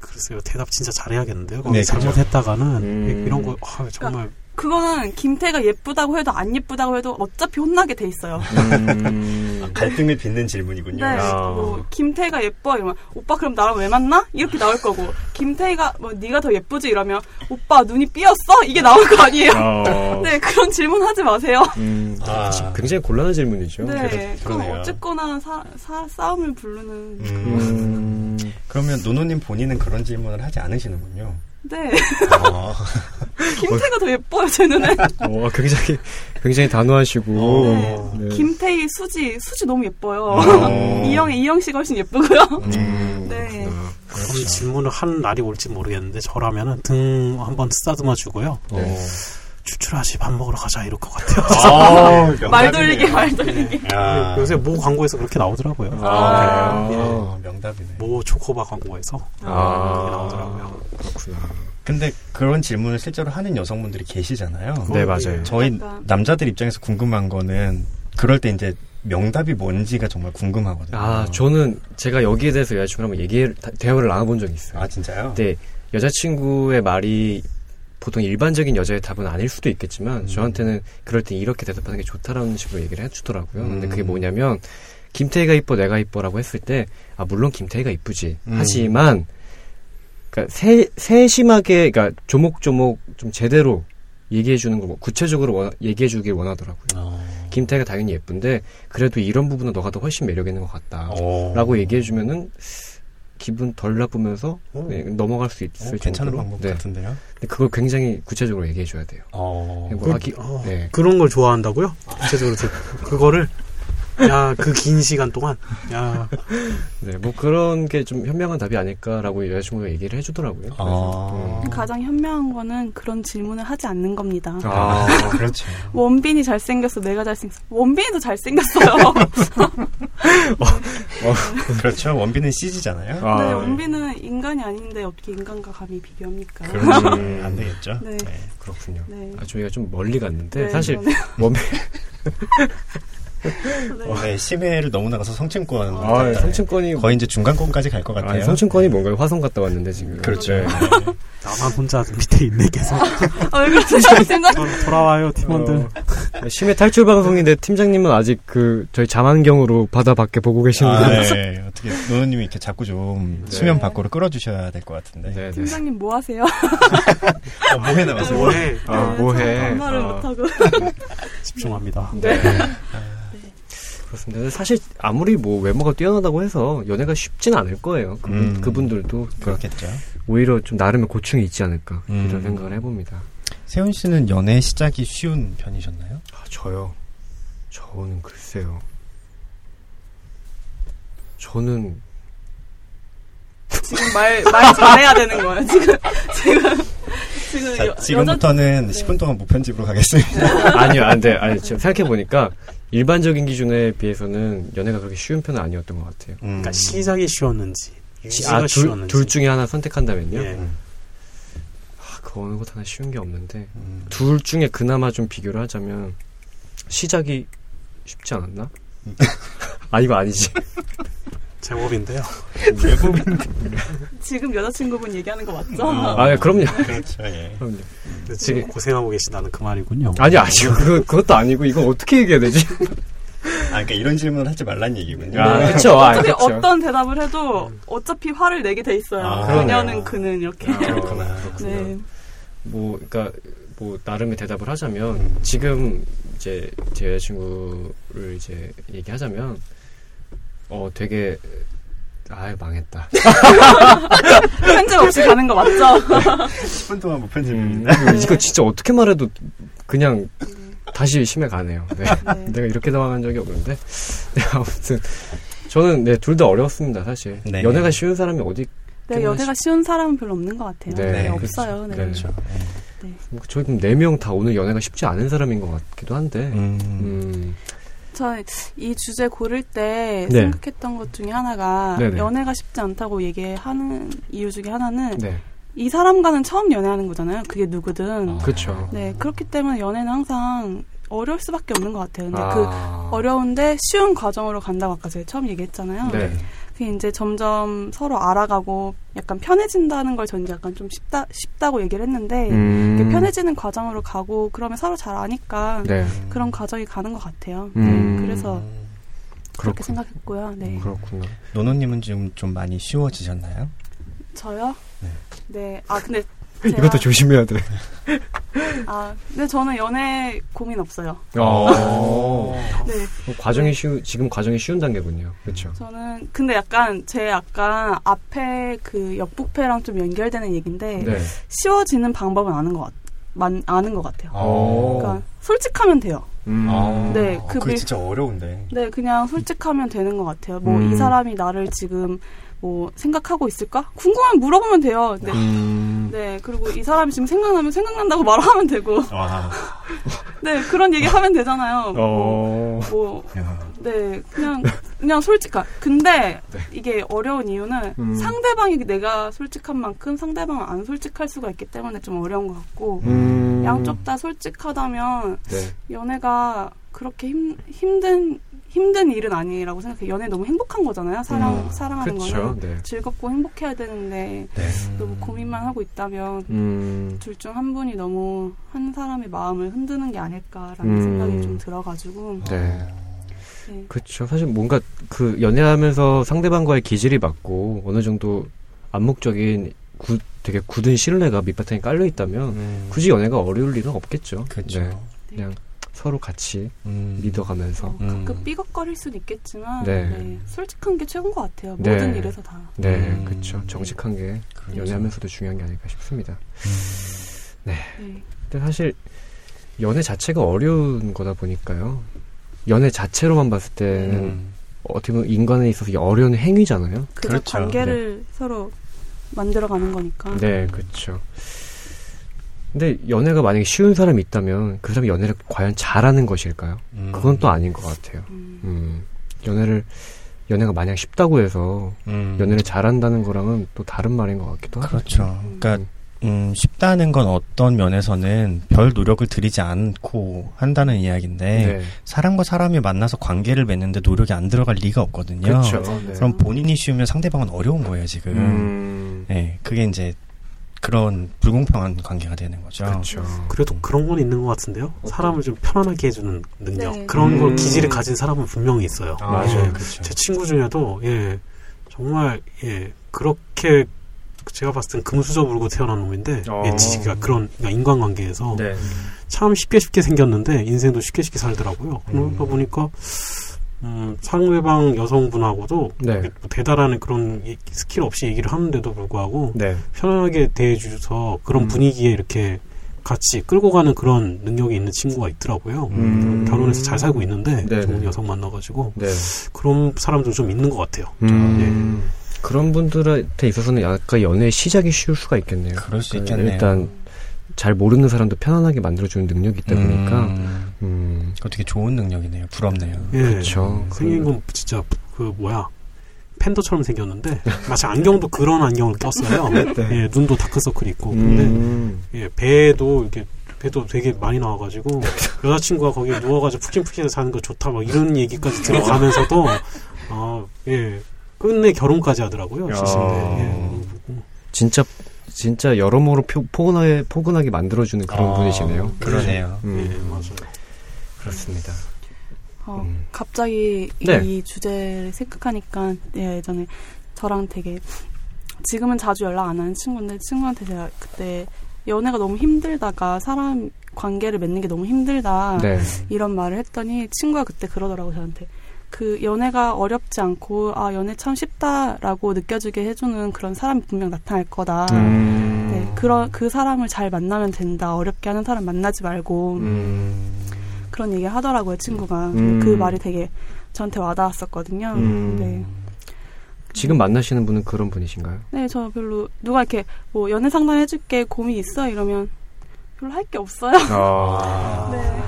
글쎄요. 대답 진짜 잘해야겠는데요. 네, 잘못했다가는 음. 이런 거 아, 정말 그러니까 그거는 김태가 예쁘다고 해도 안 예쁘다고 해도 어차피 혼나게 돼 있어요. 음... 아, 갈등을 빚는 질문이군요. 네. 아. 뭐 김태가 예뻐 이러면 오빠 그럼 나랑 왜 만나? 이렇게 나올 거고 김태가 뭐 네가 더 예쁘지 이러면 오빠 눈이 삐었어? 이게 나올 거 아니에요. 아. 네 그런 질문 하지 마세요. 음, 아, 굉장히 곤란한 질문이죠. 네. 그럼 어쨌거나 사, 사, 싸움을 부르는. 음... 그러면 노노님 본인은 그런 질문을 하지 않으시는군요. 네. 아. 김태가 더 예뻐요, 제 눈에. 어, 굉장히, 굉장히 단호하시고. 어. 네. 김태희, 수지, 수지 너무 예뻐요. 어. 이영의 이영 씨가 훨씬 예쁘고요. 음, 네. 그럼 질문을 한 날이 올지 모르겠는데, 저라면은 등 한번 쓰다듬어 주고요. 네. 추출하시 밥 먹으러 가자 이럴 것 같아요. 아, 말 돌리기 말 돌리기. 야. 요새 모 광고에서 그렇게 나오더라고요. 아, 네. 아, 명답이네. 모 초코바 광고에서 아, 나오더라고요. 그렇구나. 근데 그런 질문을 실제로 하는 여성분들이 계시잖아요. 네, 맞아요. 저희 남자들 입장에서 궁금한 거는 그럴 때 이제 명답이 뭔지가 정말 궁금하거든요. 아, 저는 제가 여기에 대해서 여자친구랑 얘기 대화를 나눠본 적이 있어요. 아, 진짜요? 네. 여자친구의 말이 보통 일반적인 여자의 답은 아닐 수도 있겠지만 음. 저한테는 그럴 때 이렇게 대답하는 게 좋다라는 식으로 얘기를 해주더라고요. 음. 근데 그게 음. 뭐냐면 김태희가 이뻐 내가 이뻐라고 했을 때 아 물론 김태희가 이쁘지 음. 하지만 그러니까 세, 세심하게 그러니까 조목조목 좀 제대로 얘기해 주는 거 구체적으로 원, 얘기해 주길 원하더라고요. 어. 김태희가 당연히 예쁜데 그래도 이런 부분은 너가 더 훨씬 매력 있는 것 같다라고 어. 얘기해 주면은 기분 덜 나쁘면서 네, 넘어갈 수 있을 어, 괜찮은 정도로. 방법 네. 같은데요. 근데 그걸 굉장히 구체적으로 얘기해 줘야 돼요. 어. 뭐 그, 하기, 어. 네. 그런 걸 좋아한다고요? 구체적으로 그거를 야, 그 긴 시간 동안. 야. 네, 뭐 그런 게 좀 현명한 답이 아닐까라고 여자친구가 얘기를 해주더라고요. 아. 음. 가장 현명한 거는 그런 질문을 하지 않는 겁니다. 아, 그렇죠. 원빈이 잘생겼어, 내가 잘생겼어. 원빈이도 잘생겼어요. 어, 어, 그렇죠. 원빈은 CG잖아요. 아, 네, 원빈은 인간이 아닌데 어떻게 인간과 감히 비교합니까? 그러면 안 되겠죠. 네. 네 그렇군요. 네. 아, 저희가 좀 멀리 갔는데, 네, 사실 원빈. 어, 네, 심해를 너무 나가서 성층권. 아, 네. 성층권이 거의 이제 중간권까지 갈 것 같아요. 아, 성층권이 뭔가요? 화성 갔다 왔는데 지금. 그렇죠. 네. 나만 혼자 밑에 있네 계속. 아, 왜 그러세요? 생각. 돌아와요 팀원들. 어, 심해 탈출 방송인데 팀장님은 아직 그 저희 자만경으로 바다 밖에 보고 계시는데. 아, 네. 어떻게 노노님이 이렇게 자꾸 좀 네. 수면 밖으로 끌어주셔야 될 것 같은데. 네, 네, 팀장님 뭐 하세요? 어, 뭐해 나왔어. 뭐해. 아, 뭐해. 말을 아. 못하고. 집중합니다. 네. 그렇습니다. 사실 아무리 뭐 외모가 뛰어나다고 해서 연애가 쉽진 않을 거예요. 그분, 음, 그분들도 그렇겠죠. 오히려 좀 나름의 고충이 있지 않을까 음. 이런 생각을 해봅니다. 세훈 씨는 연애 시작이 쉬운 편이셨나요? 아, 저요. 저는 글쎄요. 저는 지금 말, 말 잘해야 되는 거예요. 지금, 지금. 지금 자, 지금부터는 여자... 10분 동안 무편집으로 가겠습니다. 아니요, 안 돼. 아니, 지금 생각해보니까 일반적인 기준에 비해서는 연애가 그렇게 쉬운 편은 아니었던 것 같아요. 음. 그러니까 시작이 쉬웠는지, 아, 둘, 둘 중에 하나 선택한다면요? 예. 음. 아, 그 어느 것 하나 쉬운 게 없는데, 음. 둘 중에 그나마 좀 비교를 하자면, 시작이 쉽지 않았나? 음. 아, 이거 아니지. 제법인데요. 제법인데. 지금 여자친구분 얘기하는 거 맞죠? 아, 예, 그럼요. 그렇죠, 예. 그럼요. 지금 고생하고 계시다는 그 말이군요. 아니, 아니, 그, 그것도 아니고, 이거 어떻게 얘기해야 되지? 아, 그러니까 이런 질문 하지 말란 얘기군요. 아, 그렇죠. 아, 어차피 어떤 대답을 해도 어차피 화를 내게 돼 있어요. 아, 그녀는 그는 이렇게. 아, 그렇구나. 네. 뭐, 그러니까 뭐 나름의 대답을 하자면 지금 이제 제 여자친구를 이제 얘기하자면 어 되게 아유 망했다. 편집 없이 가는 거 맞죠? 10분 동안 못 편집입니다. 음, 이거 진짜 어떻게 말해도 그냥 다시 심해 가네요. 네. 네. 내가 이렇게 당황한 적이 없는데. 네, 아무튼 저는 네, 둘 다 어려웠습니다, 사실. 네. 연애가 쉬운 사람이 어디 네, 연애가 쉬운 사람은 별로 없는 것 같아요. 네, 네 없어요. 네. 그렇죠. 네. 뭐 저희 그럼 네 명 다 오늘 연애가 쉽지 않은 사람인 것 같기도 한데. 음. 음. 저 이 주제 고를 때 네. 생각했던 것 중에 하나가 네네. 연애가 쉽지 않다고 얘기하는 이유 중에 하나는 네. 이 사람과는 처음 연애하는 거잖아요. 그게 누구든. 아. 그렇죠. 네, 그렇기 때문에 연애는 항상 어려울 수밖에 없는 것 같아요. 근데 그 아. 그 어려운데 쉬운 과정으로 간다고 아까 제가 처음 얘기했잖아요. 네. 그게 이제 점점 서로 알아가고 약간 편해진다는 걸 저는 약간 좀 쉽다 쉽다고 얘기를 했는데 음. 편해지는 과정으로 가고 그러면 서로 잘 아니까 네. 그런 과정이 가는 것 같아요. 네, 음. 네, 그래서 그렇게 생각했고요. 네. 그렇군요. 노노님은 지금 좀 많이 쉬워지셨나요? 저요? 네. 네. 아 근데 이것도 조심해야 돼. 아, 근데 저는 연애 고민 없어요. 어. 네. 과정이 쉬우, 지금 과정이 쉬운 단계군요. 그렇죠. 저는 근데 약간 제 약간 앞에 그 역부패랑 좀 연결되는 얘기인데 네. 쉬워지는 방법은 아는 것 같, 만, 아는 것 같아요. 어. 그러니까 솔직하면 돼요. 음. 아. 네, 그 그게 진짜 어려운데. 네, 그냥 솔직하면 되는 것 같아요. 뭐이 음. 사람이 나를 지금 뭐 생각하고 있을까? 궁금하면 물어보면 돼요. 네. 음. 네. 그리고 이 사람이 지금 생각나면 생각난다고 말하면 되고. 네, 그런 얘기 하면 되잖아요. 어. 뭐, 네, 그냥 그냥 솔직한. 근데 네. 이게 어려운 이유는 음. 상대방이 내가 솔직한 만큼 상대방은 안 솔직할 수가 있기 때문에 좀 어려운 것 같고 음. 양쪽 다 솔직하다면 네. 연애가 그렇게 힘, 힘든 힘든 일은 아니라고 생각해요. 연애 너무 행복한 거잖아요. 사랑 음, 사랑하는 그쵸, 거는 네. 즐겁고 행복해야 되는데 네. 너무 고민만 하고 있다면 음. 둘중 한 분이 너무 한 사람의 마음을 흔드는 게 아닐까라는 음. 생각이 좀 들어가지고. 네. 네. 그렇죠. 사실 뭔가 그 연애하면서 상대방과의 기질이 맞고 어느 정도 암묵적인 구, 되게 굳은 신뢰가 밑바탕에 깔려 있다면 음. 굳이 연애가 어려울 일은 없겠죠. 그렇죠. 네. 그냥 서로 같이 음. 믿어가면서 어, 가끔 음. 삐걱거릴 수는 있겠지만 네. 네. 솔직한 게 최고인 것 같아요. 네. 모든 일에서 다. 네, 음. 그렇죠. 정직한 게 그렇죠. 연애하면서도 중요한 게 아닐까 싶습니다. 음. 네. 네. 근데 사실 연애 자체가 어려운 거다 보니까요. 연애 자체로만 봤을 때는 음. 어떻게 보면 인간에 있어서 어려운 행위잖아요. 그렇죠. 관계를 네. 서로 만들어가는 거니까. 네, 그렇죠. 근데 연애가 만약에 쉬운 사람이 있다면 그 사람이 연애를 과연 잘하는 것일까요? 음. 그건 또 아닌 것 같아요. 음. 음. 연애를 연애가 마냥 쉽다고 해서 음. 연애를 잘한다는 거랑은 또 다른 말인 것 같기도 하죠. 그렇죠. 그러니까 음, 쉽다는 건 어떤 면에서는 별 노력을 들이지 않고 한다는 이야기인데 네. 사람과 사람이 만나서 관계를 맺는데 노력이 안 들어갈 리가 없거든요. 그렇죠. 네. 그럼 본인이 쉬우면 상대방은 어려운 거예요 지금. 음. 네, 그게 이제 그런 불공평한 관계가 되는 거죠. 그렇죠. 그래도 그런 건 있는 것 같은데요. 사람을 좀 편안하게 해주는 능력 네. 그런 음. 걸 기질을 가진 사람은 분명히 있어요. 아, 맞아요. 예. 그렇죠. 제 친구 중에도 예 정말 예 그렇게 제가 봤을 땐 금수저 물고 태어난 놈인데 어. 예, 지가 그런 그러니까 인간관계에서 네. 참 쉽게 쉽게 생겼는데 인생도 쉽게 쉽게 살더라고요. 그러다 음. 보니까 음, 상대방 여성분하고도 네. 뭐 대단한 그런 스킬 없이 얘기를 하는데도 불구하고 네. 편하게 대해주셔서 그런 음. 분위기에 이렇게 같이 끌고 가는 그런 능력이 있는 친구가 있더라고요. 음. 결혼해서 잘 살고 있는데 네 좋은 여성 만나가지고 네. 그런 사람도 좀 있는 것 같아요. 음. 네. 그런 분들한테 있어서는 약간 연애의 시작이 쉬울 수가 있겠네요. 그럴 수 그러니까 있겠네요. 일단 잘 모르는 사람도 편안하게 만들어주는 능력이 있다 보니까 음. 음. 되게 좋은 능력이네요. 부럽네요. 예, 그렇죠. 생긴 건 진짜 그 뭐야 팬더처럼 생겼는데 마치 안경도 그런 안경을 꼈어요. 네. 예, 눈도 다크서클 있고 근데 음. 예, 배도 이렇게 배도 되게 많이 나와가지고 여자친구가 거기에 누워가지고 푹신푹신해서 자는 거 좋다 막 이런 얘기까지 들어가면서도 아 예 끝내 결혼까지 하더라고요. 예, 진짜 진짜 여러모로 포근하게 포근하게 만들어주는 그런 아, 분이시네요. 그러네요. 음. 네, 맞아요. 그렇습니다. 어, 음. 갑자기 네. 이 주제를 생각하니까 예, 예전에 저랑 되게 지금은 자주 연락 안 하는 친구인데 친구한테 제가 그때 연애가 너무 힘들다가 사람 관계를 맺는 게 너무 힘들다 네. 이런 말을 했더니 친구가 그때 그러더라고 저한테 그 연애가 어렵지 않고 아 연애 참 쉽다라고 느껴지게 해주는 그런 사람이 분명 나타날 거다. 음. 네, 그런 그 사람을 잘 만나면 된다. 어렵게 하는 사람 만나지 말고 음. 그런 얘기 하더라고요 친구가. 음. 그 말이 되게 저한테 와닿았었거든요. 음. 네. 지금 만나시는 분은 그런 분이신가요? 네, 저 별로 누가 이렇게 뭐 연애 상담 해줄게 고민 있어 이러면 별로 할 게 없어요. 아. 네.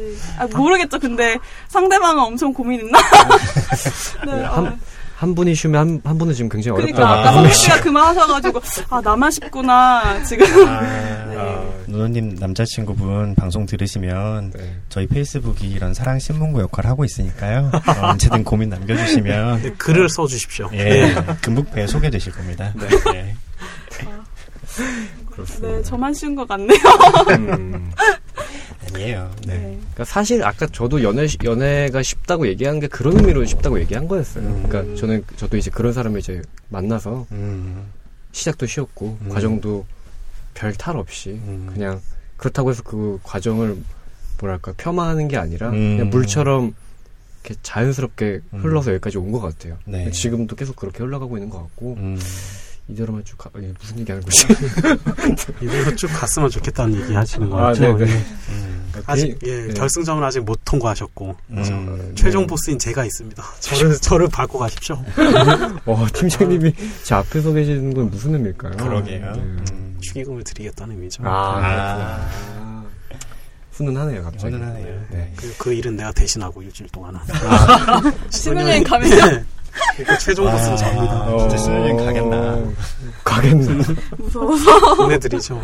네. 아, 모르겠죠. 근데 상대방은 엄청 고민 있나? 네, 한, 어. 한 분이 쉬면 한, 한 분은 지금 굉장히 어렵다고 그러니까 아까 씨가 그만 하셔가지고 아 나만 쉽구나 지금. 아, 네. 아, 누노님 남자친구분 방송 들으시면 네. 저희 페이스북이 이런 사랑 신문고 역할 하고 있으니까요. 어, 언제든 고민 남겨주시면 네, 글을 써주십시오. 예, 금북배 소개되실 겁니다. 네. 네. 네, 저만 쉬운 것 같네요. 음. 아니에요. 네. 네. 그러니까 사실 아까 저도 연애 연애가 쉽다고 얘기한 게 그런 의미로 쉽다고 얘기한 거였어요. 음. 그러니까 저는 저도 이제 그런 사람을 이제 만나서 음. 시작도 쉬웠고 음. 과정도 별 탈 없이 음. 그냥 그렇다고 해서 그 과정을 뭐랄까 폄하하는 게 아니라 음. 그냥 물처럼 이렇게 자연스럽게 음. 흘러서 여기까지 온 것 같아요. 네. 지금도 계속 그렇게 흘러가고 있는 것 같고. 이대로만 쭉 가, 무슨 얘기 하는 거지? 이대로 쭉 갔으면 좋겠다는 얘기 하시는 거 같죠? 아, 네, 네. 음. 아직 예, 네. 결승전은 아직 못 통과하셨고 음, 최종 네. 보스인 제가 있습니다. 저를 저를 밟고 가십시오. 와 팀장님이 제 앞에 서 계시는 건 무슨 의미일까요? 그러게요. 네. 음, 축의금을 드리겠다는 의미죠. 아, 아. 훈훈하네요, 갑자기. 훈훈하네요. 네. 그, 그 일은 내가 대신하고 일주일 동안은. 아. 신혼여행 가면요? 그러니까 최종 보스는 접니다. 어, 진짜 신혼여행 가겠나. 가겠나. 무서워서. 보내드리죠.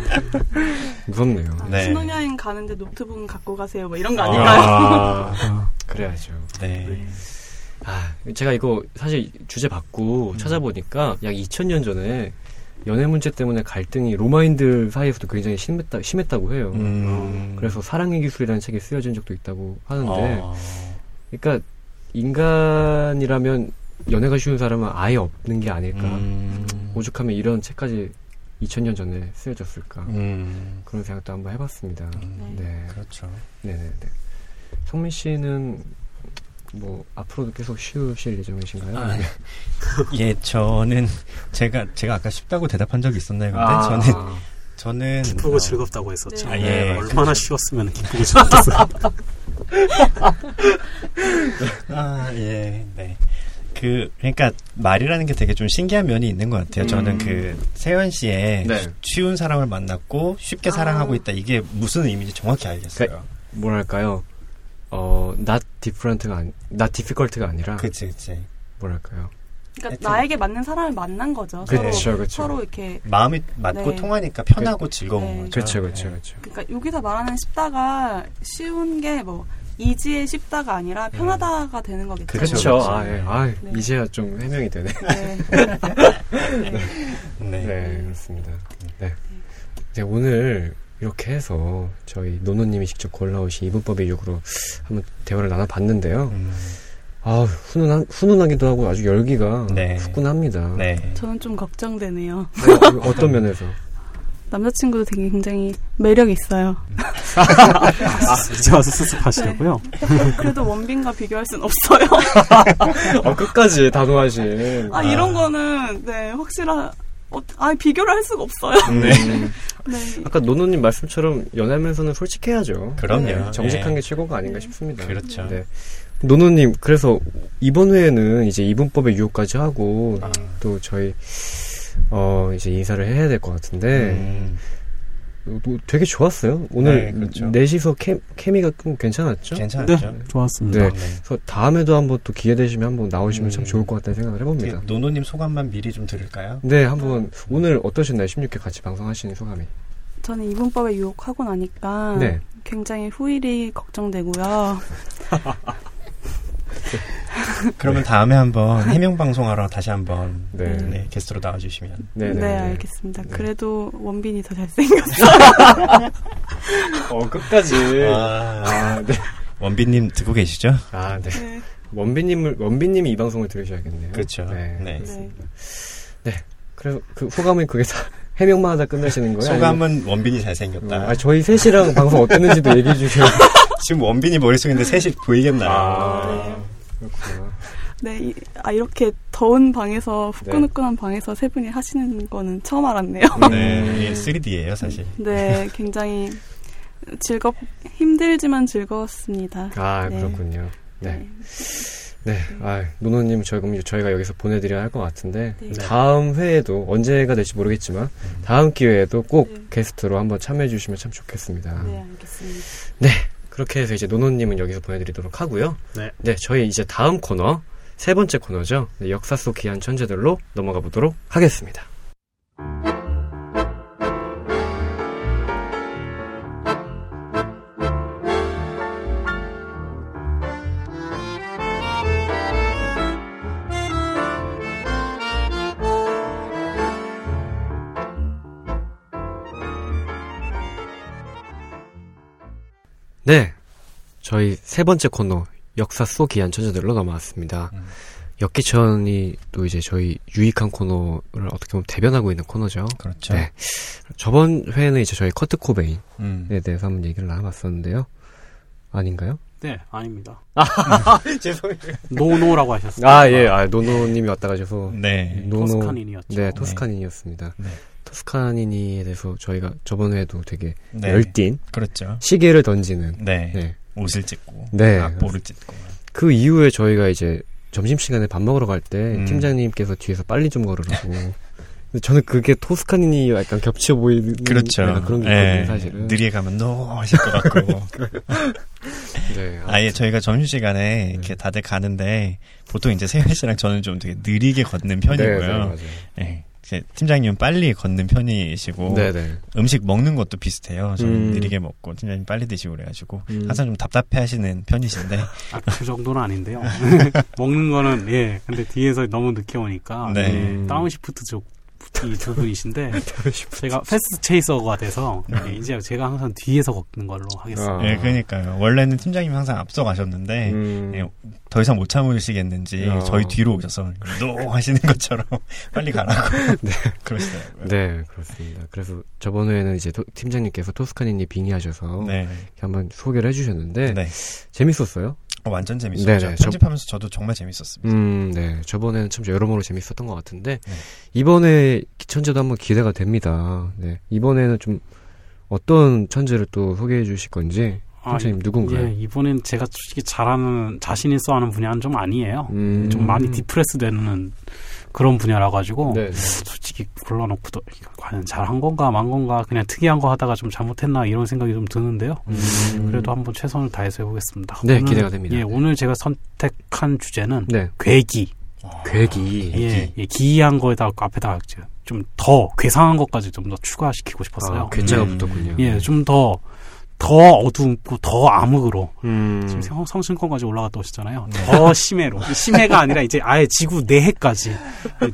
무섭네요. 네. 신혼여행 가는데 노트북 갖고 가세요. 뭐 이런 거 아닐까요? 아, 아, 그래야죠. 네. 네. 아, 제가 이거 사실 주제 받고 음. 찾아보니까 약 2000년 전에 연애 문제 때문에 갈등이 로마인들 사이에서도 굉장히 심했다, 심했다고 해요. 음. 그래서 사랑의 기술이라는 책이 쓰여진 적도 있다고 하는데, 아. 그러니까 인간이라면 연애가 쉬운 사람은 아예 없는 게 아닐까. 음. 오죽하면 이런 책까지 2000년 전에 쓰여졌을까. 음. 그런 생각도 한번 해봤습니다. 음. 네. 그렇죠. 네네네. 성민 씨는 뭐 앞으로도 계속 쉬우실 예정이신가요? 아, 예, 저는 제가 제가 아까 쉽다고 대답한 적이 있었나요? 근데 아. 저는 저는 기쁘고 어, 즐겁다고 했었죠. 네. 아, 예. 얼마나 쉬웠으면 기쁘고 즐겁겠어요. 아, 예, 네. 그 그러니까 말이라는 게 되게 좀 신기한 면이 있는 것 같아요. 음. 저는 그 세연 씨의 네. 쉬운 사람을 만났고 쉽게 아. 사랑하고 있다 이게 무슨 의미인지 정확히 알겠어요. 그러니까 뭐랄까요? 어, not different가 아니, not difficult가 아니라. 그치, 그치. 뭐랄까요? 그러니까 나에게 맞는 사람을 만난 거죠. 그쵸, 서로, 그쵸. 서로 이렇게 마음이 맞고 네. 통하니까 편하고 그, 즐거운 네. 거죠. 그렇죠, 그렇죠, 그렇죠. 그러니까 여기서 말하는 쉽다가 쉬운 게 뭐 이지에 쉽다가 아니라 네. 편하다가 되는 거겠죠. 그렇죠. 아, 예. 아, 네. 이제야 좀 해명이 되네. 네. 네. 네. 그렇습니다. 네. 네, 오늘 이렇게 해서 저희 노노님이 직접 골라오신 이분법의 육으로 한번 대화를 나눠봤는데요. 음. 아, 훈훈한, 훈훈하기도 하고 아주 열기가 네. 후끈합니다. 네. 저는 좀 걱정되네요. 네, 어떤 면에서? 남자친구도 되게 굉장히 매력 있어요. 아, 이제 와서 수습하시려고요? 네. 그래도 원빈과 비교할 순 없어요. 어, 끝까지 단호하신. 아, 이런 거는, 네, 확실한, 어, 아, 비교를 할 수가 없어요. 네. 네. 아까 노노님 말씀처럼 연애하면서는 솔직해야죠. 그럼요. 네. 정직한 게 최고가 아닌가 싶습니다. 그렇죠. 네. 노노님, 그래서 이번 회에는 이제 이분법의 유혹까지 하고 아. 또 저희 어 이제 인사를 해야 될 것 같은데 음. 되게 좋았어요. 오늘 네, 그렇죠. 넷이서 케, 케미가 좀 괜찮았죠? 괜찮았죠. 네, 좋았습니다. 네. 네. 그래서 다음에도 한번 또 기회 되시면 한번 나오시면 음. 참 좋을 것 같다는 생각을 해봅니다. 노노님 소감만 미리 좀 들을까요? 네, 한번 오늘 어떠셨나요? 16회 같이 방송하시는 소감이? 저는 이분법에 유혹하고 나니까 네. 굉장히 후일이 걱정되고요. 그러면 다음에 한번 해명 방송하러 다시 한번 네. 네, 게스트로 나와주시면. 네, 네, 네 알겠습니다. 네. 그래도 원빈이 더 잘생겼어요. 어 끝까지. 아, 아, 네. 원빈님 듣고 계시죠? 아 네. 네. 원빈님을 원빈님이 이 방송을 들으셔야겠네요. 그렇죠. 네. 네. 네. 그래서 그 소감은 그게 다 해명만 하다 끝내시는 거예요? 소감은 아니면... 원빈이 잘생겼다. 아, 저희 셋이랑 방송 어땠는지도 얘기해 주세요. 지금 원빈이 머릿속인데 셋이 보이겠나요? 아, 그렇구나. 네, 이, 아, 이렇게 더운 방에서, 후끈후끈한 네. 방에서 세 분이 하시는 거는 처음 알았네요. 네, 3D예요, 사실. 네, 굉장히 즐겁, 힘들지만 즐거웠습니다. 아, 네. 그렇군요. 네. 네. 네, 아, 노노님 저희 저희가 여기서 보내드려야 할 것 같은데 네. 다음 회에도 언제가 될지 모르겠지만 음. 다음 기회에도 꼭 네. 게스트로 한번 참여해 주시면 참 좋겠습니다. 네, 알겠습니다. 네, 그렇게 해서 이제 노노님은 여기서 보내드리도록 하고요. 네, 네, 저희 이제 다음 코너 세 번째 코너죠. 네, 역사 속 귀한 천재들로 넘어가 보도록 하겠습니다. 네. 저희 세 번째 코너, 역사 속 기이한 천재들로 넘어왔습니다. 음. 역기천이 또 이제 저희 유익한 코너를 어떻게 보면 대변하고 있는 코너죠. 그렇죠. 네. 저번 회에는 이제 저희 커트 코베인에 음. 대해서 한번 얘기를 나눠봤었는데요. 아닌가요? 네, 아닙니다. 죄송해요. 노노라고 하셨어요. 아, 예, 아, 노노님이 왔다 가셔서. 네. 노노. 토스카니니였죠. 네, 토스카니니였습니다. 네. 토스카니니에 대해서 저희가 저번에도 되게 네. 열띤 그렇죠. 시계를 던지는 네. 네. 옷을 찢고 네. 악보를 찢고 그 이후에 저희가 이제 점심시간에 밥 먹으러 갈때 음. 팀장님께서 뒤에서 빨리 좀 걸으라고 저는 그게 토스카니니 약간 겹쳐 보이는 그렇죠. 그런 게 있거든요, 네. 사실은. 느리게 가면 노 하실 것 같고. 네, 아예 저희가 점심 시간에 네. 이렇게 다들 가는데 보통 이제 세현 씨랑 저는 좀 되게 느리게 걷는 편이고요. 네, 네, 네. 팀장님은 빨리 걷는 편이시고 네네. 음식 먹는 것도 비슷해요. 저는 음. 느리게 먹고 팀장님 빨리 드시고 그래가지고 음. 항상 좀 답답해하시는 편이신데 아, 그 정도는 아닌데요. 먹는 거는 예 근데 뒤에서 너무 늦게 오니까 네. 예, downshift족 이두 분이신데 제가 fast chaser가 돼서 네. 이제 제가 항상 뒤에서 걷는 걸로 하겠습니다. 예, 네, 그러니까요. 원래는 팀장님이 항상 앞서 가셨는데 음. 예, 더 이상 못 참으시겠는지 어. 저희 뒤로 오셔서 노 하시는 것처럼 빨리 가라고 네. 그러시더라고요. 네, 그렇습니다. 그래서 저번에는 이제 도, 팀장님께서 토스카니님 빙의하셔서 네. 한번 소개를 해주셨는데 네. 재밌었어요. 어, 완전 재밌었죠. 네네, 편집하면서 저, 도 정말 재밌었습니다. 음, 네. 저번에는 참 여러모로 재밌었던 것 같은데 네. 이번에 천재도 한번 기대가 됩니다. 네. 이번에는 좀 어떤 천재를 또 소개해 주실 건지 선생님 아, 누군가요? 예, 이번엔 제가 솔직히 잘하는 자신 있어 하는 분야는 좀 아니에요. 음. 좀 많이 디프레스 되는 그런 분야라 가지고 네, 네. 솔직히 골라놓고도 과연 잘한 건가 만 건가 그냥 특이한 거 하다가 좀 잘못했나 이런 생각이 좀 드는데요. 음. 그래도 한번 최선을 다해서 해보겠습니다. 네, 오늘, 기대가 됩니다. 예, 오늘 제가 선택한 주제는 네. 괴기. 아, 괴기. 예, 예, 기이한 거에다 앞에다 좀더 괴상한 것까지 좀 더 추가시키고 싶었어요. 아, 괴자가 음. 붙었군요. 예, 좀더 더 어둡고 더 암흑으로 음. 지금 성, 성신권까지 올라갔다 오셨잖아요. 네. 더 심해로 심해가 아니라 이제 아예 지구 내해까지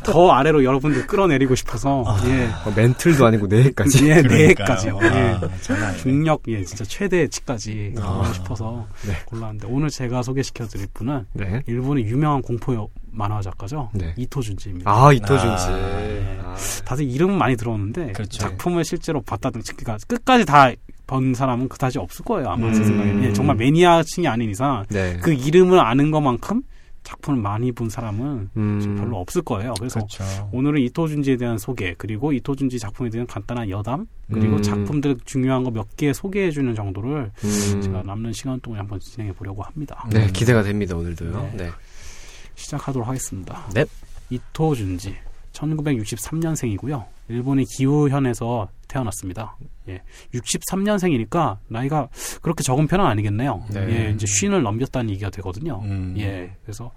더 아래로 여러분들 끌어내리고 싶어서 아, 예 어, 멘틀도 아니고 내해까지 예 내해까지요. 예. 아, 중력 예 진짜 최대치까지 아. 가고 싶어서 네. 골랐는데 오늘 제가 소개시켜드릴 분은 네. 일본의 유명한 공포 만화 작가죠. 네. 이토준지입니다. 아 이토준지. 아, 네. 다들 이름 많이 들었는데 그렇죠. 작품을 실제로 봤다든지 그러니까 끝까지 다 번 사람은 그다지 없을 거예요 아마 음. 제 생각에 예, 정말 매니아층이 아닌 이상 네. 그 이름을 아는 것만큼 작품을 많이 본 사람은 음. 별로 없을 거예요. 그래서 그렇죠. 오늘은 이토준지에 대한 소개 그리고 이토준지 작품에 대한 간단한 여담 그리고 음. 작품들 중요한 거 몇 개 소개해 주는 정도를 음. 제가 남는 시간 동안 한번 진행해 보려고 합니다. 네, 기대가 됩니다 오늘도요. 네. 네. 시작하도록 하겠습니다. 네. 이토준지 1963년생이고요. 일본의 기후현에서 태어났습니다. 예. 63년생이니까 나이가 그렇게 적은 편은 아니겠네요. 네. 예, 이제 쉰을 넘겼다는 얘기가 되거든요. 음. 예. 그래서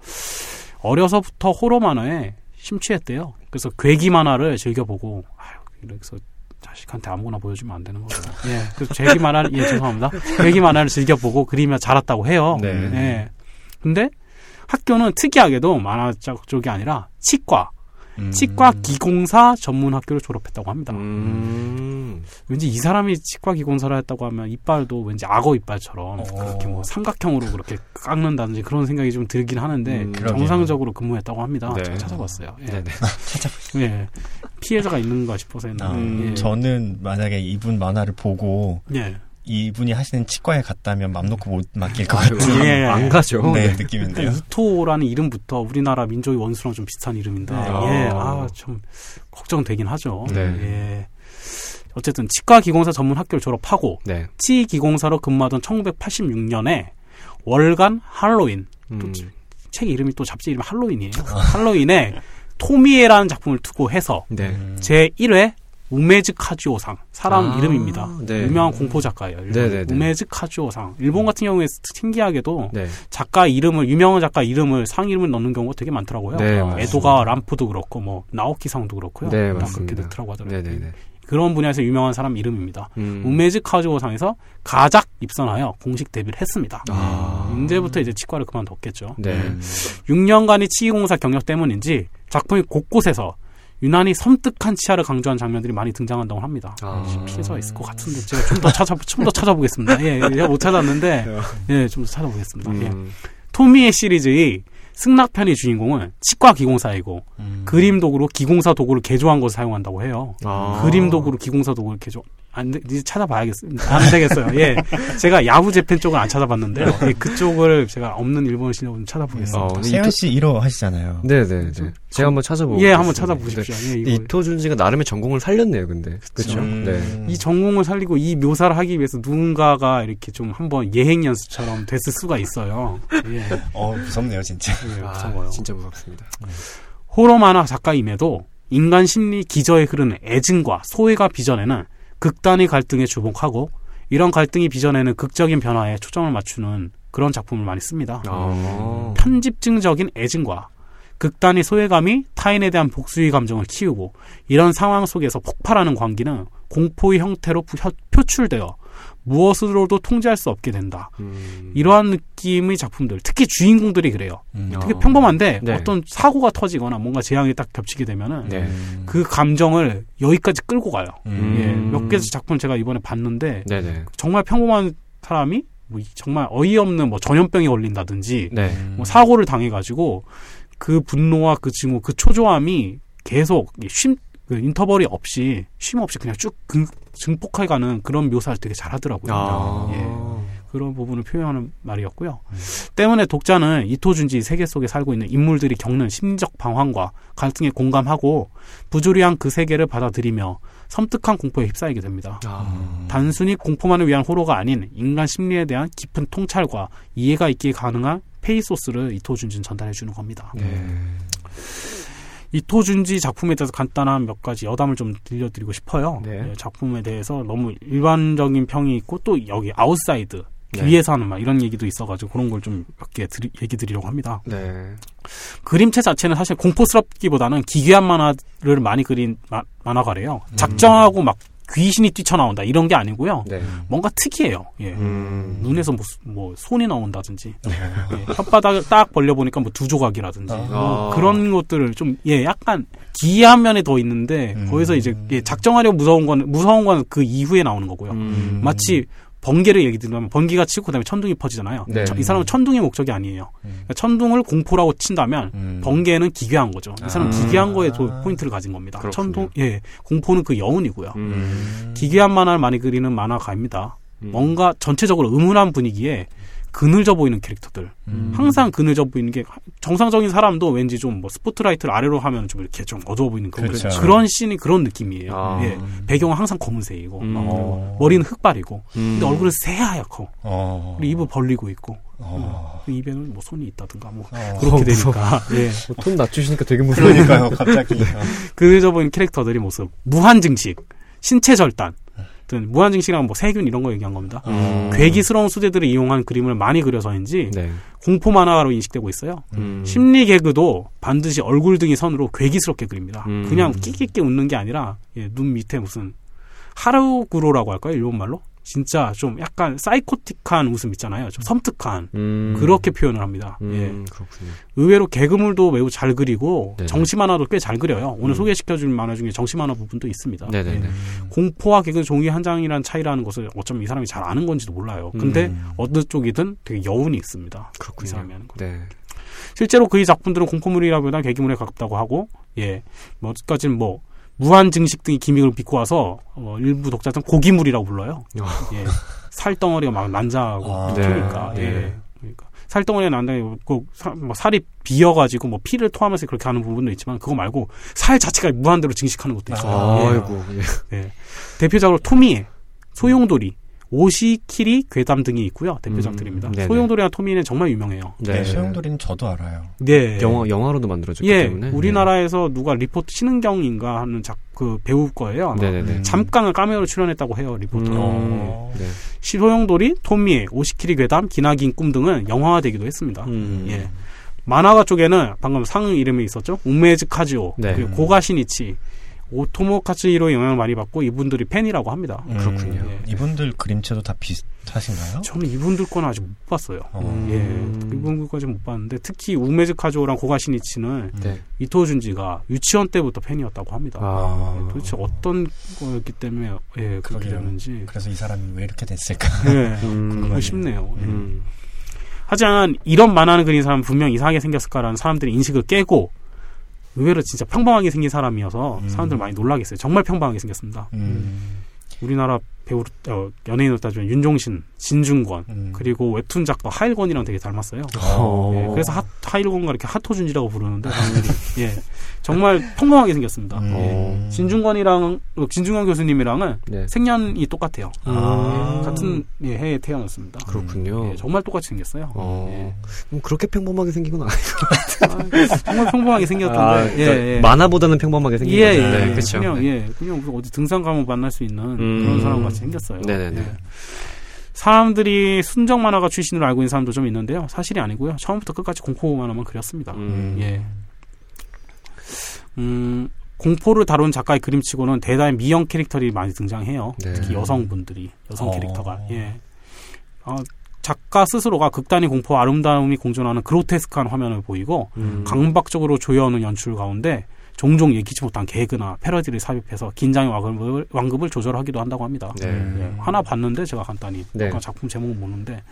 어려서부터 호러 만화에 심취했대요. 그래서 괴기 만화를 즐겨보고 아유, 그래서 자식한테 아무거나 보여주면 안 되는 거죠. 예. 그래서 괴기 만화를 예, 죄송합니다. 괴기 만화를 즐겨보고 그리며 자랐다고 해요. 네. 예. 근데 학교는 특이하게도 만화 쪽이 아니라 치과 음. 치과 기공사 전문 학교를 졸업했다고 합니다. 음. 왠지 이 사람이 치과 기공사를 했다고 하면 이빨도 왠지 악어 이빨처럼 오. 어. 그렇게 뭐 삼각형으로 그렇게 깎는다든지 그런 생각이 좀 들긴 하는데 음, 정상적으로 근무했다고 합니다. 네. 제가 찾아봤어요. 예. 찾아. 예. 피해자가 있는가 싶어서 했는데. 아, 예. 저는 만약에 이분 만화를 보고 예. 이분이 하시는 치과에 갔다면 맘 놓고 못 맡길 것 같은 예, 안 가죠. 네, 네. 느낌인데요. 이토라는 이름부터 우리나라 민족의 원수랑 좀 비슷한 이름인데 아. 예, 아, 좀 걱정되긴 하죠. 네. 예. 어쨌든 치과 기공사 전문 학교를 졸업하고 네. 치 기공사로 근무하던 1986년에 월간 할로윈 음. 또 책 이름이 또 잡지 이름이 할로윈이에요. 아. 할로윈에 토미에라는 작품을 투고해서 네. 제 1회 우메즈 카즈오상 사람 아, 이름입니다. 네. 유명한 공포 작가예요. 네, 네, 네, 우메즈 카즈오상. 일본 같은 경우에 신기하게도 네. 작가 이름을 유명한 작가 이름을 상 이름을 넣는 경우가 되게 많더라고요. 네, 에도가 람프도 그렇고 뭐 나오키상도 그렇고요. 네, 그렇게 됐더라고 하더라고요. 네, 네, 네. 그런 분야에서 유명한 사람 이름입니다. 음. 우메즈 카즈오상에서 가작 입선하여 공식 데뷔를 했습니다. 아. 이제부터 이제 치과를 그만뒀겠죠. 네. 6년간의 치기공사 경력 때문인지 작품이 곳곳에서 유난히 섬뜩한 치아를 강조한 장면들이 많이 등장한다고 합니다. 아. 피해자가 있을 것 같은데 제가 좀 더 찾아 좀 더 찾아보겠습니다. 예, 제가 못 찾았는데 예, 좀 더 찾아보겠습니다. 예. 음. 예. 토미의 시리즈의 승낙편의 주인공은 치과 기공사이고 음. 그림 도구로 기공사 도구를 개조한 것을 사용한다고 해요. 아. 그림 도구로 기공사 도구를 개조 안, 이제 찾아봐야겠어요. 안 되겠어요. 예. 제가 야후 재팬 쪽을 안 찾아봤는데요. 예, 그쪽을 제가 없는 일본 실력을 좀 찾아보겠습니다. 어, 세현 씨 1호 하시잖아요. 네네. 네. 제가 한번 찾아보고. 예, 한번 찾아보십시오. 예, 이토준 씨가 나름의 전공을 살렸네요, 근데. 그렇죠. 음. 네. 이 전공을 살리고 이 묘사를 하기 위해서 누군가가 이렇게 좀 한번 예행 연습처럼 됐을 수가 있어요. 예. 어, 무섭네요, 진짜. 예, 무서워요. 아, 진짜 무섭습니다. 음. 호러 만화 작가임에도 인간 심리 기저에 흐르는 애증과 소외가 비전에는 극단의 갈등에 주목하고 이런 갈등이 빚어내는 극적인 변화에 초점을 맞추는 그런 작품을 많이 씁니다. 아. 편집증적인 애증과 극단의 소외감이 타인에 대한 복수의 감정을 키우고 이런 상황 속에서 폭발하는 광기는 공포의 형태로 표출되어 무엇으로도 통제할 수 없게 된다. 음. 이러한 느낌의 작품들, 특히 주인공들이 그래요. 음. 되게 어. 평범한데 네. 어떤 사고가 터지거나 뭔가 재앙이 딱 겹치게 되면은 네. 그 감정을 여기까지 끌고 가요. 음. 예, 몇개 작품 제가 이번에 봤는데 네네. 정말 평범한 사람이 뭐 정말 어이없는 뭐 전염병에 걸린다든지 네. 뭐 사고를 당해가지고 그 분노와 그 증오, 그 초조함이 계속 쉼, 그 인터벌이 없이 쉼 없이 그냥 쭉 증폭해가는 그런 묘사를 되게 잘하더라고요. 아. 예. 그런 부분을 표현하는 말이었고요. 음. 때문에 독자는 이토준지 세계 속에 살고 있는 인물들이 겪는 심리적 방황과 갈등에 공감하고 부조리한 그 세계를 받아들이며 섬뜩한 공포에 휩싸이게 됩니다. 아. 단순히 공포만을 위한 호러가 아닌 인간 심리에 대한 깊은 통찰과 이해가 있기에 가능한 페이소스를 이토준지는 전달해 주는 겁니다. 네. 이토준지 작품에 대해서 간단한 몇 가지 여담을 좀 들려드리고 싶어요. 네. 네, 작품에 대해서 너무 일반적인 평이 있고 또 여기 outside 네. 위에서 하는 막 이런 얘기도 있어가지고 그런 걸 좀 몇 개 얘기 드리려고 합니다. 네. 그림체 자체는 사실 공포스럽기보다는 기괴한 만화를 많이 그린 마, 만화가래요. 음. 작정하고 막 귀신이 뛰쳐나온다 이런 게 아니고요. 네. 뭔가 특이해요. 예. 음. 눈에서 뭐, 뭐, 손이 나온다든지 네. 예. 혓바닥을 딱 벌려 보니까 뭐 두 조각이라든지 아. 뭐 그런 것들을 좀 예 약간 기이한 면에 더 있는데 음. 거기서 이제 예, 작정하려 무서운 건 무서운 건 그 이후에 나오는 거고요. 음. 마치 번개를 얘기 들으면 번개가 치고 그다음에 천둥이 퍼지잖아요. 네. 이 사람은 천둥의 목적이 아니에요. 음. 그러니까 천둥을 공포라고 친다면 음. 번개는 기괴한 거죠. 이 사람은 아. 기괴한 거에 도 포인트를 가진 겁니다. 천둥 예 공포는 그 여운이고요. 음. 기괴한 만화를 많이 그리는 만화가입니다. 음. 뭔가 전체적으로 음울한 분위기에 그늘져 보이는 캐릭터들. 음. 항상 그늘져 보이는 게 정상적인 사람도 왠지 좀 뭐 스포트라이트를 아래로 하면 좀 이렇게 좀 어두워 보이는 그런 그렇죠. 그런 씬이 그런 느낌이에요. 아. 예. 배경은 항상 검은색이고 음. 어. 머리는 흑발이고 음. 근데 얼굴은 새하얗고 어. 그리고 입을 벌리고 있고 어. 그 입에는 뭐 손이 있다든가 뭐 어. 그렇게 되니까 예. 뭐톤 낮추시니까 되게 무서우니까요 갑자기 그늘져 보이는 캐릭터들이 모습 무한 증식 신체 절단 어떤 무한증식이랑 뭐 세균 이런 거 얘기한 겁니다. 음. 괴기스러운 수제들을 이용한 그림을 많이 그려서인지 네. 공포 만화로 인식되고 있어요. 음. 심리 개그도 반드시 얼굴 등이 선으로 괴기스럽게 그립니다. 음. 그냥 끼끼끼 웃는 게 아니라 예, 눈 밑에 무슨 하루구로라고 할까요? 일본 말로? 진짜 좀 약간 사이코틱한 웃음 있잖아요. 좀 섬뜩한 음. 그렇게 표현을 합니다. 음, 예. 그렇군요. 의외로 개그물도 매우 잘 그리고 네네. 정치 만화도 꽤 잘 그려요. 오늘 음. 소개시켜준 만화 중에 정치 만화 부분도 있습니다. 예. 공포와 개그 종이 한 장이라는 차이라는 것을 어쩌면 이 사람이 잘 아는 건지도 몰라요. 근데 음. 어느 쪽이든 되게 여운이 있습니다. 그렇군요. 이 사람이 하는 거. 네. 실제로 그의 작품들은 공포물이라기보다 개그물에 가깝다고 하고 예 뭐까지는 뭐 무한 증식 등의 기믹을 빚고 와서 어, 일부 독자들은 고기물이라고 불러요. 아. 예. 살덩어리가 막 난자하고 아, 그러니까 네. 예. 네. 그러니까 살덩어리가 난다고 그뭐 살이 비어가지고 뭐 피를 토하면서 그렇게 하는 부분도 있지만 그거 말고 살 자체가 무한대로 증식하는 것도 있어요. 아, 예. 아이고. 예. 예. 대표적으로 토미에 소용돌이 오시 키리 괴담 등이 있고요. 대표작들입니다. 음, 소용돌이와 토미는 정말 유명해요. 네, 네. 소용돌이는 저도 알아요. 네. 영화, 영화로도 만들어졌기 예, 때문에. 우리나라에서 네. 누가 리포트 신은경인가 하는 작, 그 배우 거예요. 네네네. 잠깐은 카메오로 출연했다고 해요, 리포터. 음, 네. 소용돌이, 토미, 오시키리 괴담, 기나긴 꿈 등은 영화화되기도 했습니다. 음. 예. 만화가 쪽에는 방금 상 이름이 있었죠. 우메즈 카즈오, 네. 그리고 고가시니치, 오토모카츠히로 영향을 많이 받고 이분들이 팬이라고 합니다. 음, 그렇군요. 예. 이분들 그림체도 다 비슷하신가요? 저는 이분들 거는 아직 못 봤어요. 어. 예, 이분들 거는 못 봤는데 특히 우메즈 카조랑 고가시니치는 네. 이토 준지가 유치원 때부터 팬이었다고 합니다. 아. 예, 도대체 어떤 거였기 때문에 예, 그렇게 됐는지. 그래서 이 사람이 왜 이렇게 됐을까? 예, 음, 싶네요. 예. 음. 하지만 이런 만화를 그린 사람은 분명 이상하게 생겼을까라는 사람들의 인식을 깨고 의외로 진짜 평범하게 생긴 사람이어서 음. 사람들 많이 놀라겠어요. 정말 평범하게 생겼습니다. 음. 우리나라 배우 어, 연예인으로 따지면 윤종신, 진중권 음. 그리고 웹툰 작가 하일권이랑 되게 닮았어요. 어. 예, 그래서 하, 하일권과 이렇게 하토준지라고 부르는데 사람들이 예, 정말 평범하게 생겼습니다. 음. 예, 진중권이랑 진중권 교수님이랑은 네. 생년이 똑같아요. 아. 예, 같은 예, 해에 태어났습니다. 그렇군요. 예, 정말 똑같이 생겼어요. 어. 예. 그렇게 평범하게 생긴 건 아니고 아, 정말 평범하게 생겼던데 아, 예, 그러니까 예. 만화보다는 평범하게 생긴 예, 거죠. 네, 그렇죠. 그냥 예, 그냥 어디 등산 가면 만날 수 있는 음. 그런 사람 같이 생겼어요. 네네네. 예. 사람들이 순정 만화가 출신으로 알고 있는 사람도 좀 있는데요. 사실이 아니고요. 처음부터 끝까지 공포 만화만 그렸습니다. 음. 예. 음, 공포를 다룬 작가의 그림치고는 대단히 미형 캐릭터들이 많이 등장해요. 네. 특히 여성분들이 여성 어. 캐릭터가 예. 어, 작가 스스로가 극단의 공포와 아름다움이 공존하는 그로테스크한 화면을 보이고 음. 강박적으로 조여오는 연출 가운데 종종 예기치 못한 개그나 패러디를 삽입해서 긴장의 완급을, 완급을 조절하기도 한다고 합니다. 네. 네. 하나 봤는데 제가 간단히 네. 작품 제목은 모르는데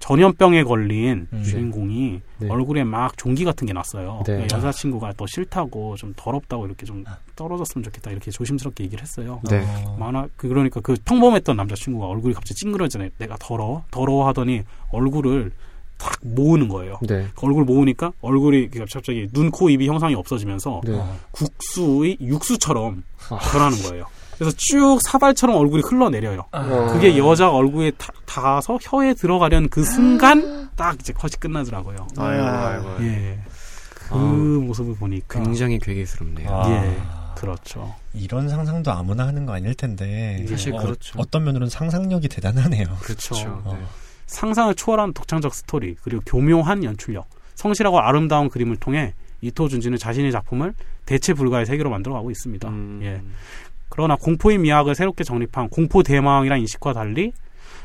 전염병에 걸린 음. 주인공이 네. 얼굴에 막 종기 같은 게 났어요. 네. 여자친구가 더 싫다고 좀 더럽다고 이렇게 좀 떨어졌으면 좋겠다 이렇게 조심스럽게 얘기를 했어요. 네. 만화 그 그러니까 그 평범했던 남자친구가 얼굴이 갑자기 찡그러지네. 내가 더러 더러워 하더니 얼굴을 탁 모으는 거예요. 네. 그 얼굴 모으니까 얼굴이 갑자기 눈, 코, 입이 형상이 없어지면서 네. 국수의 육수처럼 아. 변하는 거예요. 그래서 쭉 사발처럼 얼굴이 흘러내려요. 아. 그게 여자 얼굴에 타, 닿아서 혀에 들어가려는 그 순간 딱 이제 컷이 끝나더라고요. 아이고, 아이고. 예. 그 아. 모습을 보니까 굉장히 괴기스럽네요. 아. 예. 그렇죠. 이런 상상도 아무나 하는 거 아닐 텐데 사실 어, 그렇죠. 어떤 면으로는 상상력이 대단하네요. 그렇죠. 그렇죠. 어. 네. 상상을 초월한 독창적 스토리 그리고 교묘한 연출력, 성실하고 아름다운 그림을 통해 이토 준지는 자신의 작품을 대체 불가의 세계로 만들어가고 있습니다. 음. 예. 그러나 공포의 미학을 새롭게 정립한 공포 대망이란 인식과 달리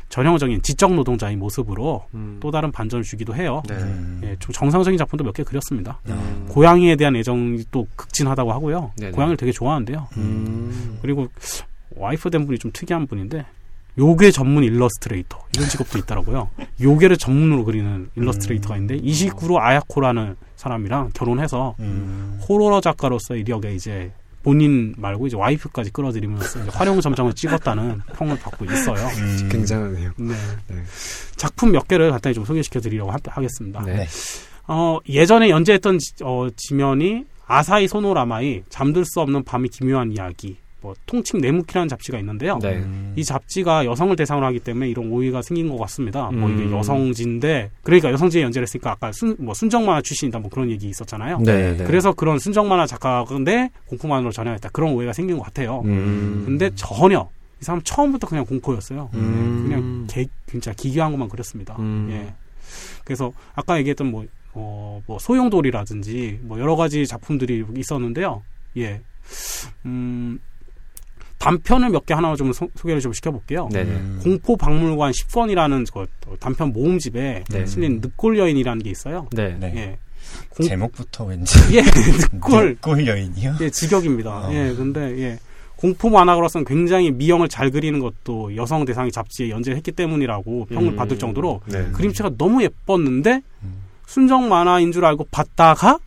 전형적인 지적 노동자의 모습으로 음. 또 다른 반전을 주기도 해요. 네. 예, 좀 정상적인 작품도 몇 개 그렸습니다. 음. 고양이에 대한 애정이 또 극진하다고 하고요. 네네. 고양이를 되게 좋아한대요. 음. 그리고 와이프 된 분이 좀 특이한 분인데 요괴 전문 일러스트레이터 이런 직업도 있더라고요. 요괴를 전문으로 그리는 일러스트레이터가 있는데 음. 이시구로 아야코라는 사람이랑 결혼해서 음. 호러 작가로서 이력에 이제 본인 말고 이제 와이프까지 끌어들이면서 활용 점정을 찍었다는 평을 받고 있어요. 음. 굉장하네요. 네. 네. 작품 몇 개를 간단히 좀 소개시켜 드리려고 하겠습니다. 네. 어, 예전에 연재했던 어, 지면이 아사히 소노라마의 잠들 수 없는 밤의 기묘한 이야기, 뭐 통칭 네무키라는 잡지가 있는데요. 네. 음. 이 잡지가 여성을 대상으로 하기 때문에 이런 오해가 생긴 것 같습니다. 음. 뭐 이게 음. 여성지인데 그러니까 여성지에 연재를 했으니까 아까 순, 뭐 순정 만화 출신이다 뭐 그런 얘기 있었잖아요. 네, 네. 그래서 그런 순정 만화 작가인데 공포 만화로 전향했다 그런 오해가 생긴 것 같아요. 음. 근데 전혀 이 사람 처음부터 그냥 공포였어요. 음. 그냥 개, 진짜 기괴한 것만 그렸습니다. 음. 예. 그래서 아까 얘기했던 뭐, 어, 뭐 소용돌이라든지 뭐 여러 가지 작품들이 있었는데요. 예. 음, 단편을 몇 개 하나 좀 소, 개를 좀 시켜볼게요. 음. 공포 박물관 10권이라는 그 단편 모음집에 네. 실린 늑골 여인이라는 게 있어요. 네. 네. 예. 공... 제목부터 왠지 예 늑골 늑골 여인이요? 예 직역입니다. 어. 예 근데 예 공포 만화가로서는 굉장히 미형을 잘 그리는 것도 여성 대상의 잡지에 연재했기 때문이라고 평을 음. 받을 정도로 네. 그림체가 너무 예뻤는데 음. 순정 만화인 줄 알고 봤다가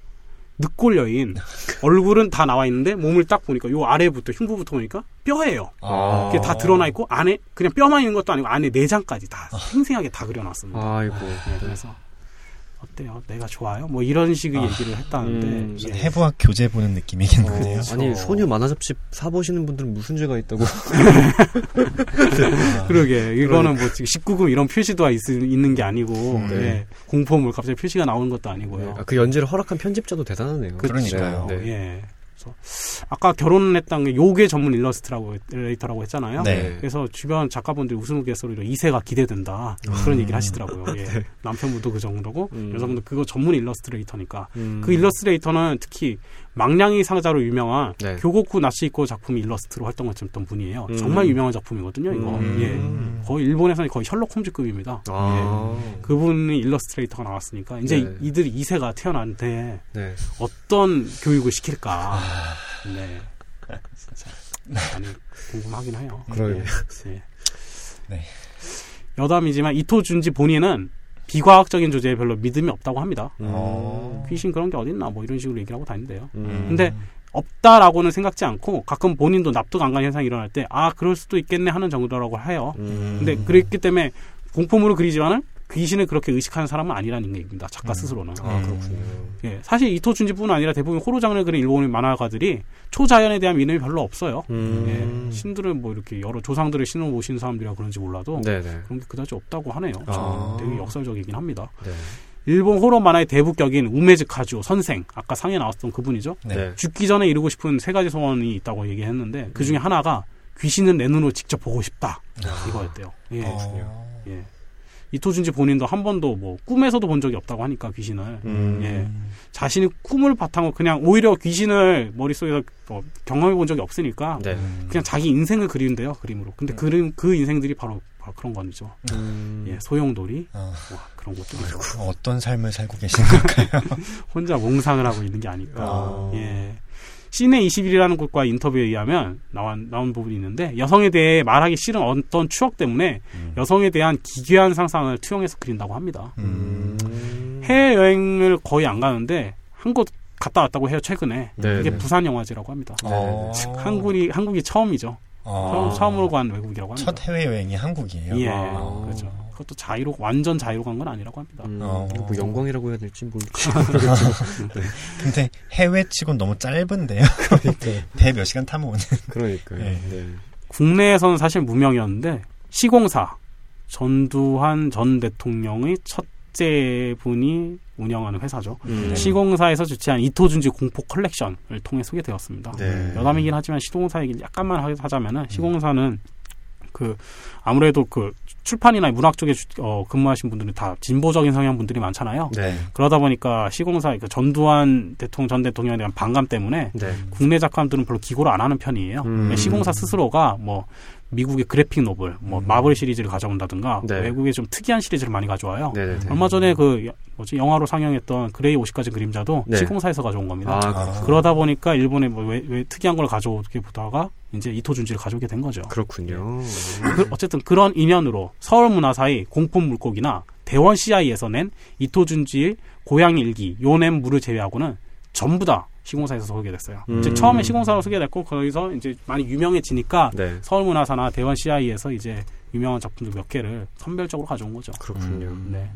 늑골 여인 얼굴은 다 나와 있는데 몸을 딱 보니까 요 아래부터 흉부부터 보니까 뼈예요. 아. 그게 다 드러나 있고 안에 그냥 뼈만 있는 것도 아니고 안에 내장까지 다 아. 생생하게 다 그려놨습니다. 아이고. 네, 그래서 어때요? 내가 좋아요? 뭐 이런 식의 아, 얘기를 했다는데 음, 예. 해부학 교재 보는 느낌이겠는데요. 어, 아니 소녀 만화 잡지 사 보시는 분들은 무슨 죄가 있다고? 그러게 이거는 뭐 지금 19금 이런 표시도 있, 있는 게 아니고 음, 네. 예. 공포물 갑자기 표시가 나오는 것도 아니고요. 네. 아, 그 연재를 허락한 편집자도 대단하네요. 그러니까요. 네. 예. 그래서 아까 결혼했던 게 요괴 전문 일러스트라고 레이터라고 했잖아요. 네. 그래서 주변 작가분들이 우스갯소리로 이세가 기대된다 음. 그런 얘기를 하시더라고요. 예. 네. 남편분도 그 정도고 음. 여성분도 그거 전문 일러스트레이터니까 음. 그 일러스트레이터는 특히 망냥이 상자로 유명한 네. 교고쿠 나시코 작품 일러스트로 활동했던 분이에요. 음. 정말 유명한 작품이거든요. 이거 음. 예. 거의 일본에서는 거의 셜록 홈즈급입니다. 아. 예. 그분이 일러스트레이터가 나왔으니까 이제 네. 이들이 이세가 태어났는데 네. 어떤 교육을 시킬까. 아. 네. 진짜 많이 궁금하긴 해요. 그러요 네. 네. 여담이지만 이토 준지 본인은 비과학적인 조제에 별로 믿음이 없다고 합니다. 음. 귀신 그런 게 어딨나 뭐 이런 식으로 얘기를 하고 다닌대요. 음. 근데 없다라고는 생각지 않고 가끔 본인도 납득 안 가는 현상이 일어날 때 아 그럴 수도 있겠네 하는 정도라고 해요. 음. 근데 그랬기 때문에 공포물을 그리지만은 귀신을 그렇게 의식하는 사람은 아니라는 얘기입니다. 작가 음. 스스로는. 아, 그렇군요. 예, 사실 이토 준지뿐 아니라 대부분 호로 장르를 그린 일본의 만화가들이 초자연에 대한 믿음이 별로 없어요. 음. 예, 신들은 뭐 이렇게 여러 조상들을 신을 모신 사람들이라 그런지 몰라도 네네. 그런 게 그다지 없다고 하네요. 아. 되게 역설적이긴 합니다. 네. 일본 호러 만화의 대부격인 우메즈 카주 선생 아까 상에 나왔던 그분이죠. 네. 죽기 전에 이루고 싶은 세 가지 소원이 있다고 얘기했는데 그 중에 음. 하나가 귀신은 내 눈으로 직접 보고 싶다 아. 이거였대요. 예. 아. 예. 이토준지 본인도 한 번도 뭐 꿈에서도 본 적이 없다고 하니까 귀신을 음. 예 자신이 꿈을 바탕으로 그냥 오히려 귀신을 머릿속에서 뭐 경험해 본 적이 없으니까 네. 그냥 자기 인생을 그리는데요 그림으로 근데 음. 그림 그 인생들이 바로, 그런 거죠 음. 예 소용돌이 어. 와, 그런 것도 있고 어떤 삶을 살고 계신 걸까요 혼자 몽상을 하고 있는 게 아닐까 어. 예 시내 21이라는 곳과 인터뷰에 의하면 나온, 나온 부분이 있는데 여성에 대해 말하기 싫은 어떤 추억 때문에 음. 여성에 대한 기괴한 상상을 투영해서 그린다고 합니다. 음. 해외여행을 거의 안 가는데 한 곳 갔다 왔다고 해요 최근에 네 이게 네. 부산 영화제라고 합니다. 어. 한국이 한국이 처음이죠. 어. 처음, 으로간 외국이라고 합니다. 첫 해외 여행이 한국이에요. 예, 아. 그렇죠. 그것도 자유로 완전 자유로 간 건 아니라고 합니다. 음, 어. 뭐 영광이라고 해야 될지 모르겠죠. 네. 근데 해외 치곤 너무 짧은데요. 그러니까 배몇 시간 타면 오는. 그러니까요. 네. 네. 국내에서는 사실 무명이었는데 시공사 전두환 전 대통령의 첫째 분이 운영하는 회사죠. 음, 네. 시공사에서 주최한 이토준지 공포 컬렉션을 통해 소개되었습니다. 네. 여담이긴 하지만 시공사 얘기 약간만 하자면은 시공사는 그 아무래도 그 출판이나 문학 쪽에 어, 근무하신 분들은 다 진보적인 성향 분들이 많잖아요. 네. 그러다 보니까 시공사 그 전두환 대통령 전 대통령에 대한 반감 때문에 네. 국내 작가들은 별로 기고를 안 하는 편이에요. 음. 시공사 스스로가 뭐 미국의 graphic novel, 뭐 음. 마블 시리즈를 가져온다든가 네. 외국의 좀 특이한 시리즈를 많이 가져와요. 네네네. 네, 네. 얼마 전에 그 뭐지 영화로 상영했던 그레이 50가지 그림자도 네. 시공사에서 가져온 겁니다. 아, 그러다 보니까 일본에 뭐 왜, 왜 특이한 걸 가져오게 보다가 이제 이토준지를 가져오게 된 거죠. 그렇군요. 그, 어쨌든 그런 인연으로 서울 문화사의 공폰 물고기나 대원 CI에서 낸 이토준지의 고양이 일기, 요넴 물을 제외하고는 전부 다 시공사에서 소개됐어요. 음. 즉 처음에 시공사로 소개됐고 거기서 이제 많이 유명해지니까 네. 서울문화사나 대원 CI에서 이제 유명한 작품들 몇 개를 선별적으로 가져온 거죠. 그렇군요. 음. 네.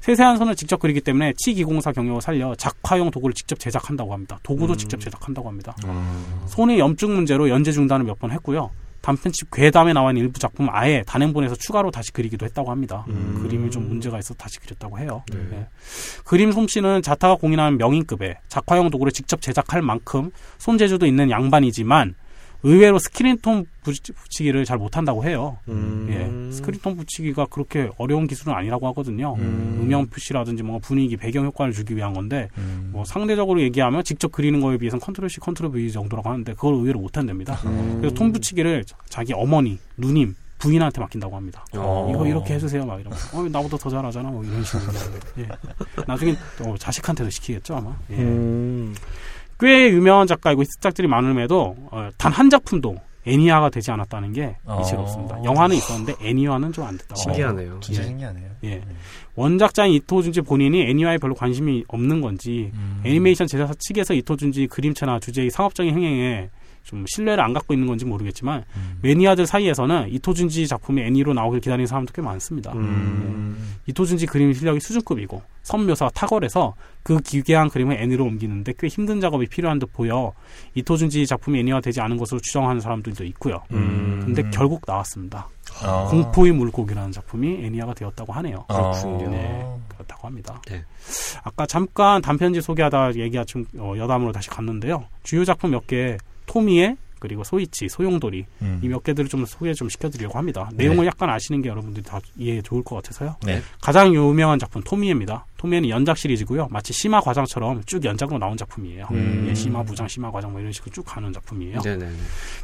세세한 선을 직접 그리기 때문에 치기공사 경력을 살려 작화용 도구를 직접 제작한다고 합니다. 도구도 음. 직접 제작한다고 합니다. 음. 손의 염증 문제로 연재 중단을 몇 번 했고요. 단편집 괴담에 나와 있는 일부 작품 아예 단행본에서 추가로 다시 그리기도 했다고 합니다. 음. 그림이 좀 문제가 있어 다시 그렸다고 해요. 네. 네. 그림 솜씨는 자타가 공인하는 명인급에 작화용 도구를 직접 제작할 만큼 손재주도 있는 양반이지만 의외로 screentone 붙이기를 잘 못한다고 해요. 음. 예, screentone 붙이기가 그렇게 어려운 기술은 아니라고 하거든요. 음. 음영 표시라든지 뭔가 분위기, 배경 효과를 주기 위한 건데 음. 뭐 상대적으로 얘기하면 직접 그리는 거에 비해서는 control C, control V 정도라고 하는데 그걸 의외로 못한답니다. 음. 그래서 톤 붙이기를 자기 어머니, 누님, 부인한테 맡긴다고 합니다. 어. 이거 이렇게 해주세요, 막 이러면서. 어, 나보다 더 잘하잖아, 뭐 이런 식으로. 예. 나중에 또 자식한테도 시키겠죠, 아마. 예. 음. 꽤 유명한 작가이고 히트작들이 많음에도 어, 단한 작품도 애니화가 되지 않았다는 게 어. 이치롭습니다. 영화는 있었는데 애니화는 좀 안 됐다고. 신기하네요. 진짜 예. 신기하네요. 예. 네. 원작자인 이토 준지 본인이 애니화에 별로 관심이 없는 건지 음. 애니메이션 제작사 측에서 이토 준지 그림체나 주제의 상업적인 흥행에 좀 신뢰를 안 갖고 있는 건지 모르겠지만 음. 매니아들 사이에서는 이토준지 작품이 애니로 나오길 기다리는 사람도 꽤 많습니다. 음. 네. 이토준지 그림 실력이 수준급이고 선 묘사가 탁월해서 그 기괴한 그림을 애니로 옮기는데 꽤 힘든 작업이 필요한 듯 보여 이토준지 작품이 애니화 되지 않은 것으로 추정하는 사람들도 있고요. 음. 근데 결국 나왔습니다. 아. 공포의 물고기라는 작품이 애니화가 되었다고 하네요. 그렇군요. 네, 그렇다고 합니다. 네. 아까 잠깐 단편지 소개하다 얘기가 좀 어, 여담으로 다시 갔는데요. 주요 작품 몇개 토미에 그리고 소이치, 소용돌이 음. 이몇 개들을 좀 소개 좀 시켜드리려고 합니다. 네. 내용을 약간 아시는 게 여러분들이 다 이해 좋을 것 같아서요. 네. 가장 유명한 작품 토미에입니다. 토미에는 연작 시리즈고요. 마치 심화 과장처럼 쭉 연작으로 나온 작품이에요. 음. 예, 심화 부장, 심화 과장 뭐 이런 식으로 쭉 가는 작품이에요. 네네.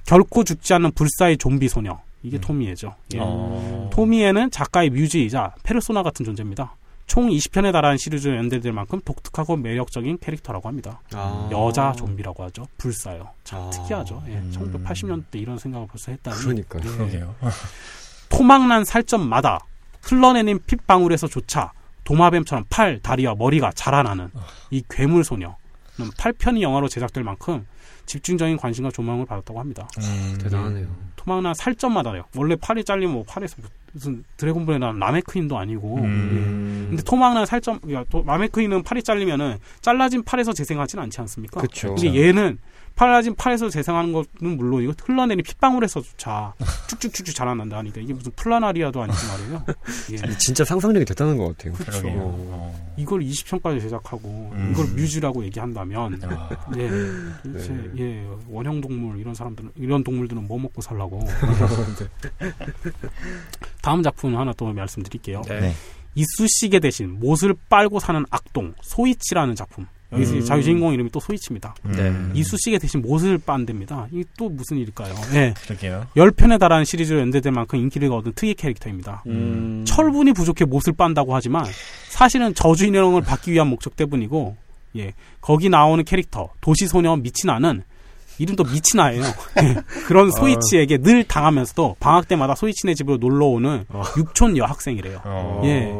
결코 죽지 않는 불사의 좀비 소녀 이게 음. 토미에죠. 예. 어. 토미에는 작가의 뮤즈이자 페르소나 같은 존재입니다. 총 20편에 달하는 시리즈로 연대될 만큼 독특하고 매력적인 캐릭터라고 합니다. 아. 여자 좀비라고 하죠. 불사요. 참 아. 특이하죠. 예, 1980년대 이런 생각을 벌써 했다니. 그러니까요. 예. 그러게요. 토막난 살점마다 흘러내린 핏방울에서조차 도마뱀처럼 팔, 다리와 머리가 자라나는 이 괴물 소녀는 8편이 영화로 제작될 만큼 집중적인 관심과 조망을 받았다고 합니다. 음, 대단하네요. 토막난 살점마다요. 원래 팔이 잘리면 뭐 팔에서 무슨 드래곤볼에 나온 나메크인도 아니고. 음. 예. 근데 토막난 살점, 나메크인은 팔이 잘리면은 잘라진 팔에서 재생하지는 않지 않습니까? 그쵸. 근데 얘는 잘라진 팔에서 재생하는 것은 물론 이거 흘러내린 핏방울에서조차 쭉쭉쭉쭉 자라난다 하니까 이게 무슨 플라나리아도 아니고 말이에요. 예. 진짜 상상력이 대단한 것 같아요. 그렇죠. 어. 이걸 20편까지 제작하고 음. 이걸 뮤즈라고 얘기한다면 아. 예, 네. 예 원형 동물 이런 사람들은 이런 동물들은 뭐 먹고 살라고. 다음 작품 하나 또 말씀드릴게요. 네. 이쑤시개 대신 못을 빨고 사는 악동 소이치라는 작품. 여기서 음. 자기 주인공 이름이 또 소이치입니다. 네. 이쑤시개 대신 못을 빤답니다. 이게 또 무슨 일일까요? 네. 그러게요. 10편에 달하는 시리즈로 연대될 만큼 인기를 얻은 특이 캐릭터입니다. 음. 철분이 부족해 못을 빤다고 하지만 사실은 저주인형을 받기 위한 목적 때문이고 예. 거기 나오는 캐릭터 도시소녀 미치나는 이름도 미치나예요. 예. 그런 어. 소이치에게 늘 당하면서도 방학 때마다 소이치네 집으로 놀러 오는 어. 육촌 여학생이래요. 어. 예.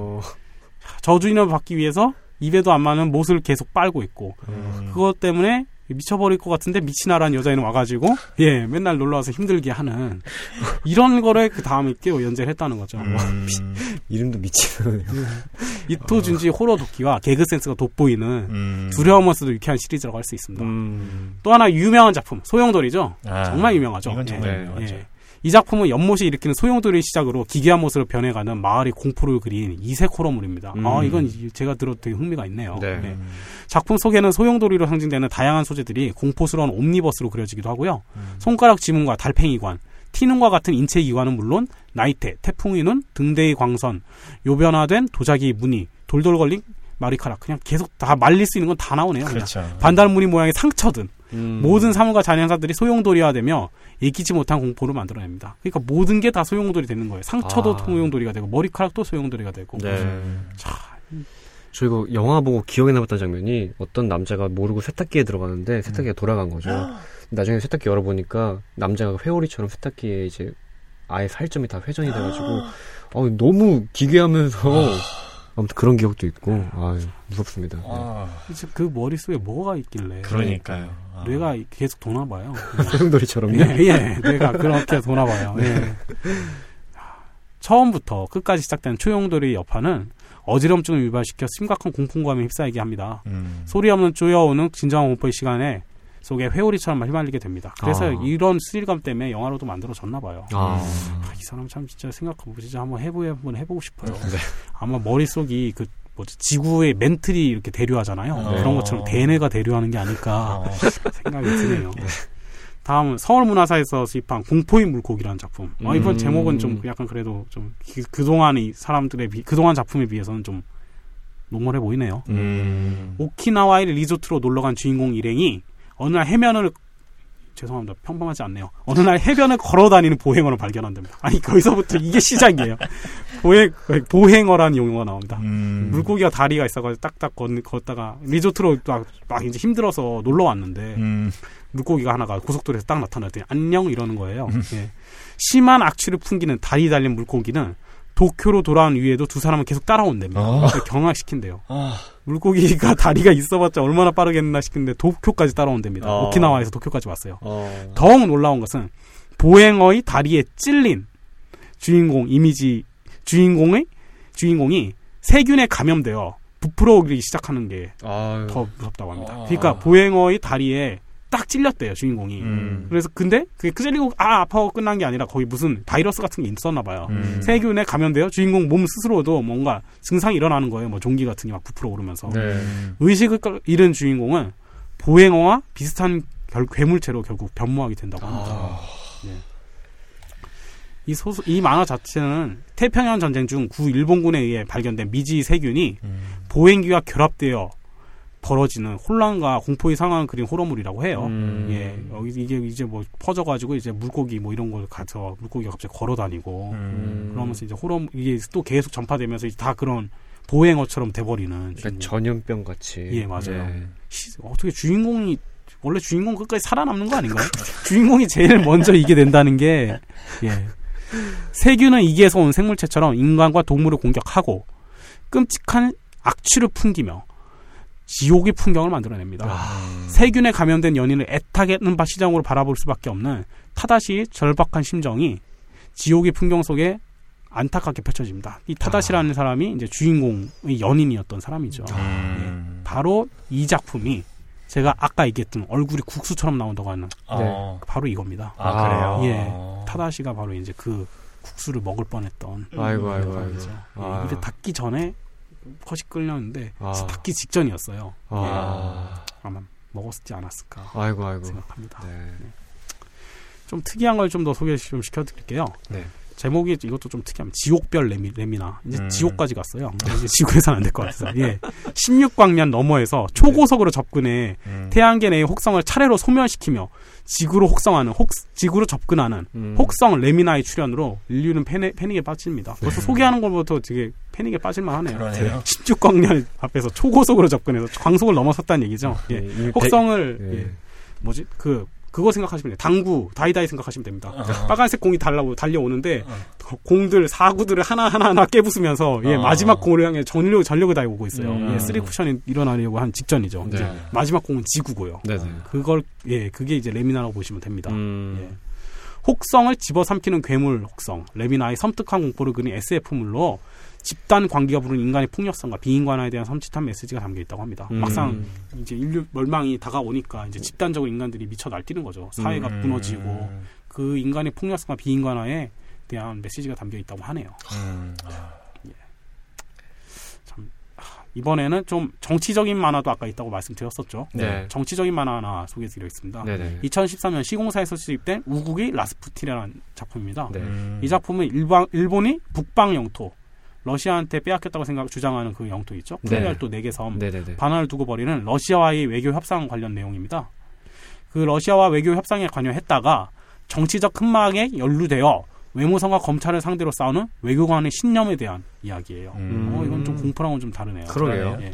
저주인을 받기 위해서 입에도 안 맞는 못을 계속 빨고 있고 음. 그것 때문에 미쳐버릴 것 같은데 미친아라는 여자애는 와가지고 예 맨날 놀러 와서 힘들게 하는 이런 거를 그 다음에 깨워 연재를 했다는 거죠. 음. 이름도 미치네요. 이토 준지 호러 도끼와 개그 센스가 돋보이는 음. 두려우면서도 유쾌한 시리즈라고 할 수 있습니다. 음. 또 하나 유명한 작품 소용돌이죠. 아, 정말 유명하죠. 이건 정말 예, 유명하죠. 예. 이 작품은 연못이 일으키는 소용돌이를 시작으로 기괴한 모습으로 변해가는 마을의 공포를 그린 이색 호러물입니다. 음. 아, 이건 제가 들어도 되게 흥미가 있네요. 네. 네. 작품 속에는 소용돌이로 상징되는 다양한 소재들이 공포스러운 옴니버스로 그려지기도 하고요. 음. 손가락 지문과 달팽이관, 티눈과 같은 인체 기관은 물론 나이테, 태풍의 눈, 등대의 광선, 요변화된 도자기 무늬, 돌돌 걸린 마리카락 그냥 계속 다 말릴 수 있는 건 다 나오네요. 그렇죠. 반달무늬 모양의 상처든 음. 모든 사물과 잔행사들이 소용돌이화되며 예기치 못한 공포를 만들어냅니다. 그러니까 모든 게 다 소용돌이 되는 거예요. 상처도 아. 소용돌이가 되고 머리카락도 소용돌이가 되고. 네. 자, 저 이거 영화 보고 기억에 남았던 장면이 어떤 남자가 모르고 세탁기에 들어가는데 세탁기가 음. 돌아간 거죠. 나중에 세탁기 열어보니까 남자가 회오리처럼 세탁기에 이제 아예 살점이 다 회전이 돼가지고 어, 너무 기괴하면서 아무튼 그런 기억도 있고 아 무섭습니다. 아. 네. 그 머릿속에 뭐가 있길래 그러니까요. 아. 뇌가 계속 도나 봐요. 소용돌이처럼요. 예, 예, 뇌가 그렇게 도나 봐요. 예. 네. 처음부터 끝까지 시작된 초용돌이 여파는 어지럼증을 유발시켜 심각한 공포감에 휩싸이게 합니다. 음. 소리 없는 쪼여오는 진정한 공포의 시간에 속에 회오리처럼 휘말리게 됩니다. 그래서 아. 이런 스릴감 때문에 영화로도 만들어졌나 봐요. 아. 아, 이 사람 참 진짜 생각하고 진짜 한번 해보 한번 해보고 싶어요. 네. 아마 머릿속이 그 뭐지 지구의 멘틀이 이렇게 대류하잖아요. 네. 그런 것처럼 대뇌가 대류하는 게 아닐까 어. 생각이 드네요. 네. 다음은 서울문화사에서 수입한 공포의 물고기라는 작품. 음. 어, 이번 음. 제목은 좀 약간 그래도 좀 그동안의 사람들의 비, 그동안 작품에 비해서는 좀 normal해 보이네요. 음. 오키나와의 리조트로 놀러간 주인공 일행이 어느 날 해면을 죄송합니다. 평범하지 않네요. 어느 날 해변을 걸어 다니는 보행어를 발견한답니다. 아니, 거기서부터 이게 시작이에요. 보행, 보행어라는 용어가 나옵니다. 음. 물고기가 다리가 있어가지고 딱딱 걷, 걷다가 리조트로 막, 막 이제 힘들어서 놀러 왔는데, 음. 물고기가 하나가 고속도로에서 딱 나타났더니 안녕 이러는 거예요. 음. 예. 심한 악취를 풍기는 다리 달린 물고기는 도쿄로 돌아온 이후에도 두 사람은 계속 따라온답니다. 아. 경악시킨대요. 아. 물고기가 다리가 있어봤자 얼마나 빠르겠나 싶은데 도쿄까지 따라온답니다. 아. 오키나와에서 도쿄까지 왔어요. 어. 더욱 놀라운 것은 보행어의 다리에 찔린 주인공 이미지 주인공의 주인공이 세균에 감염되어 부풀어 오기 시작하는 게 더 무섭다고 합니다. 아. 그러니까 보행어의 다리에 딱 찔렸대요 주인공이. 음. 그래서 근데 그게 그 찔리고 아 아파고 끝난 게 아니라 거의 무슨 바이러스 같은 게 있었나 봐요. 음. 세균에 감염되어 주인공 몸 스스로도 뭔가 증상이 일어나는 거예요. 뭐 종기 같은 게 막 부풀어 오르면서 네. 의식을 잃은 주인공은 보행어와 비슷한 결, 괴물체로 결국 변모하게 된다고 합니다. 아. 네. 이 소수 이 만화 자체는 태평양 전쟁 중 구 일본군에 의해 발견된 미지 세균이 음. 보행기와 결합되어 벌어지는 혼란과 공포의 상황을 그린 호러물이라고 해요. 음. 예, 이게 이제 뭐 퍼져가지고 이제 물고기 뭐 이런 걸 가서 물고기가 갑자기 걸어다니고 음. 그러면서 이제 호러 이게 또 계속 전파되면서 다 그런 보행어처럼 돼버리는 그러니까 전염병 같이. 예, 맞아요. 예. 시, 어떻게 주인공이 원래 주인공 끝까지 살아남는 거 아닌가요? 주인공이 제일 먼저 이게 된다는 게 예. 세균은 이기에서 온 생물체처럼 인간과 동물을 공격하고 끔찍한 악취를 풍기며 지옥의 풍경을 만들어냅니다. 아... 세균에 감염된 연인을 애타게 는바 시장으로 바라볼 수밖에 없는 타다시 절박한 심정이 지옥의 풍경 속에 안타깝게 펼쳐집니다. 이 타다시라는 아... 사람이 이제 주인공의 연인이었던 사람이죠. 아... 예. 바로 이 작품이 제가 아까 얘기했던 얼굴이 국수처럼 나온다고 하는 아. 네. 바로 이겁니다. 아, 그래요? 예. 타다시가 바로 이제 그 국수를 먹을 뻔했던 아이고 아이고 아이고. 아. 예, 닿기 전에 컷이 끌렸는데 아. 닿기 직전이었어요. 아. 예. 아마 먹었지 않았을까 아이고, 아이고. 생각합니다. 네. 네. 좀 특이한 걸 좀 더 소개 좀 시켜드릴게요. 네. 제목이 이것도 좀 특이하면 지옥별 레미, 레미나 이제 음. 지옥까지 갔어요. 이제 지구에서는 안 될 것 같아서 예 16광년 너머에서 초고속으로 접근해 음. 태양계 내의 혹성을 차례로 소멸시키며 지구로 혹성하는 혹 지구로 접근하는 음. 혹성 레미나의 출현으로 인류는 패닉, 패닉에 빠집니다. 벌써 네. 소개하는 것부터 되게 패닉에 빠질만 하네요. 그러네요. 16광년 앞에서 초고속으로 접근해서 광속을 넘어섰다는 얘기죠. 예. 네, 혹성을 예. 예. 뭐지 그 그거 생각하시면 돼요. 당구, 다이다이 생각하시면 됩니다. 어. 빨간색 공이 달라고 달려오는데 어. 공들 사구들을 하나 하나 하나 깨부수면서 예, 어. 마지막 공을 향해 전력 전력을 다해 오고 있어요. 음. 예, three cushion이 일어나려고 한 직전이죠. 네. 이제 마지막 공은 지구고요. 네, 네. 그걸 예, 그게 이제 레미나라고 보시면 됩니다. 음. 예. 혹성을 집어삼키는 괴물 혹성, 레미나의 섬뜩한 공포를 그린 SF물로 집단 광기가 부른 인간의 폭력성과 비인간화에 대한 섬찟한 메시지가 담겨 있다고 합니다. 음. 막상 이제 인류 멸망이 다가오니까 이제 집단적으로 인간들이 미쳐 날뛰는 거죠. 사회가 음. 무너지고 그 인간의 폭력성과 비인간화에 대한 메시지가 담겨 있다고 하네요. 음. 예. 참 이번에는 좀 정치적인 만화도 아까 있다고 말씀드렸었죠. 네. 정치적인 만화 하나 소개해드리겠습니다. 네네. 2013년 시공사에서 수입된 우국의 라스푸티라는 작품입니다. 네. 이 작품은 일방, 일본이 북방 영토 러시아한테 빼앗겼다고 생각 주장하는 그 영토 있죠. 크리미알도 네. 4개 섬 네네네. 반환을 두고 벌이는 러시아와의 외교 협상 관련 내용입니다. 그 러시아와 외교 협상에 관여했다가 정치적 흠막에 연루되어 외무성과 검찰을 상대로 싸우는 외교관의 신념에 대한 이야기예요. 음. 어, 이건 좀 공포랑은 좀 다르네요. 그러게요. 예.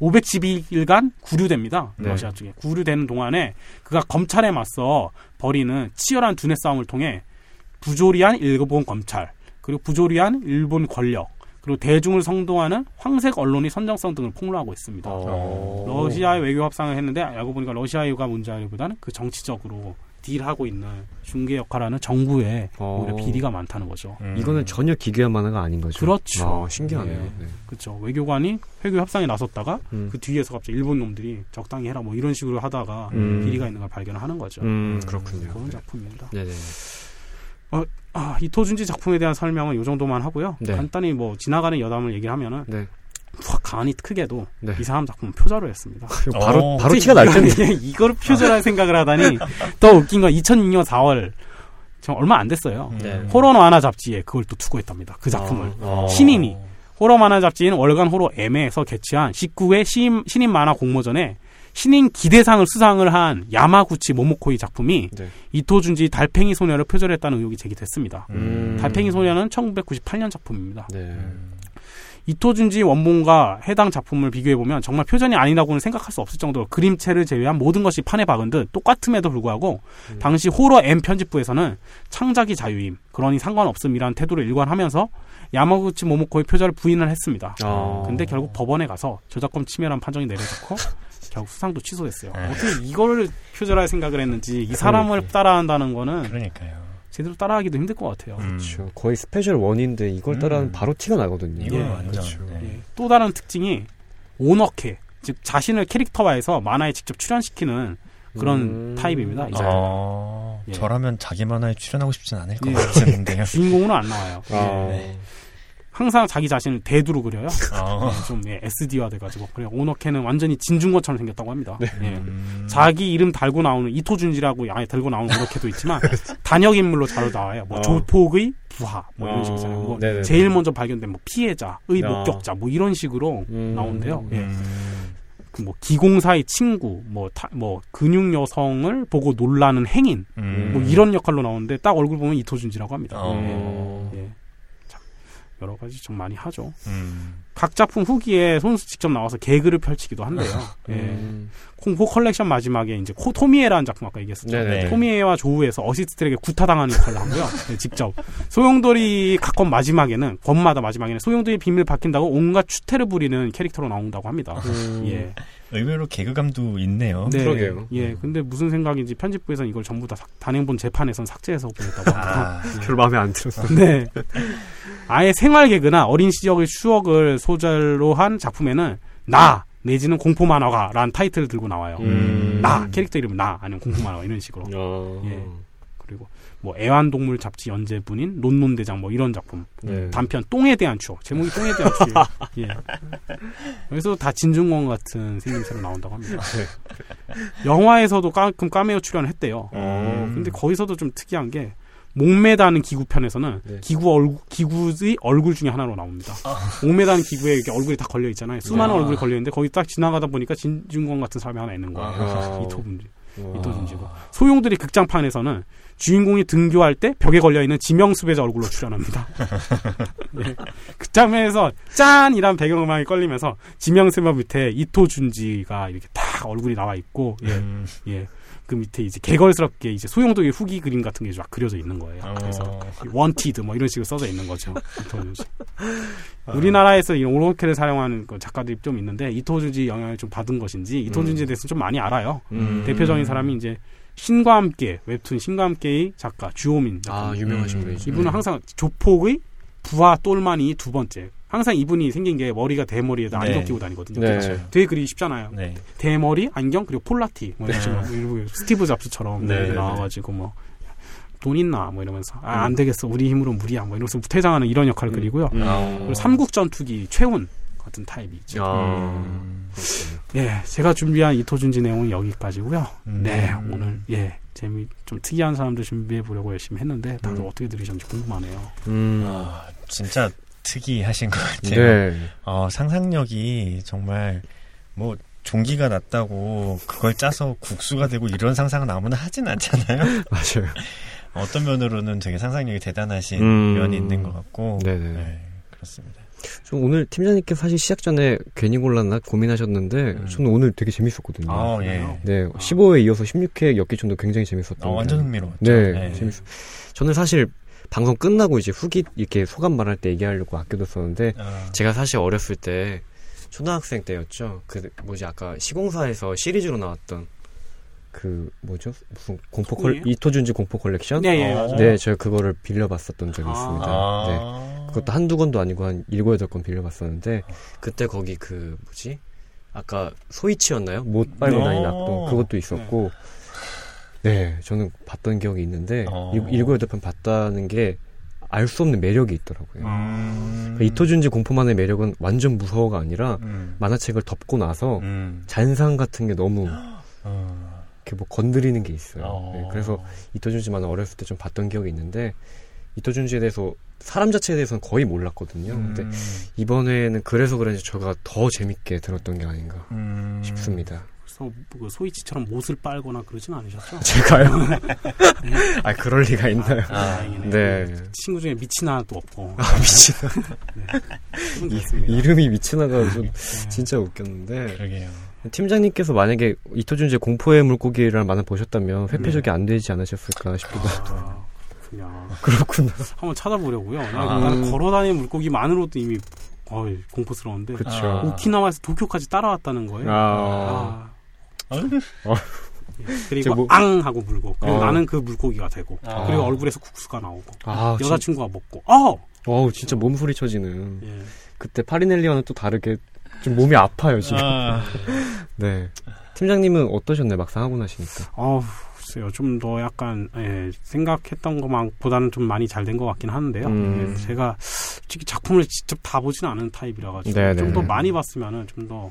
512일간 구류됩니다. 네. 러시아 쪽에 구류되는 동안에 그가 검찰에 맞서 벌이는 치열한 두뇌 싸움을 통해 부조리한 일본 검찰 그리고 부조리한 일본 권력 그리고 대중을 선동하는 황색 언론이 선정성 등을 폭로하고 있습니다. 오. 러시아의 외교 협상을 했는데 알고 보니까 러시아가 문제라기보다는 그 정치적으로 딜하고 있는 중개 역할하는 정부에 어. 오히려 비리가 많다는 거죠. 음. 이거는 전혀 기괴한 만화가 아닌 거죠. 그렇죠. 아, 신기하네요. 네. 네. 그렇죠. 외교관이 회교 협상에 나섰다가 음. 그 뒤에서 갑자기 일본 놈들이 적당히 해라 뭐 이런 식으로 하다가 음. 비리가 있는 걸 발견을 하는 거죠. 음, 그렇군요. 그런 네. 작품입니다. 네네. 어, 아, 이토준지 작품에 대한 설명은 이 정도만 하고요. 네. 간단히 뭐 지나가는 여담을 얘기하면 네. 가만히 크게도 네. 이 사람 작품은 표절을 했습니다. 바로 어, 바로 티가 날 텐데 이거를 표절할 생각을 하다니 더 웃긴 건 2006년 4월 정 얼마 안 됐어요. 네. 호러 만화 잡지에 그걸 또 투고했답니다. 그 작품을 어. 신인이 호러 만화 잡지인 월간 호러 M에서 개최한 19회 신인, 신인 만화 공모전에 신인 기대상을 수상을 한 야마구치 모모코이 작품이 네. 이토준지 달팽이 소녀를 표절했다는 의혹이 제기됐습니다. 음. 달팽이 소녀는 1998년 작품입니다. 네. 음. 이토준지 원본과 해당 작품을 비교해보면 정말 표전이 아니라고는 생각할 수 없을 정도로 그림체를 제외한 모든 것이 판에 박은 듯 똑같음에도 불구하고 음. 당시 호러 M 편집부에서는 창작이 자유임, 그러니 상관없음이라는 태도를 일관하면서 야마구치 모모코의 표절을 부인을 했습니다. 아. 근데 결국 법원에 가서 저작권 침해란 판정이 내려졌고 결국 수상도 취소됐어요. 네. 어떻게 이거를 표절할 생각을 했는지 이 사람을. 따라한다는 거는 그러니까요. 제대로 따라하기도 힘들 것 같아요. 음. 그렇죠. 거의 special one인데 이걸 따라하면 음. 바로 티가 나거든요. 이거 예, 완전. 그렇죠. 네. 예. 또 다른 특징이 오너캐, 즉 자신을 캐릭터화해서 만화에 직접 출연시키는 그런 음. 타입입니다. 이제. 아, 예. 저라면 자기 만화에 출연하고 싶진 않을 것 예. 같은데요. 주인공으로 안 나와요. 아. 네. 항상 자기 자신을 대두로 그려요. 아. 네, 좀 예, SD화 돼가지고 그래 오너캐는 완전히 진중권처럼 생겼다고 합니다. 네. 예. 음. 자기 이름 달고 나오는 이토준지라고 양에 들고 나오는 오너캐도 있지만 단역 인물로 잘 나와요. 뭐 어. 조폭의 부하 뭐 이런 어. 식이잖아요. 뭐 제일 먼저 발견된 뭐 피해자의 어. 목격자 뭐 이런 식으로 음. 나온대요. 예. 음. 그뭐 기공사의 친구, 뭐, 타, 뭐, 근육 여성을 보고 놀라는 행인, 음. 뭐 이런 역할로 나오는데 딱 얼굴 보면 이토준지라고 합니다. 어. 예. 예. 여러 가지 좀 많이 하죠. 음. 각 작품 후기에 손수 직접 나와서 개그를 펼치기도 한대요. 예. 음. 공포 컬렉션 마지막에 이제 코 토미에라는 작품 아까 얘기했었죠. 네네. 토미에와 조우에서 어시스트에게 구타당하는 역할을 하고요. 네, 직접 소용돌이 각권 마지막에는 권마다 마지막에는 소용돌이 비밀 밝힌다고 온갖 추태를 부리는 캐릭터로 나온다고 합니다. 음. 예. 의외로 개그감도 있네요. 네. 그러게요. 예. 근데 무슨 생각인지 편집부에서는 이걸 전부 다 단행본 재판에선 삭제해서 보냈다고 합니다. 아, 네. 별 마음에 안 들었어요. 네. 아예 생활 개그나 어린 시절의 추억을 소재로 한 작품에는 나 내지는 공포 만화가라는 타이틀을 들고 나와요. 음. 나 캐릭터 이름 나 아니면 공포 만화가 이런 식으로. 어. 예. 그리고 뭐 애완동물 잡지 연재분인 논논 대장 뭐 이런 작품 네. 단편 똥에 대한 추억 제목이 똥에 대한 추억 예. 그래서 다 진중권 같은 생김새로 나온다고 합니다 네. 영화에서도 가끔 까메오 출연했대요 음. 근데 거기서도 좀 특이한 게 목매다는 기구 편에서는 네. 기구 얼굴 기구의 얼굴 중에 하나로 나옵니다. 아. 목매다는 기구에 이렇게 얼굴이 다 걸려 있잖아요. 수많은 아. 얼굴이 걸려 있는데 거기 딱 지나가다 보니까 진중권 같은 사람이 하나 있는 거예요. 아. 이토분지 이토준지고 소용들이 극장판에서는 주인공이 등교할 때 벽에 걸려 있는 지명 수배자 얼굴로 출연합니다. 네. 그 장면에서 짠이란 배경음악이 걸리면서 지명 수배 밑에 이토준지가 이렇게 딱 얼굴이 나와 있고 예. 음. 예. 그 밑에 이제 게걸스럽게 이제 소용돌이 후기 그림 같은 게 쫙 그려져 있는 거예요. 어. 그래서 wanted 뭐 이런 식으로 써져 있는 거죠. 어. 우리나라에서 이런 오로케를 사용하는 그 작가들이 좀 있는데 이토준지 영향을 좀 받은 것인지 이토준지에 음. 대해서 좀 많이 알아요. 음. 대표적인 사람이 이제 신과 함께 웹툰 신과 함께의 작가 주호민. 아 유명하신 음. 분이죠. 이분은 항상 조폭의 부하 똘마니 두 번째 항상 이분이 생긴 게 머리가 대머리에다 네. 안경 끼고 다니거든요. 네. 그렇죠. 되게 그리기 쉽잖아요. 네. 대머리, 안경, 그리고 폴라티. 뭐 이런 네. 식으로 스티브 잡스처럼 네. 나와가지고 뭐. 돈 있나 뭐 이러면서 아 안 되겠어 우리 힘으로 무리야 뭐 이러면서 퇴장하는 이런 역할을 음. 그리고요 음. 그리고 삼국 전투기 최훈 같은 타입이 있죠. 음. 예, 제가 준비한 이토준지 내용은 여기까지고요. 음. 네, 오늘 예 재미 좀 특이한 사람들 준비해 보려고 열심히 했는데 다들 음. 어떻게 들으셨는지 궁금하네요. 음. 아, 진짜 특이하신 것 같아요. 네. 어, 상상력이 정말 뭐 종기가 났다고 그걸 짜서 국수가 되고 이런 상상은 아무나 하진 않잖아요. 맞아요. 어떤 면으로는 되게 상상력이 대단하신 음... 면이 있는 것 같고. 네네. 네, 그렇습니다. 좀 오늘 팀장님께 사실 시작 전에 괜히 골랐나 고민하셨는데 음. 저는 오늘 되게 재밌었거든요. 아, 예. 네, 아. 15회 이어서 16회 엮기촌도 굉장히 재밌었던. 아, 완전 흥미로웠죠. 네, 네. 재밌. 저는 사실 방송 끝나고 이제 후기 이렇게 소감 말할 때 얘기하려고 아껴뒀었는데 어. 제가 사실 어렸을 때 초등학생 때였죠. 그 뭐지 아까 시공사에서 시리즈로 나왔던 그 뭐죠 무슨 공포 컬 이토준지 공포 컬렉션 네, 예, 네 제가 그거를 빌려봤었던 적이 아. 있습니다 아~ 네 그것도 한두 권도 아니고 한 일곱 여덟 권 빌려봤었는데 그때 거기 그 뭐지 아까 소이치였나요 못 빨고 네. 다니는 악동 그것도 있었고 네. 네 저는 봤던 기억이 있는데 어~ 일곱 여덟 편 봤다는 게 알 수 없는 매력이 있더라고요. 음~ 그러니까 이토준지 공포만의 매력은 완전 무서워가 아니라 음. 만화책을 덮고 나서 음. 잔상 같은 게 너무 어. 이렇게 뭐 건드리는 게 있어요. 어. 네, 그래서 이토준지만은 어렸을 때 좀 봤던 기억이 있는데 이토준지에 대해서 사람 자체에 대해서는 거의 몰랐거든요. 음. 근데 이번에는 그래서 그런지 제가 더 재밌게 들었던 게 아닌가 음. 싶습니다. 그래서 그 소이치처럼 못을 빨거나 그러진 않으셨죠? 제가요? 네. 아 그럴 리가 있나요? 아, 아, 네. 친구 중에 미치나도 없고. 아 미치나. 네. 이름이 미치나가 좀 네. 진짜 웃겼는데. 그러게요. 팀장님께서 만약에 이토준지의 공포의 물고기를 만화 보셨다면 회피적이 네. 안 되지 않으셨을까 싶기도 하고. 아, 그렇구나. 한번 찾아보려고요. 아. 걸어다니는 물고기만으로도 이미 어, 공포스러운데. 그쵸. 오키나와에서 도쿄까지 따라왔다는 거예요. 아. 아. 어. 그리고 뭐... 앙 하고 물고 그리고 어. 나는 그 물고기가 되고 아. 그리고 얼굴에서 국수가 나오고 아, 여자친구가 진... 먹고 어 와우 진짜 몸서리 쳐지는 예. 그때 파리넬리와는 또 다르게 좀 몸이 아파요 지금. 아. 네. 팀장님은 어떠셨나요? 막상 하고 나시니까. 어, 글쎄요. 좀 더 약간 예, 생각했던 것만보다는 좀 많이 잘 된 것 같긴 하는데요. 음. 예, 제가 솔직히 작품을 직접 다 보지는 않은 타입이라 가지고 네, 좀더 네. 많이 봤으면은 좀더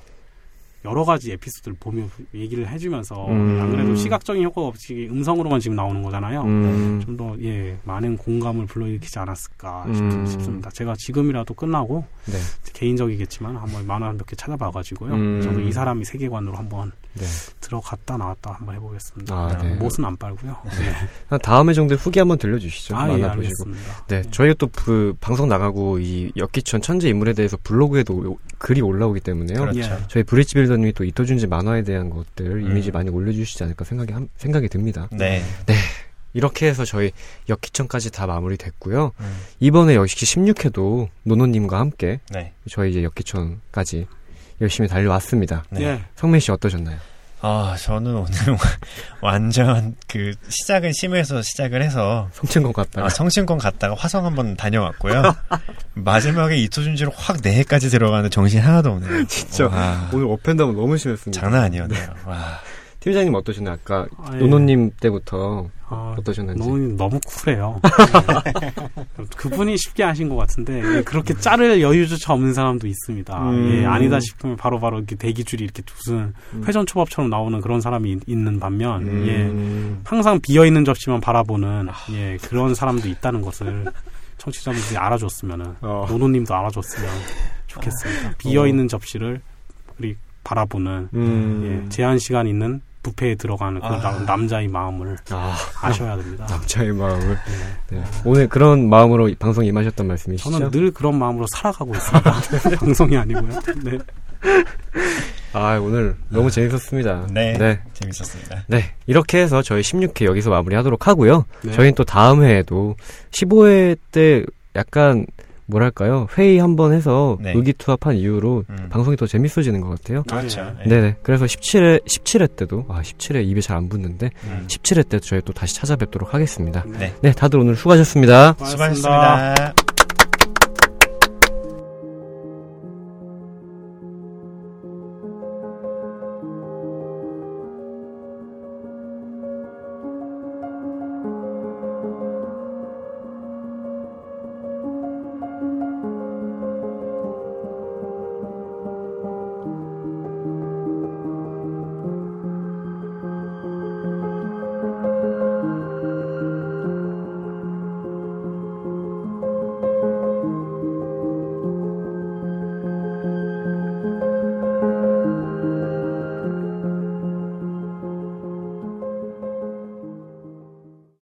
여러 가지 에피소드를 보며 얘기를 해주면서 음. 안 그래도 시각적인 효과 없이 음성으로만 지금 나오는 거잖아요. 음. 좀더 예 많은 공감을 불러일으키지 않았을까 음. 싶습니다. 제가 지금이라도 끝나고 네. 개인적이겠지만 한번 만화 몇 개 찾아봐가지고요. 음. 저도 이 사람이 세계관으로 한번 네. 들어갔다 나왔다 한번 해보겠습니다. 아, 네. 못은 안 빨고요. 네. 다음에 정도 후기 한번 들려주시죠. 아, 만화 예, 보시고. 네, 네, 저희가 또 그 방송 나가고 이 역기천 천재 인물에 대해서 블로그에도 글이 올라오기 때문에요. 그렇죠. 저희 브릿지 빌더님이 또 이토준지 만화에 대한 것들 음. 이미지 많이 올려주시지 않을까 생각이 생각이 듭니다. 네. 네. 이렇게 해서 저희 역기천까지 다 마무리됐고요. 음. 이번에 역시 16회도 노노님과 함께 네. 저희 이제 역기천까지 열심히 달려왔습니다. 네. 성민 씨 어떠셨나요? 아, 저는 오늘 완전 그 시작은 심해서 시작을 해서 성층권 갔다가 아, 성층권 갔다가 화성 한번 다녀왔고요. 마지막에 이토준지로 확 내해까지 들어가는 정신 하나도 없네요. 진짜 와. 오늘 업앤다운 너무 심했습니다. 장난 아니었네요. 네. 와. 팀장님 어떠셨나요? 아까 아, 예. 노노님 때부터 아, 어떠셨는지. 너무 너무 쿨해요. 그분이 쉽게 하신 것 같은데 예, 그렇게 자를 여유조차 없는 사람도 있습니다. 음. 예, 아니다 싶으면 바로바로 바로 이렇게 대기줄이 이렇게 무슨 음. 회전 초밥처럼 나오는 그런 사람이 있는 반면 음. 예, 항상 비어 있는 접시만 바라보는 예, 그런 사람도 있다는 것을 청취자분들이 알아줬으면은 어. 노노님도 알아줬으면 좋겠습니다. 비어 있는 접시를 우리 바라보는 음. 예, 제한 시간 있는 부페에 들어가는 그 아. 남자의 마음을 아. 셔야 됩니다. 남자의 마음을. 네. 네. 오늘 그런 마음으로 방송 임하셨던 말씀이시죠? 저는 늘 그런 마음으로 살아가고 있습니다. 방송이 아니고요. 네. 아, 오늘 너무 재밌었습니다. 네, 네. 재밌었습니다. 네. 이렇게 해서 저희 16회 여기서 마무리하도록 하고요. 네. 저희는 또 다음 회에도 15회 때 약간 뭐랄까요 회의 한번 해서 네. 의기투합한 이후로 음. 방송이 더 재밌어지는 것 같아요. 그렇죠. 네. 네네. 그래서 17회 17회 때도 아 17회 입에 잘 안 붙는데 음. 17회 때도 저희 또 다시 찾아뵙도록 하겠습니다. 네. 네, 다들 오늘 수고하셨습니다. 수고하셨습니다. 수고하셨습니다.